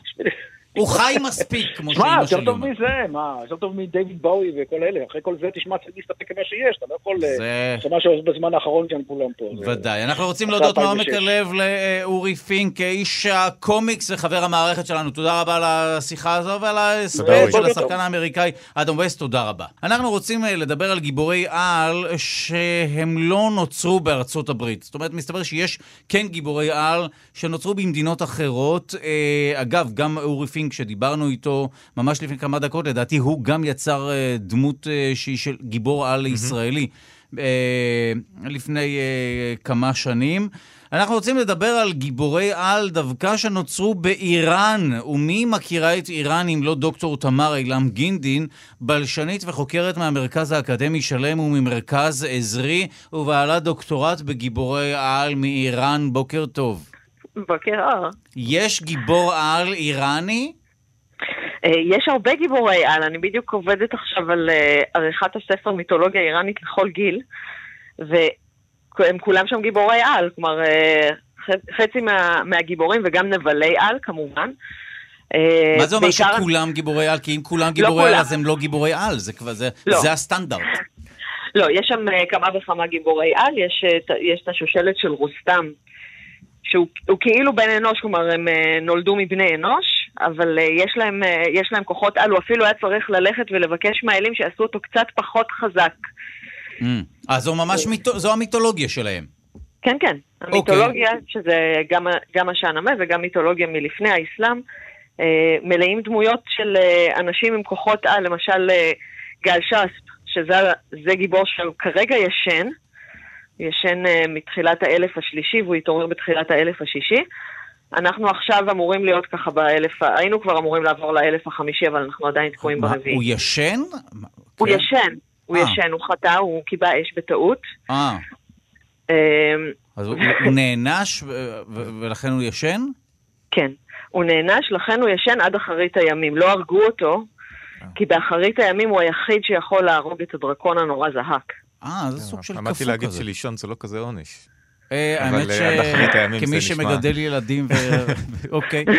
Speaker 2: הוא חי מספיק, כמו
Speaker 9: שמע,
Speaker 2: שאימא
Speaker 9: יותר
Speaker 2: שלי
Speaker 9: טוב
Speaker 2: אומרת.
Speaker 9: מזה, מה, יותר טוב מדייוויד בואי וכל אלה, אחרי כל זה תשמע, צריך להסתפק במה שיש, אתה לא יכול... אה,
Speaker 2: זה...
Speaker 9: זה מה שעושה בזמן האחרון כאן כולם פה.
Speaker 2: ודאי. אנחנו רוצים להודות מעומק
Speaker 9: 2006.
Speaker 2: הלב לאורי פינק, איש הקומיקס וחבר המערכת שלנו. תודה רבה על השיחה הזו ועל ההספד. של השחקן
Speaker 9: טוב.
Speaker 2: האמריקאי אדם ווסט, תודה רבה. אנחנו רוצים אה, לדבר על גיבורי על שהם לא נוצרו בארצות הברית. זאת אומרת, מסתבר שיש כן גיבורי על שנוצרו במדינות אחרות. אה, אגב, גם אורי פינק, שדיברנו איתו ממש לפני כמה דקות, לדעתי הוא גם יצר אה, דמות אה, שהיא של גיבור על ישראלי. אה, לפני כמה שנים. אנחנו רוצים לדבר על גיבורי על דווקא שנוצרו באיראן. ומי מכירה את איראן אם לא דוקטור תמר אילם גינדין, בלשנית וחוקרת מהמרכז האקדמי שלם וממרכז עזרי, ובעלת דוקטורט בגיבורי על מאיראן. בוקר טוב.
Speaker 10: בוקר אור.
Speaker 2: יש גיבור על איראני?
Speaker 10: אה, יש הרבה גיבורי על, אני בדיוק עובדת עכשיו על אה, עריכת הספר מיתולוגיה איראנית לכל גיל, והם כולם שם גיבורי על, כלומר אה, חצי מה, מהגיבורים וגם נבלי על כמובן.
Speaker 2: מה זה אומר
Speaker 10: בעיקר-
Speaker 2: שכולם גיבורי על? כי אם כולם גיבורי על,
Speaker 10: כולם.
Speaker 2: אז הם לא גיבורי על. זה כבר, זה,
Speaker 10: לא.
Speaker 2: זה הסטנדרט.
Speaker 10: לא, יש שם כמה וכמה גיבורי על, יש, יש את השושלת של רוסתם, שהוא הוא כאילו בן אנוש, כלומר הם אה, נולדו מבני אנוש, אבל אה, יש להם, אה, יש להם כוחות על, הוא אפילו היה צריך ללכת ולבקש מהאלים שיעשו אותו קצת פחות חזק.
Speaker 2: Mm. אז זו ממש מיתו, זו המיתולוגיה שלהם.
Speaker 10: כן, כן. המיתולוגיה, שזה גם, גם השאנמה וגם מיתולוגיה מלפני האסלאם, מלאים דמויות של אנשים עם כוחות על, למשל גל שספ, שזה זה גיבור שכרגע ישן, ישן אה, מתחילת האלף השלישי והוא התעורר בתחילת האלף השישי. אנחנו עכשיו אמורים להיות ככה באלף, היינו כבר אמורים לעבור לאלף החמישי, אבל אנחנו עדיין תקועים ברביעי.
Speaker 2: הוא ישן?
Speaker 10: הוא
Speaker 2: כן.
Speaker 10: ישן, הוא
Speaker 2: אה.
Speaker 10: ישן, הוא חטא, הוא קיבע אש בטעות.
Speaker 2: אה,
Speaker 10: אה,
Speaker 2: אז הוא, נענש ולכן הוא ישן?
Speaker 10: כן. הוא נענש, לכן הוא ישן עד אחרית הימים. לא הרגו אותו, כי באחרית הימים הוא היחיד שיכול להרוג את הדרקון הנורא זהק.
Speaker 2: אה, זה סוג של
Speaker 4: עמדתי
Speaker 2: כפו
Speaker 4: להגיד
Speaker 2: כזה.
Speaker 4: שלישון זה לא כזה עונש.
Speaker 2: אה, האמת
Speaker 4: אה,
Speaker 2: שכמי. שמגדל ילדים ו... אוקיי.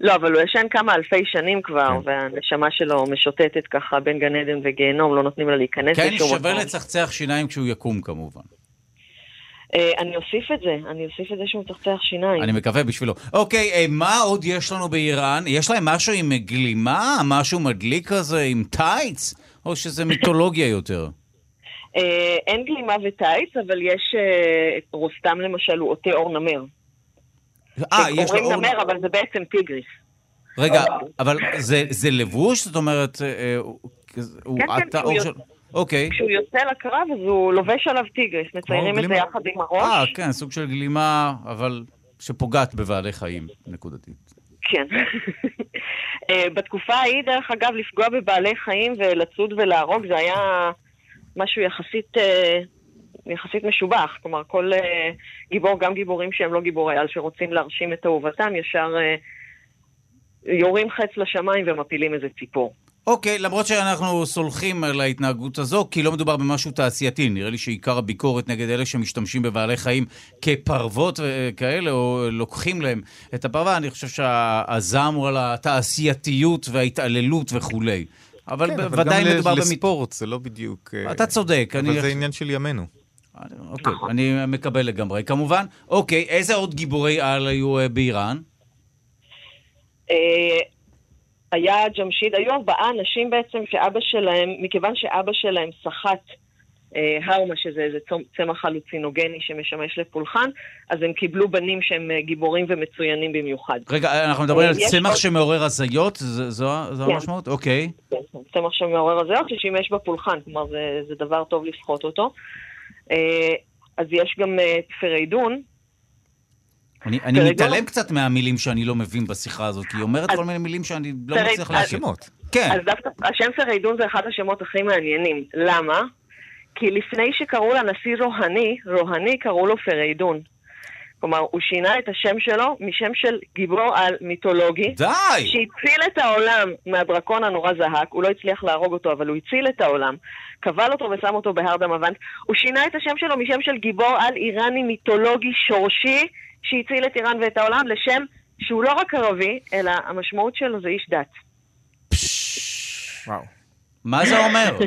Speaker 10: לא, אבל הוא ישן כמה אלפי שנים כבר,
Speaker 4: כן.
Speaker 10: והנשמה שלו משוטטת ככה בין גן עדן וגיהנום, לא נותנים לה להיכנס
Speaker 2: כן,
Speaker 10: לשום
Speaker 2: שווה
Speaker 10: מקום.
Speaker 2: לצחצח שיניים כשהוא יקום כמובן.
Speaker 10: אה, אני אוסיף את זה, אני אוסיף את זה שהוא מצחצח שיניים.
Speaker 2: אני מקווה בשבילו. אוקיי, מה עוד יש לנו באיראן? יש להם משהו עם גלימה? משהו מדליק כזה עם טייץ? או שזה מיתולוגיה יותר?
Speaker 10: אה, אין גלימה וטייץ, אבל יש... אה, רוסתם למשל הוא עוטה אור נמר.
Speaker 2: אה, יש לו
Speaker 10: אומרים
Speaker 2: אור...
Speaker 10: נמר, אבל זה בעצם טיגריס.
Speaker 2: רגע, אבל זה, זה לבוש? זאת אומרת, אה, הוא-
Speaker 10: כן, כן,
Speaker 2: עטה אור של... אוקיי.
Speaker 10: כשהוא יוצא לקרב אז הוא לובש עליו טיגריס, מציירים את זה. יחד עם הראש.
Speaker 2: אה, כן, סוג של גלימה, אבל שפוגעת בבעלי חיים, נקודתית.
Speaker 10: כן. אה, בתקופה ההיא, דרך אגב, לפגוע בבעלי חיים ולצוד ולהרוג, זה היה משהו יחסית, אה, יחסית משובח. כלומר, כל אה, גיבור, גם גיבורים שהם לא גיבורי על, שרוצים להרשים את אהובתם, ישר יורים חץ לשמיים ומפילים איזה ציפור.
Speaker 2: אוקיי, למרות שאנחנו סולחים על ההתנהגות הזו, כי לא מדובר במשהו תעשייתי. נראה לי שעיקר הביקורת נגד אלה שמשתמשים בבעלי חיים כפרוות כאלה, או לוקחים להם את הפרווה, אני חושב שהזעם הוא על התעשייתיות וההתעללות וכולי. אבל
Speaker 4: כן,
Speaker 2: ודאי מדובר...
Speaker 4: אבל גם לספורט זה לא בדיוק... אה,
Speaker 2: אתה צודק.
Speaker 4: אבל אני... זה עניין של ימינו.
Speaker 2: אוקיי, אני מקבל לגמרי. כמובן, אוקיי, איזה עוד גיבורי על היו אה, באיראן?
Speaker 10: אה, היה ג'משיד, היו ארבעה אנשים בעצם שאבא שלהם, מכיוון שאבא שלהם סחט אה, הרמה, שזה איזה צמח הלוצינוגני שמשמש לפולחן, אז הם קיבלו בנים שהם אה, גיבורים ומצוינים במיוחד.
Speaker 2: רגע, אנחנו מדברים על צמח. שמעורר הזיות? זו, זו כן. המשמעות? אוקיי.
Speaker 10: כן, צמח שמעורר הזיות ששימש בפולחן, כלומר זה, זה דבר טוב לסחוט אותו. אה, אז יש גם פריידון,
Speaker 2: אני, אני מתעלם קצת מהמילים שאני לא מבין בשיחה הזאת, כי היא אומרת כל מיני מילים שאני לא מצליח להשמות.
Speaker 10: כן. אז דווקא השם פריידון זה אחד השמות הכי מעניינים. למה? כי לפני שקראו לנשיא רוהני, רוהני קראו לו פריידון. כלומר, הוא שינה את השם שלו משם של גיבור על מיתולוגי.
Speaker 2: די!
Speaker 10: שהציל את העולם מהדרקון הנורא זהק, הוא לא הצליח להרוג אותו, אבל הוא הציל את העולם. קבל אותו ושם אותו בהר דמאוונט. הוא שינה את השם שלו משם של גיבור על איראני מיתולוגי שורשי, שהציל את איראן ואת העולם, לשם שהוא לא רק ערבי, אלא המשמעות שלו זה איש דת.
Speaker 2: וואו. מה זה אומר?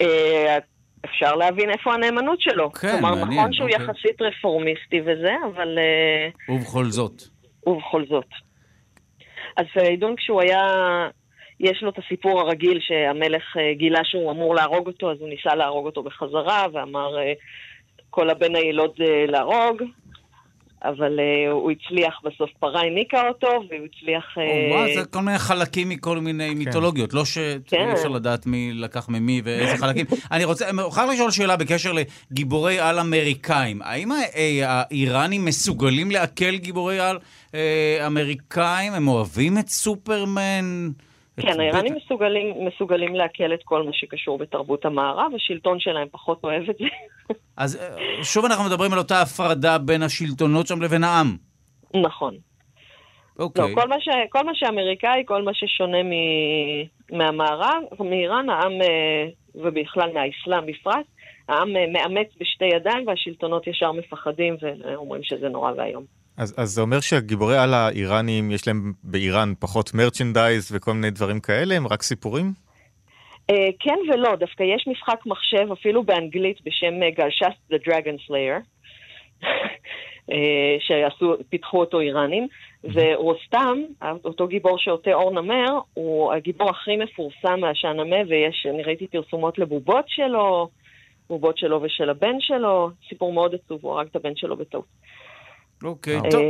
Speaker 10: אה, אפשר להבין איפה הנאמנות שלו. כן, כלומר, מעניין. כלומר, נכון שהוא אוקיי. יחסית רפורמיסטי וזה, אבל...
Speaker 2: אה, ובכל זאת.
Speaker 10: ובכל זאת. אז פרידון כשהוא היה... יש לו את הסיפור הרגיל שהמלך אה, גילה שהוא אמור להרוג אותו, אז הוא ניסה להרוג אותו בחזרה, ואמר כל הבן הילוד להרוג, אבל uh, הוא הצליח, בסוף פרה הניקה אותו, והוא הצליח... Uh...
Speaker 2: וואו, זה כל מיני חלקים מכל מיני כן. מיתולוגיות, לא שאי כן. אפשר לדעת מי לקח ממי ואיזה חלקים. אני רוצה, אני מוכרח לשאול שאלה בקשר לגיבורי על אמריקאים. האם האיראנים מסוגלים לעכל גיבורי על אה, אמריקאים? הם אוהבים את סופרמן?
Speaker 10: כן, האיראנים מסוגלים, מסוגלים לעכל את כל מה שקשור בתרבות המערב, השלטון שלהם פחות אוהב את זה.
Speaker 2: אז אה, שוב אנחנו מדברים על אותה הפרדה בין השלטונות שם לבין העם.
Speaker 10: נכון. אוקיי. לא, כל, מה ש, כל מה שאמריקאי, כל מה ששונה מ, מהמערב, מאיראן, העם, אה, ובכלל מהאסלאם בפרט, העם אה, מאמץ בשתי ידיים והשלטונות ישר מפחדים ואומרים שזה נורא ואיום.
Speaker 4: אז, אז זה אומר שהגיבורי על האיראנים, יש להם באיראן פחות מרצ'נדייז וכל מיני דברים כאלה, הם רק סיפורים?
Speaker 10: Uh, כן ולא, דווקא יש משחק מחשב, אפילו באנגלית, בשם uh, גלשסט The Dragon Slayer, uh, שפיתחו אותו איראנים, ורוסטם, אותו גיבור שעוטה אור נמר, הוא הגיבור הכי מפורסם מהשאנמה, ויש, אני ראיתי פרסומות לבובות שלו, בובות שלו ושל הבן שלו, סיפור מאוד עצוב, הוא הרג את הבן שלו בטעות.
Speaker 2: אוקיי, טוב.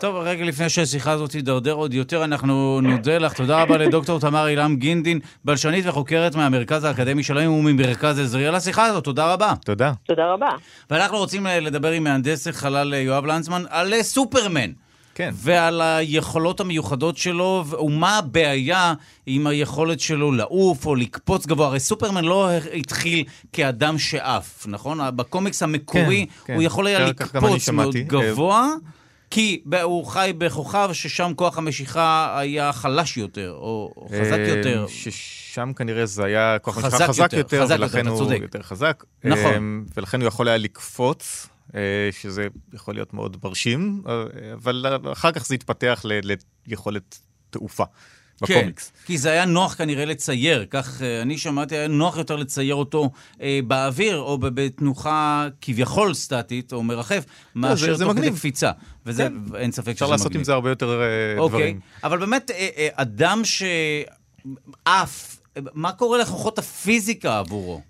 Speaker 2: טוב, רגע לפני שהשיחה הזאת תידרדר עוד יותר, אנחנו נודה לך. תודה רבה לדוקטור תמר אילם גינדין, בלשנית וחוקרת מהמרכז האקדמי שלהם וממרכז עזרי על השיחה הזאת. תודה רבה.
Speaker 4: תודה.
Speaker 10: תודה רבה.
Speaker 2: ואנחנו רוצים לדבר עם מהנדס החלל יואב לנצמן על סופרמן.
Speaker 4: כן.
Speaker 2: ועל היכולות המיוחדות שלו, ומה הבעיה עם היכולת שלו לעוף או לקפוץ גבוה. הרי סופרמן לא התחיל כאדם שעף, נכון? בקומיקס המקורי כן, כן. הוא יכול היה לקפוץ מאוד גבוה. כי הוא חי בכוכב ששם כוח המשיכה היה חלש יותר, או חזק אה, יותר.
Speaker 4: ששם כנראה זה היה כוח המשיכה חזק יותר, ולכן הוא יותר חזק. נכון. אה, ולכן הוא יכול היה לקפוץ. אה, שזה יכול להיות מאוד מרשים, אה, אבל אחר כך זה התפתח ליכולת תעופה. בקומיקס.
Speaker 2: כן, כי זה היה נוח כנראה לצייר, כך אה, אני שמעתי, היה נוח יותר לצייר אותו אה, באוויר, או בתנוחה כביכול סטטית, או מרחף, מאשר תוך כדי קפיצה. וזה, כן. אין ספק שזה מגניב.
Speaker 4: אפשר לעשות עם זה הרבה יותר אה, אוקיי. דברים.
Speaker 2: אבל באמת, אה, אה, אדם שעף, מה קורה לכוחות הפיזיקה עבורו?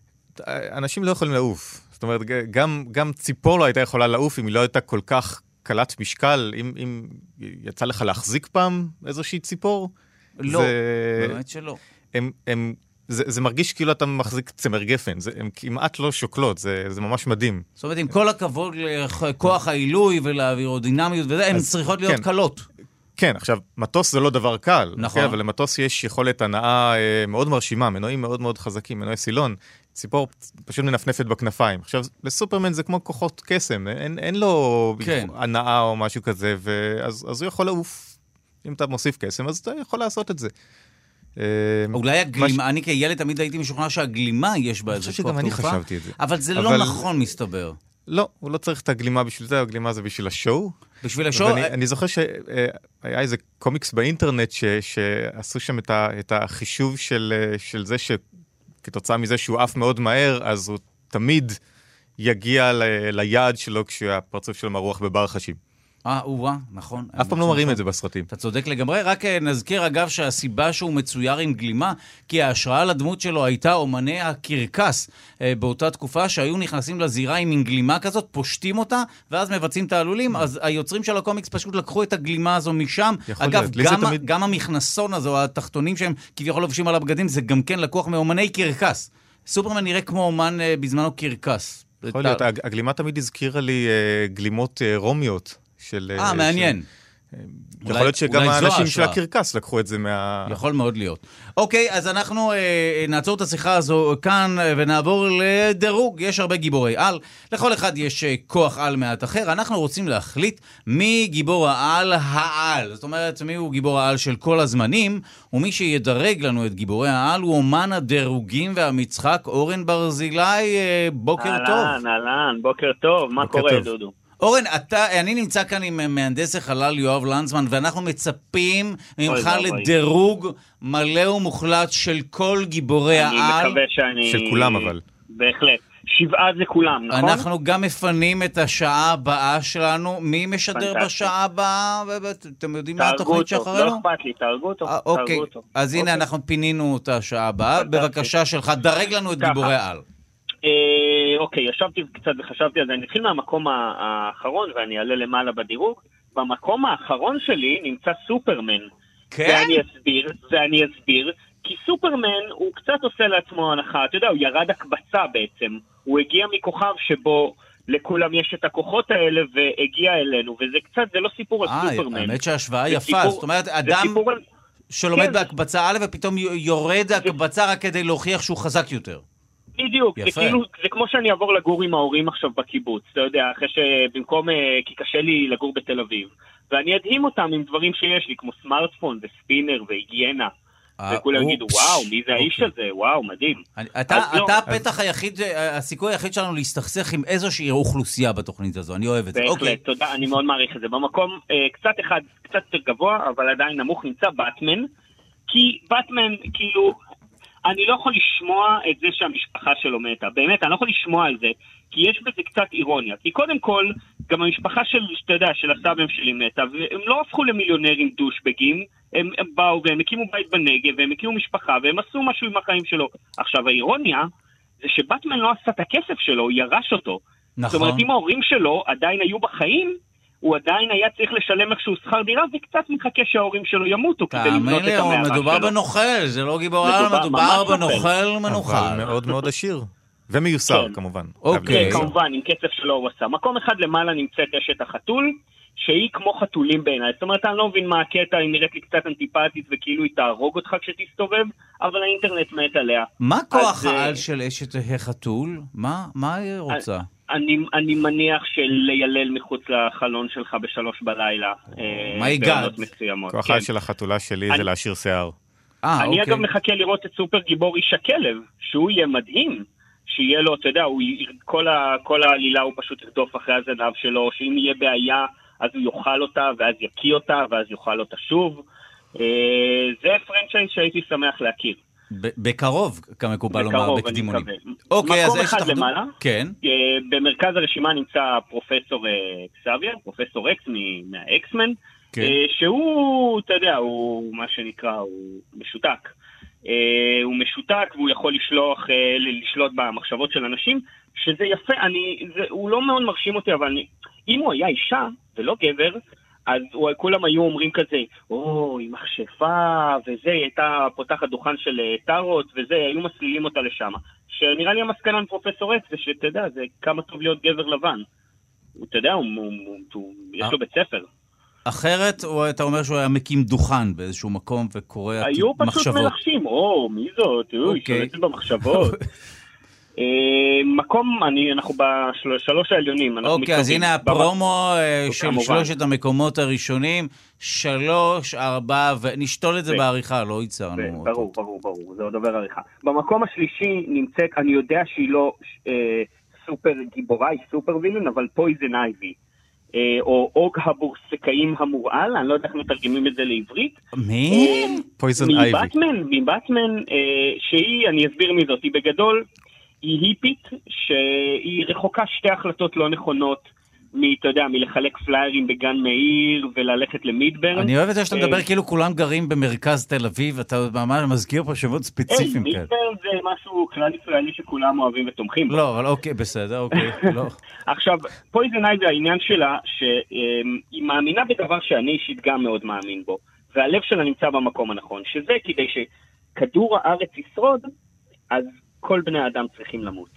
Speaker 4: אנשים לא יכולים לעוף. זאת אומרת, גם, גם ציפור לא הייתה יכולה לעוף אם היא לא הייתה כל כך קלת משקל. אם, אם יצא לך להחזיק פעם איזושהי ציפור?
Speaker 2: לא, זה... באמת שלא.
Speaker 4: הם, הם, זה, זה מרגיש כאילו אתה מחזיק צמר גפן, הן כמעט לא שוקלות, זה, זה ממש מדהים.
Speaker 2: זאת אומרת, עם כל הכבוד לכוח העילוי ולאווירודינמיות וזה, הן צריכות להיות כן. קלות.
Speaker 4: כן, עכשיו, מטוס זה לא דבר קל, נכון, okay, אבל למטוס יש יכולת הנאה אה, מאוד מרשימה, מנועים מאוד מאוד חזקים, מנועי סילון. ציפור פשוט מנפנפת בכנפיים. עכשיו, לסופרמן זה כמו כוחות קסם, אין, אין לו כן. הנאה או משהו כזה, ואז, אז הוא יכול לעוף. אם אתה מוסיף קסם, אז אתה יכול לעשות את זה. אה,
Speaker 2: אולי
Speaker 4: מה
Speaker 2: הגלימה, אני כילד תמיד הייתי משוכנע שהגלימה יש בה
Speaker 4: אני
Speaker 2: איזה
Speaker 4: חושב
Speaker 2: כוח
Speaker 4: שגם אני
Speaker 2: תעופה,
Speaker 4: חשבתי את זה.
Speaker 2: אבל זה לא
Speaker 4: אבל-
Speaker 2: נכון, מסתבר.
Speaker 4: לא, הוא לא צריך את הגלימה בשביל זה, הגלימה זה בשביל השואו.
Speaker 2: בשביל השואו...
Speaker 4: ואני אני זוכר שהיה איזה קומיקס באינטרנט ש, שעשו שם את, ה, את החישוב של, אה, של זה שכתוצאה מזה שהוא עף מאוד מהר, אז הוא תמיד יגיע ל, ליעד שלו כשהפרצוף שלו מרוח בבר חשים.
Speaker 2: אה, או-אה, נכון.
Speaker 4: אף פעם לא מראים את זה בסרטים.
Speaker 2: אתה צודק לגמרי. רק אה, נזכיר, אגב, שהסיבה שהוא מצויר עם גלימה, כי ההשראה לדמות שלו הייתה אומני הקרקס אה, באותה תקופה, שהיו נכנסים לזירה עם מין גלימה כזאת, פושטים אותה, ואז מבצעים תעלולים. אז היוצרים של הקומיקס פשוט לקחו את הגלימה הזו משם.
Speaker 4: יכול
Speaker 2: אגב,
Speaker 4: להיות. לי זה
Speaker 2: גם, המכנסון הזה, או התחתונים שהם כביכול לובשים על הבגדים, זה גם כן לקוח מאומני קרקס. סופרמן נראה כמו אומן אה, בזמנו קרקס.
Speaker 4: יכול להיות, הג- הגלימה תמיד הזכירה לי גלימות רומיות. של...
Speaker 2: אה, מעניין.
Speaker 4: של- יכול להיות שגם האנשים של. הקרקס לקחו את זה מה...
Speaker 2: יכול מאוד להיות. אוקיי, אז אנחנו אה, נעצור את השיחה הזו כאן אה, ונעבור לדירוג. יש הרבה גיבורי על, לכל אחד יש אה, כוח על מעט אחר. אנחנו רוצים להחליט מי גיבור העל העל. זאת אומרת, מי הוא גיבור העל של כל הזמנים, ומי שידרג לנו את גיבורי העל הוא אומן הדירוגים והמצחק אורן ברזילי. אה, בוקר טוב.
Speaker 11: אהלן, אהלן, בוקר טוב, מה
Speaker 4: בוקר
Speaker 11: קורה,
Speaker 4: טוב.
Speaker 11: דודו?
Speaker 2: אורן, אתה, אני נמצא כאן עם מהנדס החלל יואב לנצמן, ואנחנו מצפים ממך. לדירוג מלא ומוחלט של כל גיבורי
Speaker 11: אני
Speaker 2: העל.
Speaker 11: מקווה שאני...
Speaker 4: של כולם אבל.
Speaker 11: בהחלט. שבעה זה כולם, נכון?
Speaker 2: אנחנו גם מפנים את השעה הבאה שלנו. מי משדר
Speaker 11: פנטסטי.
Speaker 2: בשעה הבאה? אתם יודעים מה
Speaker 11: תהרגו
Speaker 2: התוכנית
Speaker 11: אותו,
Speaker 2: שאחרינו?
Speaker 11: לא אכפת לי, תהרגו אותו,
Speaker 2: אה,
Speaker 11: תהרגו
Speaker 2: אוקיי,
Speaker 11: אותו.
Speaker 2: אז הנה,
Speaker 11: אוקיי.
Speaker 2: אנחנו פינינו את השעה הבאה.
Speaker 11: פנטסטי.
Speaker 2: בבקשה שלך, דרג לנו את. גיבורי העל.
Speaker 11: אה, אוקיי, ישבתי קצת וחשבתי על זה. אני אתחיל מהמקום האחרון ואני אעלה למעלה בדירוג. במקום האחרון שלי נמצא סופרמן.
Speaker 2: כן?
Speaker 11: ואני אסביר, ואני אסביר, כי סופרמן הוא קצת עושה לעצמו הנחה, אתה יודע, הוא ירד הקבצה בעצם. הוא הגיע מכוכב שבו לכולם יש את הכוחות האלה והגיע אלינו, וזה קצת, זה לא סיפור על
Speaker 2: אה,
Speaker 11: סופרמן.
Speaker 2: האמת שההשוואה יפה.
Speaker 11: סיפור-
Speaker 2: זאת אומרת, אדם
Speaker 11: סיפור.
Speaker 2: שלומד
Speaker 11: כן.
Speaker 2: בהקבצה א' ופתאום יורד הקבצה רק כדי להוכיח שהוא חזק יותר.
Speaker 11: בדיוק,
Speaker 2: יפה.
Speaker 11: זה כאילו, זה כמו שאני אעבור לגור עם ההורים עכשיו בקיבוץ, אתה יודע, אחרי שבמקום, אה, כי קשה לי לגור בתל אביב, ואני אדהים אותם עם דברים שיש לי, כמו סמארטפון וספינר והיגיינה,
Speaker 2: אה,
Speaker 11: וכולם. יגידו, וואו, מי זה האיש
Speaker 2: אוקיי.
Speaker 11: הזה, וואו, מדהים.
Speaker 2: אתה,
Speaker 11: לא,
Speaker 2: אתה הפתח היחיד, הסיכוי היחיד שלנו להסתכסך עם איזושהי אוכלוסייה בתוכנית הזו, אני אוהב את זה. אוקיי.
Speaker 11: בהחלט, תודה, אני מאוד מעריך את זה. במקום אה, קצת אחד, קצת יותר גבוה, אבל עדיין נמוך, נמצא באטמן, כי באטמן, כאילו, אני לא יכול לשמוע את זה שהמשפחה שלו מתה. באמת, אני לא יכול לשמוע על זה, כי יש בזה קצת אירוניה. כי קודם כל, גם המשפחה של, שאתה יודע, של הסבם שלי מתה, והם לא הפכו למיליונרים דושבגים, הם, הם באו והם הקימו בית בנגב, והם הקימו משפחה, והם עשו משהו עם החיים שלו. עכשיו, האירוניה, זה שבטמן לא עשה את הכסף שלו, הוא ירש אותו. זאת
Speaker 2: נכון.
Speaker 11: אומרת, אם ההורים שלו עדיין היו בחיים, הוא עדיין היה צריך לשלם איכשהו שכר דירה, וקצת מחכה שההורים שלו ימותו כדי לבנות
Speaker 2: תאמין
Speaker 11: את
Speaker 2: לי, אבל
Speaker 11: המערה
Speaker 2: מדובר
Speaker 11: שלו.
Speaker 2: בנוכל, זה לא גיבור על,
Speaker 11: מדובר
Speaker 2: מדובר. בנוכל מנוכל.
Speaker 4: אבל מאוד מאוד עשיר. ומיוסר
Speaker 11: כן.
Speaker 4: כמובן.
Speaker 2: אוקיי.
Speaker 11: כן, כמובן, עם קצב שלו הוא עשה. מקום אחד למעלה נמצאת אשת החתול, שהיא כמו חתולים בעיניי. זאת אומרת, אני לא מבין מה הקטע, היא נראית לי קצת אנטיפטית וכאילו היא תהרוג אותך כשתסתובב, אבל האינטרנט מת עליה.
Speaker 2: מה כוח
Speaker 11: אז, אה,
Speaker 2: העל של אשת החתול? מה מה היא רוצה?
Speaker 11: אני, אני מניח שליילל מחוץ לחלון שלך בשלוש בלילה. אה,
Speaker 2: My God.
Speaker 11: בעונות מסוימות.
Speaker 4: כוח
Speaker 11: כן.
Speaker 4: העל של החתולה שלי זה
Speaker 11: אני-
Speaker 4: להשאיר שיער.
Speaker 2: אה,
Speaker 11: אני
Speaker 2: אוקיי.
Speaker 11: אגב מחכה לראות את סופר גיבור איש הכלב, שהוא יהיה מדהים. שיהיה לו, אתה יודע, הוא, כל, ה, כל העלילה הוא פשוט ירדוף אחרי הזנב שלו, שאם יהיה בעיה, אז הוא יאכל אותה, ואז יקיא אותה, ואז יאכל אותה שוב. אה, זה פרנצ'ייז שהייתי שמח להכיר.
Speaker 2: בקרוב, כמקובל לומר, בקדימונים. אוקיי, אז
Speaker 11: מקום
Speaker 2: אשת
Speaker 11: אחד
Speaker 2: החתול-
Speaker 11: למעלה.
Speaker 2: כן.
Speaker 11: אה, במרכז הרשימה נמצא פרופסור אה, קסביה, פרופסור אקס מהאקסמן,
Speaker 2: כן.
Speaker 11: שהוא, אתה יודע, הוא מה שנקרא, הוא משותק. הוא משותק והוא יכול לשלוח, לשלוט במחשבות של אנשים, שזה יפה, אני, זה, הוא לא מאוד מרשים אותי, אבל אני, אם הוא היה אישה ולא גבר, אז הוא, כולם היו אומרים כזה, או, היא מכשפה, וזה, היא הייתה פותחת דוכן של אה, טארות, וזה, היו מסלילים אותה לשם. שנראה לי המסקנה מפרופסור אקס, זה שאתה יודע, זה כמה טוב להיות גבר לבן. אתה יודע, הוא, הוא, הוא, הוא, יש
Speaker 2: אה.
Speaker 11: לו בית ספר.
Speaker 2: אחרת, או אתה אומר שהוא היה מקים דוכן באיזשהו מקום וקורא
Speaker 11: היו פשוט
Speaker 2: מחשבות.
Speaker 11: מלחשים, או, מי זאת? היא
Speaker 2: אוקיי.
Speaker 11: שולטת במחשבות. אה, מקום, אני, אנחנו בשלוש העליונים. אנחנו
Speaker 2: אוקיי, אז. הנה הפרומו אה,
Speaker 11: במ-
Speaker 2: של
Speaker 11: כמובן.
Speaker 2: שלושת המקומות הראשונים, שלוש, ארבע, ונשתול את זה
Speaker 11: ו-
Speaker 2: בעריכה, לא
Speaker 11: ו-
Speaker 2: ייצרנו.
Speaker 11: ברור, ברור, ברור, זה עוד עובר עריכה. במקום השלישי נמצאת, אני יודע שהיא לא אה, סופר גיבורה, היא super villain, אבל Poison Ivy. אה, או אוג הבורסקאים המורעל, אני לא יודע איך מתרגמים את זה לעברית.
Speaker 2: מי?
Speaker 4: פויזן אייבי.
Speaker 11: מבטמן, מבטמן, אה, שהיא, אני אסביר מי זאת, היא בגדול, היא היפית, שהיא רחוקה שתי החלטות לא נכונות, מ, אתה יודע, מלחלק פליירים בגן מאיר וללכת למידברן.
Speaker 2: אני אוהב את זה שאתה
Speaker 11: אה,
Speaker 2: מדבר כאילו כולם גרים במרכז תל אביב, אתה ממש מזכיר פה שמות ספציפיים
Speaker 11: היי,
Speaker 2: כאלה.
Speaker 11: מידברן זה משהו כלל ישראלי שכולם אוהבים ותומכים בו.
Speaker 2: לא, אבל אוקיי, בסדר, אוקיי, לא.
Speaker 11: עכשיו, פויזן אייבי, העניין שלה, שהיא מאמינה בדבר שאני אישית גם מאוד מאמין בו, והלב שלה נמצא במקום הנכון, שזה כדי שכדור הארץ ישרוד, אז כל בני האדם צריכים למות.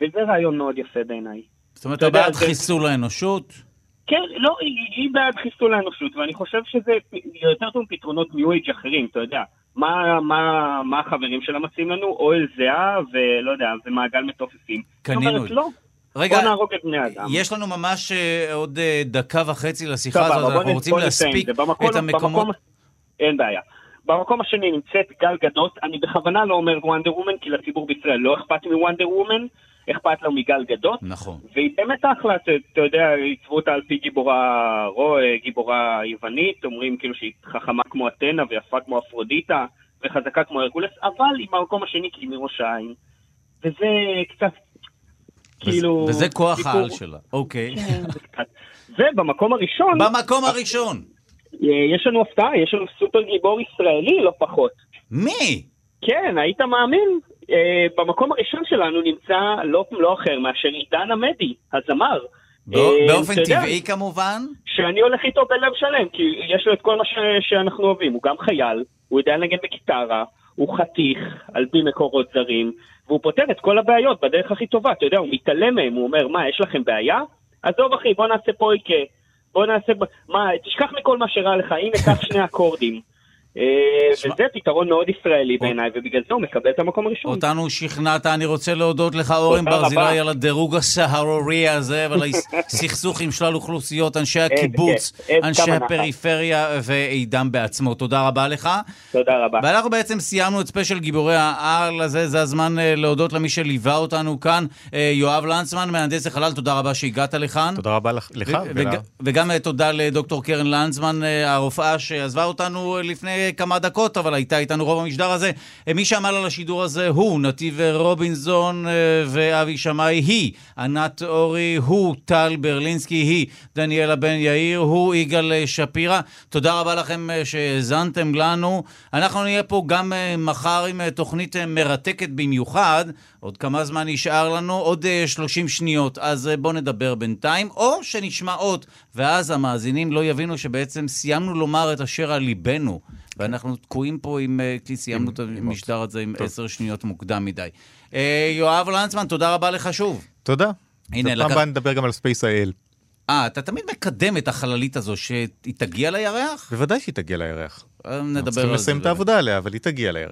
Speaker 11: וזה רעיון מאוד יפה בעיניי.
Speaker 2: זאת אומרת,
Speaker 11: אתה
Speaker 2: בעד
Speaker 11: זה-
Speaker 2: חיסול האנושות?
Speaker 11: כן, לא, היא, בעד חיסול האנושות, ואני חושב שזה יותר טוב מפתרונות ניו אייג' אחרים, אתה יודע. מה, מה, מה החברים שלה מציעים לנו? אוהל זהה ולא יודע, ומעגל מתופפים.
Speaker 2: קנינו
Speaker 11: זאת
Speaker 2: את
Speaker 11: אומרת,
Speaker 2: זה.
Speaker 11: לא,
Speaker 2: רגע,
Speaker 11: בוא נהרוג את בני האדם.
Speaker 2: יש לנו ממש אה, עוד אה, דקה וחצי לשיחה הזאת, אנחנו רוצים להספיק
Speaker 11: את זה.
Speaker 2: המקומות.
Speaker 11: אין בעיה. במקום השני נמצאת גל גדות, אני בכוונה לא אומר וונדר וומן, כי לציבור בישראל לא אכפת מוונדר וומן, אכפת לו מגל גדות,
Speaker 2: נכון.
Speaker 11: והיא באמת אחלה, אתה- אתה יודע, עיצבו אותה על פי גיבורה, רו, גיבורה יוונית, אומרים כאילו שהיא חכמה כמו אתנה ויפה כמו אפרודיטה וחזקה כמו הרקולס, אבל היא מהמקום השני כי היא מראש העין. וזה קצת, כאילו...
Speaker 2: וזה כוח
Speaker 11: סיפור-
Speaker 2: העל שלה, אוקיי.
Speaker 11: כן. ובמקום הראשון,
Speaker 2: במקום הראשון.
Speaker 11: אה, יש לנו הפתעה, יש לנו סופר גיבור ישראלי, לא פחות.
Speaker 2: מי?
Speaker 11: כן, היית מאמין? אה, במקום הראשון שלנו נמצא לא, לא אחר מאשר עידן עמדי, הזמר. אה,
Speaker 2: באופן טבעי כמובן.
Speaker 11: שאני הולך איתו בלב שלם, כי יש לו את כל מה ש... שאנחנו אוהבים. הוא גם חייל, הוא יודע לנגן בגיטרה, הוא חתיך, על פי מקורות זרים, והוא פותר את כל הבעיות בדרך הכי טובה. אתה יודע, הוא מתעלם מהם, הוא אומר, מה, יש לכם בעיה? עזוב אחי, בוא נעשה פויקה, בוא נעשה... מה, תשכח מכל מה שרע לך, הנה, קח שני אקורדים. אה, וזה פפתרון מאוד ישראלי בעיניי, ובגלל זה הוא מקבל את המקום הראשון.
Speaker 2: אותנו שכנעת, אני רוצה להודות לך, אורן ברזילי. על הדירוג הסהרורי הזה ועל הסכסוך עם שלל אוכלוסיות, אנשי הקיבוץ,
Speaker 11: איזה
Speaker 2: אנשי. הפריפריה ועידן בעצמו. תודה רבה לך.
Speaker 11: תודה רבה.
Speaker 2: ואנחנו בעצם סיימנו את ספיישל גיבורי העל הזה, זה הזמן אה, להודות למי שליווה אותנו כאן. אה, יואב לנצמן, מהנדס החלל, תודה רבה שהגעת לכאן.
Speaker 4: תודה רבה לך
Speaker 2: וגם תודה לדוקטור קרן לנדסמן, אה, הרופאה שעזבה אותנו לפני כמה דקות, אבל הייתה איתנו רוב המשדר הזה. אה, מי שעמל על השידור הזה הוא נתיב רובינזון אה, ואבי שמאי, היא ענת אורי, הוא טל ברלינסקי, היא דניאלה בן יאיר, הוא יגאל שפירא. תודה רבה לכם אה, שהאזנתם לנו. אנחנו נהיה פה גם מחר עם תוכנית מרתקת במיוחד. עוד כמה זמן נשאר לנו? עוד אה, 30 שניות, אז אה, בואו נדבר בינתיים, או שנשמע עוד, ואז המאזינים לא יבינו שבעצם סיימנו לומר את אשר על ליבנו, ואנחנו תקועים פה עם, אה, כי סיימנו את המשדר הזה עם עשר שניות מוקדם מדי. אה, יואב לנצמן, תודה רבה לך שוב.
Speaker 4: תודה.
Speaker 2: הנה,
Speaker 4: בפעם
Speaker 2: לקח-
Speaker 4: הבאה נדבר גם על SpaceIL.
Speaker 2: אה, אתה תמיד מקדם את החללית הזו, שהיא תגיע לירח?
Speaker 4: בוודאי שהיא תגיע לירח.
Speaker 2: אה, נדבר
Speaker 4: צריכים
Speaker 2: על זה.
Speaker 4: לסיים את. העבודה עליה, אבל היא תגיע לירח.